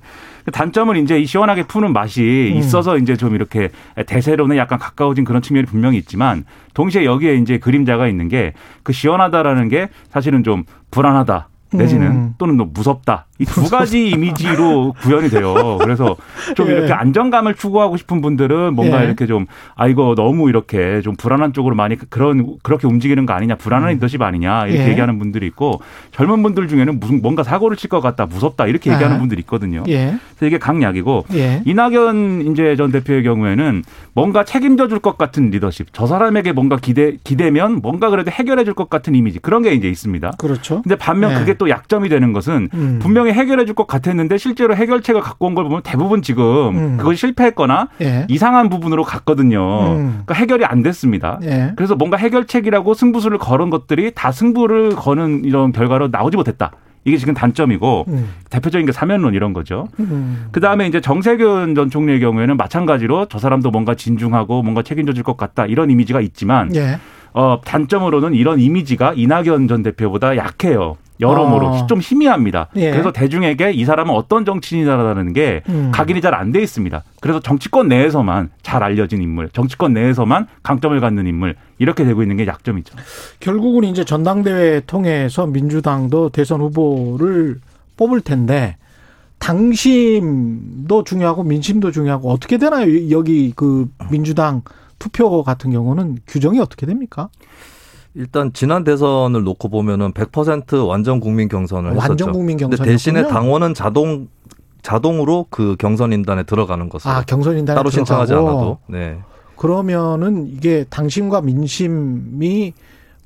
Speaker 5: 단점은 이제 이 시원하게 푸는 맛이 음. 있어서 이제 좀 이렇게 대세론에 약간 가까워진 그런 측면이 분명히 있지만 동시에 여기에 이제 그림자가 있는 게 그 시원하다라는 게 사실은 좀 불안하다. 내지는 음. 또는 뭐 무섭다. 이 두 가지 이미지로 구현이 돼요. 그래서 좀 예. 이렇게 안정감을 추구하고 싶은 분들은 뭔가 예. 이렇게 좀, 아, 이거 너무 이렇게 좀 불안한 쪽으로 많이 그런, 그렇게 움직이는 거 아니냐, 불안한 음. 리더십 아니냐, 이렇게 예. 얘기하는 분들이 있고, 젊은 분들 중에는 무슨 뭔가 사고를 칠 것 같다, 무섭다, 이렇게 얘기하는 아. 분들이 있거든요. 예. 그래서 이게 강약이고, 예. 이낙연 이제 전 대표의 경우에는 뭔가 책임져 줄 것 같은 리더십, 저 사람에게 뭔가 기대, 기대면 뭔가 그래도 해결해 줄 것 같은 이미지, 그런 게 이제 있습니다.
Speaker 2: 그렇죠.
Speaker 5: 근데 반면 예. 그게 또 약점이 되는 것은 음. 분명 히 해결해 줄 것 같았는데 실제로 해결책을 갖고 온 걸 보면 대부분 지금 음. 그걸 실패했거나 예. 이상한 부분으로 갔거든요. 음. 그러니까 해결이 안 됐습니다. 예. 그래서 뭔가 해결책이라고 승부수를 걸은 것들이 다 승부를 거는 이런 결과로 나오지 못했다. 이게 지금 단점이고 음. 대표적인 게 사면론 이런 거죠. 음. 그 다음에 이제 정세균 전 총리의 경우에는 마찬가지로 저 사람도 뭔가 진중하고 뭔가 책임져 줄것 같다 이런 이미지가 있지만 예. 어, 단점으로는 이런 이미지가 이낙연 전 대표보다 약해요. 여러모로 어. 좀 희미합니다. 예. 그래서 대중에게 이 사람은 어떤 정치인이라는 게 음. 각인이 잘 안 돼 있습니다. 그래서 정치권 내에서만 잘 알려진 인물, 정치권 내에서만 강점을 갖는 인물 이렇게 되고 있는 게 약점이죠.
Speaker 2: 결국은 이제 전당대회 통해서 민주당도 대선 후보를 뽑을 텐데 당심도 중요하고 민심도 중요하고 어떻게 되나요? 여기 그 민주당 투표 같은 경우는 규정이 어떻게 됩니까?
Speaker 18: 일단 지난 대선을 놓고 보면은 100% 완전 국민 경선을 했었죠.
Speaker 2: 완전 국민 경선.
Speaker 18: 대신에 당원은 자동 자동으로 그 경선 인단에 들어가는 것으로.
Speaker 2: 아 경선 인단에
Speaker 18: 따로 신청하지 않아도. 네.
Speaker 2: 그러면은 이게 당심과 민심이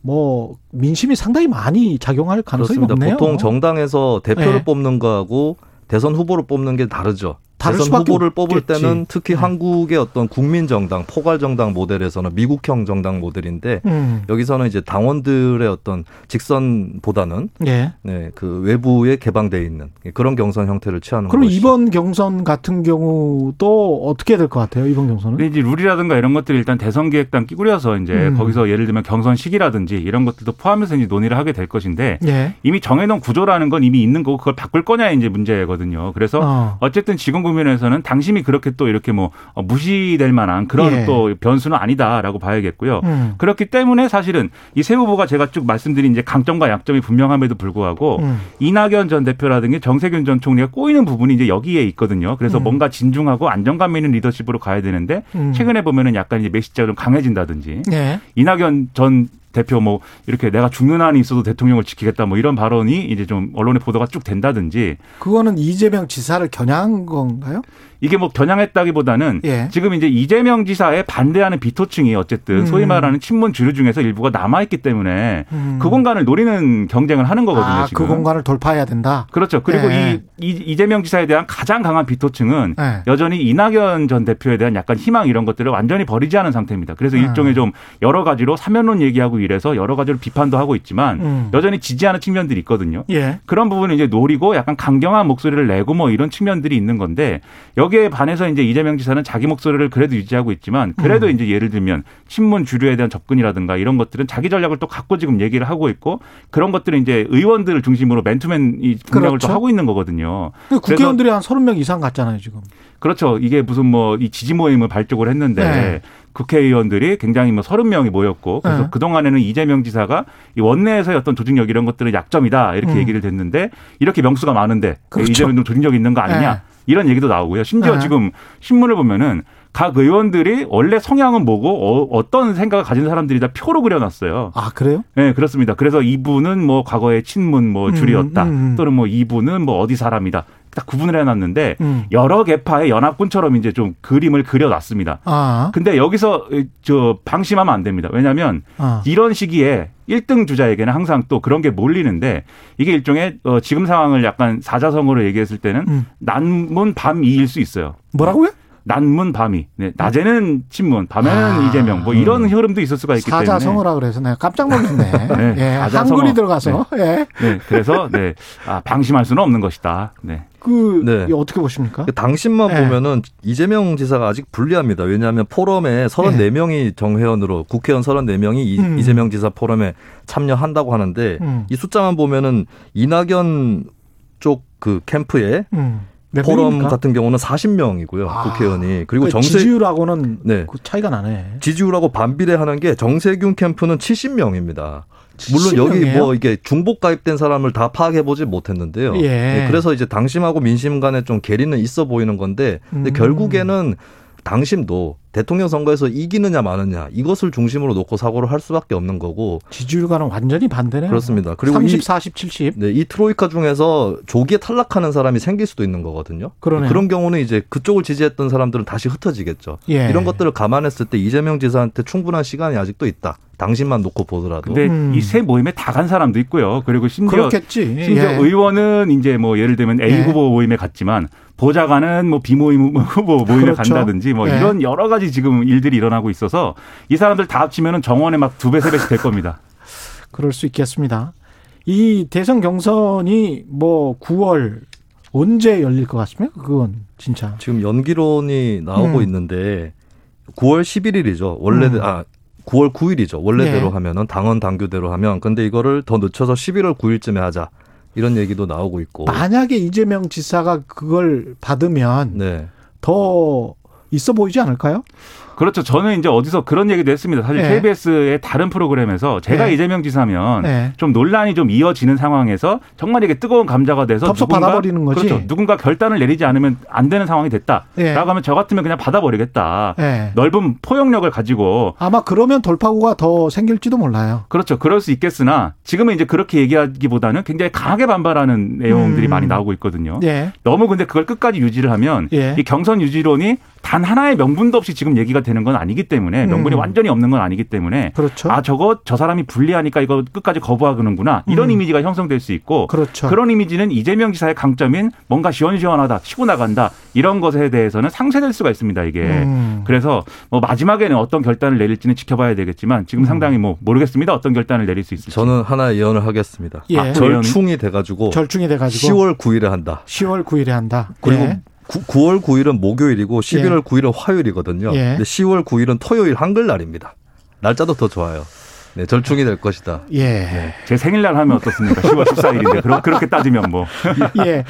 Speaker 2: 뭐 민심이 상당히 많이 작용할 가능성이
Speaker 18: 그렇습니다.
Speaker 2: 높네요.
Speaker 18: 보통 정당에서 대표를 네. 뽑는 거하고 대선 후보를 뽑는 게 다르죠. 대선 후보를 뽑을 때는 특히 네. 한국의 어떤 국민 정당, 포괄 정당 모델에서는 미국형 정당 모델인데 음. 여기서는 이제 당원들의 어떤 직선보다는 네. 네, 그 외부에 개방돼 있는 그런 경선 형태를 취하는
Speaker 2: 그럼 것이죠. 이번 경선 같은 경우도 어떻게 될 것 같아요? 이번 경선은?
Speaker 5: 이제 룰이라든가 이런 것들이 일단 대선 기획단 끼구려서 이제 음. 거기서 예를 들면 경선 시기라든지 이런 것들도 포함해서 이제 논의를 하게 될 것인데 네. 이미 정해놓은 구조라는 건 이미 있는 거고 그걸 바꿀 거냐 이제 문제거든요. 그래서 어. 쨌든 지금 국면에서는 당심이 그렇게 또 이렇게 뭐 어, 무시될 만한 그런 예. 또 변수는 아니다라고 봐야겠고요. 음. 그렇기 때문에 사실은 이세 후보가 제가 쭉 말씀드린 이제 강점과 약점이 분명함에도 불구하고 음. 이낙연 전 대표라든지 정세균 전 총리가 꼬이는 부분이 이제 여기에 있거든요. 그래서 음. 뭔가 진중하고 안정감 있는 리더십으로 가야 되는데 음. 최근에 보면은 약간 이제 메시지가 좀 강해진다든지 예. 이낙연 전 대표 뭐 이렇게 내가 죽는 한이 있어도 대통령을 지키겠다 뭐 이런 발언이 이제 좀 언론의 보도가 쭉 된다든지
Speaker 2: 그거는 이재명 지사를 겨냥한 건가요?
Speaker 5: 이게 뭐 겨냥했다기보다는 예. 지금 이제 이재명 지사에 반대하는 비토층이 어쨌든 음. 소위 말하는 친문 주류 중에서 일부가 남아 있기 때문에 음. 그 공간을 노리는 경쟁을 하는 거거든요. 아,
Speaker 2: 지금. 그 공간을 돌파해야 된다.
Speaker 5: 그렇죠. 그리고 예. 이, 이 재명 지사에 대한 가장 강한 비토층은 예. 여전히 이낙연 전 대표에 대한 약간 희망 이런 것들을 완전히 버리지 않은 상태입니다. 그래서 음. 일종의 좀 여러 가지로 사면론 얘기하고 이래서 여러 가지로 비판도 하고 있지만 음. 여전히 지지하는 측면들이 있거든요. 예. 그런 부분을 이제 노리고 약간 강경한 목소리를 내고 뭐 이런 측면들이 있는 건데 여기에 반해서 이제 이재명 지사는 자기 목소리를 그래도 유지하고 있지만 그래도 음. 이제 예를 들면 친문 주류에 대한 접근이라든가 이런 것들은 자기 전략을 또 갖고 지금 얘기를 하고 있고 그런 것들은 이제 의원들을 중심으로 맨투맨 이 공략을 그렇죠. 또 하고 있는 거거든요.
Speaker 2: 국회의원들이 한 30명 이상 갔잖아요, 지금.
Speaker 5: 그렇죠. 이게 무슨 뭐 이 지지 모임을 발족을 했는데 네. 국회의원들이 굉장히 뭐 서른 명이 모였고 그래서 네. 그 동안에는 이재명 지사가 이 원내에서의 어떤 조직력 이런 것들은 약점이다 이렇게 음. 얘기를 됐는데 이렇게 명수가 많은데 그렇죠. 이재명 조직력 있는 거 아니냐 네. 이런 얘기도 나오고요. 심지어 네. 지금 신문을 보면은 각 의원들이 원래 성향은 뭐고 어, 떤 생각을 가진 사람들이 다 표로 그려놨어요.
Speaker 2: 아 그래요?
Speaker 5: 네 그렇습니다. 그래서 이분은 뭐 과거에 친문 뭐 줄이었다 음, 음, 음. 또는 뭐 이분은 뭐 어디 사람이다. 딱 구분을 해놨는데 음. 여러 개파의 연합군처럼 이제 좀 그림을 그려놨습니다. 아. 근데 여기서 저 방심하면 안 됩니다. 왜냐하면 아. 이런 시기에 1등 주자에게는 항상 또 그런 게 몰리는데 이게 일종의 어 지금 상황을 약간 사자성어로 얘기했을 때는 음. 난문 밤이일 수 있어요.
Speaker 2: 뭐라고요?
Speaker 5: 난문 밤이. 네, 낮에는 친문, 밤에는 아, 이재명. 뭐 이런 음. 흐름도 있을 수가 있기
Speaker 2: 때문에. 사자성어라 그래서 내가 깜짝 놀랐네. 네, 예, 한글이 들어가서.
Speaker 5: 네. 예. 네, 그래서 네, 아, 방심할 수는 없는 것이다. 네.
Speaker 2: 그 네. 어떻게 보십니까? 그
Speaker 18: 당신만 네. 보면은 이재명 지사가 아직 불리합니다. 왜냐하면 포럼에 34명이 네. 정회원으로 국회의원 34명이 음. 이재명 지사 포럼에 참여한다고 하는데 음. 이 숫자만 보면은 이낙연 쪽 그 캠프에 음. 포럼 명입니까? 같은 경우는 40명이고요. 아, 국회의원이. 그리고
Speaker 2: 그 정세 지지율하고는 네. 그 차이가 나네.
Speaker 18: 지지율하고 반비례하는 게 정세균 캠프는 70명입니다. 물론 70명이에요? 여기 뭐 이게 중복 가입된 사람을 다 파악해 보지 못했는데요. 예. 네, 그래서 이제 당심하고 민심 간에 좀 괴리는 있어 보이는 건데 근데 음. 결국에는 당심도 대통령 선거에서 이기느냐 마느냐 이것을 중심으로 놓고 사고를 할 수밖에 없는 거고
Speaker 2: 지지율과는 완전히 반대네요.
Speaker 18: 그렇습니다.
Speaker 2: 그리고 30, 이, 40, 70.
Speaker 18: 네, 이 트로이카 중에서 조기에 탈락하는 사람이 생길 수도 있는 거거든요.
Speaker 2: 그러네요.
Speaker 18: 그런 경우는 이제 그쪽을 지지했던 사람들은 다시 흩어지겠죠. 예. 이런 것들을 감안했을 때 이재명 지사한테 충분한 시간이 아직도 있다. 당신만 놓고 보더라도.
Speaker 5: 근데 음. 이세 모임에 다 간 사람도 있고요. 그리고 심지어
Speaker 2: 그렇겠지.
Speaker 5: 심지어 예. 의원은 이제 뭐 예를 들면 A 예. 후보 모임에 갔지만 보좌관은 뭐 비모임 후보 모임에 그렇죠. 간다든지 뭐 예. 이런 여러 가지 지금 일들이 일어나고 있어서 이 사람들 다 합치면은 정원에 막두 배, 세 배씩 될 겁니다.
Speaker 2: 그럴 수 있겠습니다. 이 대선 경선이 뭐 9월 언제 열릴 것 같습니까? 그건 진짜.
Speaker 18: 지금 연기론이 나오고 음. 있는데 9월 11일이죠. 원래 음. 아 9월 9일이죠. 원래대로 네. 하면은 당원 당규대로 하면 근데 이거를 더 늦춰서 11월 9일쯤에 하자. 이런 얘기도 나오고 있고.
Speaker 2: 만약에 이재명 지사가 그걸 받으면 네. 더 있어 보이지 않을까요?
Speaker 5: 그렇죠. 저는 이제 어디서 그런 얘기도 했습니다. 사실 네. KBS의 다른 프로그램에서 제가 네. 이재명 지사면 네. 좀 논란이 좀 이어지는 상황에서 정말 이게 뜨거운 감자가 돼서
Speaker 2: 덥석 누군가 받아버리는 거지.
Speaker 5: 그렇죠. 누군가 결단을 내리지 않으면 안 되는 상황이 됐다라고 네. 하면 저 같으면 그냥 받아버리겠다. 네. 넓은 포용력을 가지고
Speaker 2: 아마 그러면 돌파구가 더 생길지도 몰라요.
Speaker 5: 그렇죠. 그럴 수 있겠으나 지금은 이제 그렇게 얘기하기보다는 굉장히 강하게 반발하는 내용들이 음. 많이 나오고 있거든요. 네. 너무 근데 그걸 끝까지 유지를 하면 예. 이 경선 유지론이 단 하나의 명분도 없이 지금 얘기가 되는 건 아니기 때문에 명분이 음. 완전히 없는 건 아니기 때문에
Speaker 2: 그렇죠.
Speaker 5: 아 저거 저 사람이 불리하니까 이거 끝까지 거부하는구나 이런 음. 이미지가 형성될 수 있고
Speaker 2: 그렇죠.
Speaker 5: 그런 이미지는 이재명 지사의 강점인 뭔가 시원시원하다 치고 나간다 이런 것에 대해서는 상쇄될 수가 있습니다 이게 음. 그래서 뭐 마지막에는 어떤 결단을 내릴지는 지켜봐야 되겠지만 지금 음. 상당히 뭐 모르겠습니다 어떤 결단을 내릴 수 있을지
Speaker 18: 저는 하나 예언을 하겠습니다. 예. 아, 절충이 돼가지고
Speaker 2: 절충이 돼가지고
Speaker 18: 10월 9일에 한다.
Speaker 2: 10월 9일에 한다.
Speaker 18: 그리고 예. 9, 월 9일은 목요일이고 11월 예. 9일은 화요일이거든요. 예. 근데 10월 9일은 토요일 한글날입니다. 날짜도 더 좋아요. 네, 절충이 될 것이다.
Speaker 2: 예. 네.
Speaker 5: 제 생일날 하면 어떻습니까? 10월 14일인데. 그러, 그렇게 따지면 뭐.
Speaker 2: 예.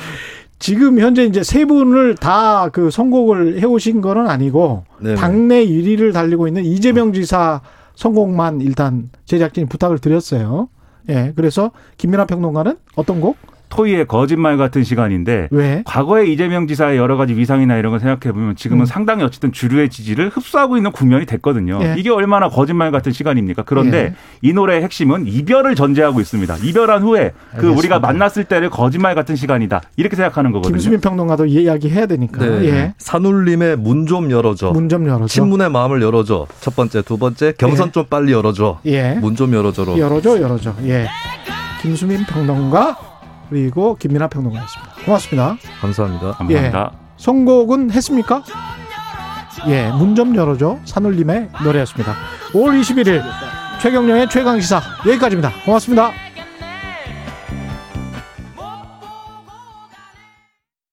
Speaker 2: 지금 현재 이제 세 분을 다 그 선곡을 해오신 거는 아니고 네네. 당내 1위를 달리고 있는 이재명 지사 선곡만 일단 제작진이 부탁을 드렸어요. 예. 그래서 김민아 평론가는 어떤 곡?
Speaker 5: 토이의 거짓말 같은 시간인데
Speaker 2: 왜?
Speaker 5: 과거에 이재명 지사의 여러 가지 위상이나 이런 걸 생각해 보면 지금은 음. 상당히 어쨌든 주류의 지지를 흡수하고 있는 국면이 됐거든요. 예. 이게 얼마나 거짓말 같은 시간입니까? 그런데 예. 이 노래의 핵심은 이별을 전제하고 있습니다. 이별한 후에 그 알겠습니다. 우리가 만났을 때를 거짓말 같은 시간이다. 이렇게 생각하는 거거든요.
Speaker 2: 김수민 평론가도 이야기 해야 되니까. 네. 예.
Speaker 18: 산울림의 문 좀 열어줘.
Speaker 2: 문 좀 열어줘.
Speaker 18: 친문의 마음을 열어줘. 첫 번째, 두 번째 경선 예. 좀 빨리 열어줘.
Speaker 2: 예.
Speaker 18: 문좀 열어줘로.
Speaker 2: 열어줘, 열어줘. 예. 김수민 평론가 그리고 김민아 평론가였습니다. 고맙습니다.
Speaker 18: 감사합니다.
Speaker 5: 감사합니다. 예,
Speaker 2: 선곡은 했습니까? 예, 문 좀 열어줘. 산울림의 노래였습니다. 5월 21일 최경령의 최강시사 여기까지입니다. 고맙습니다.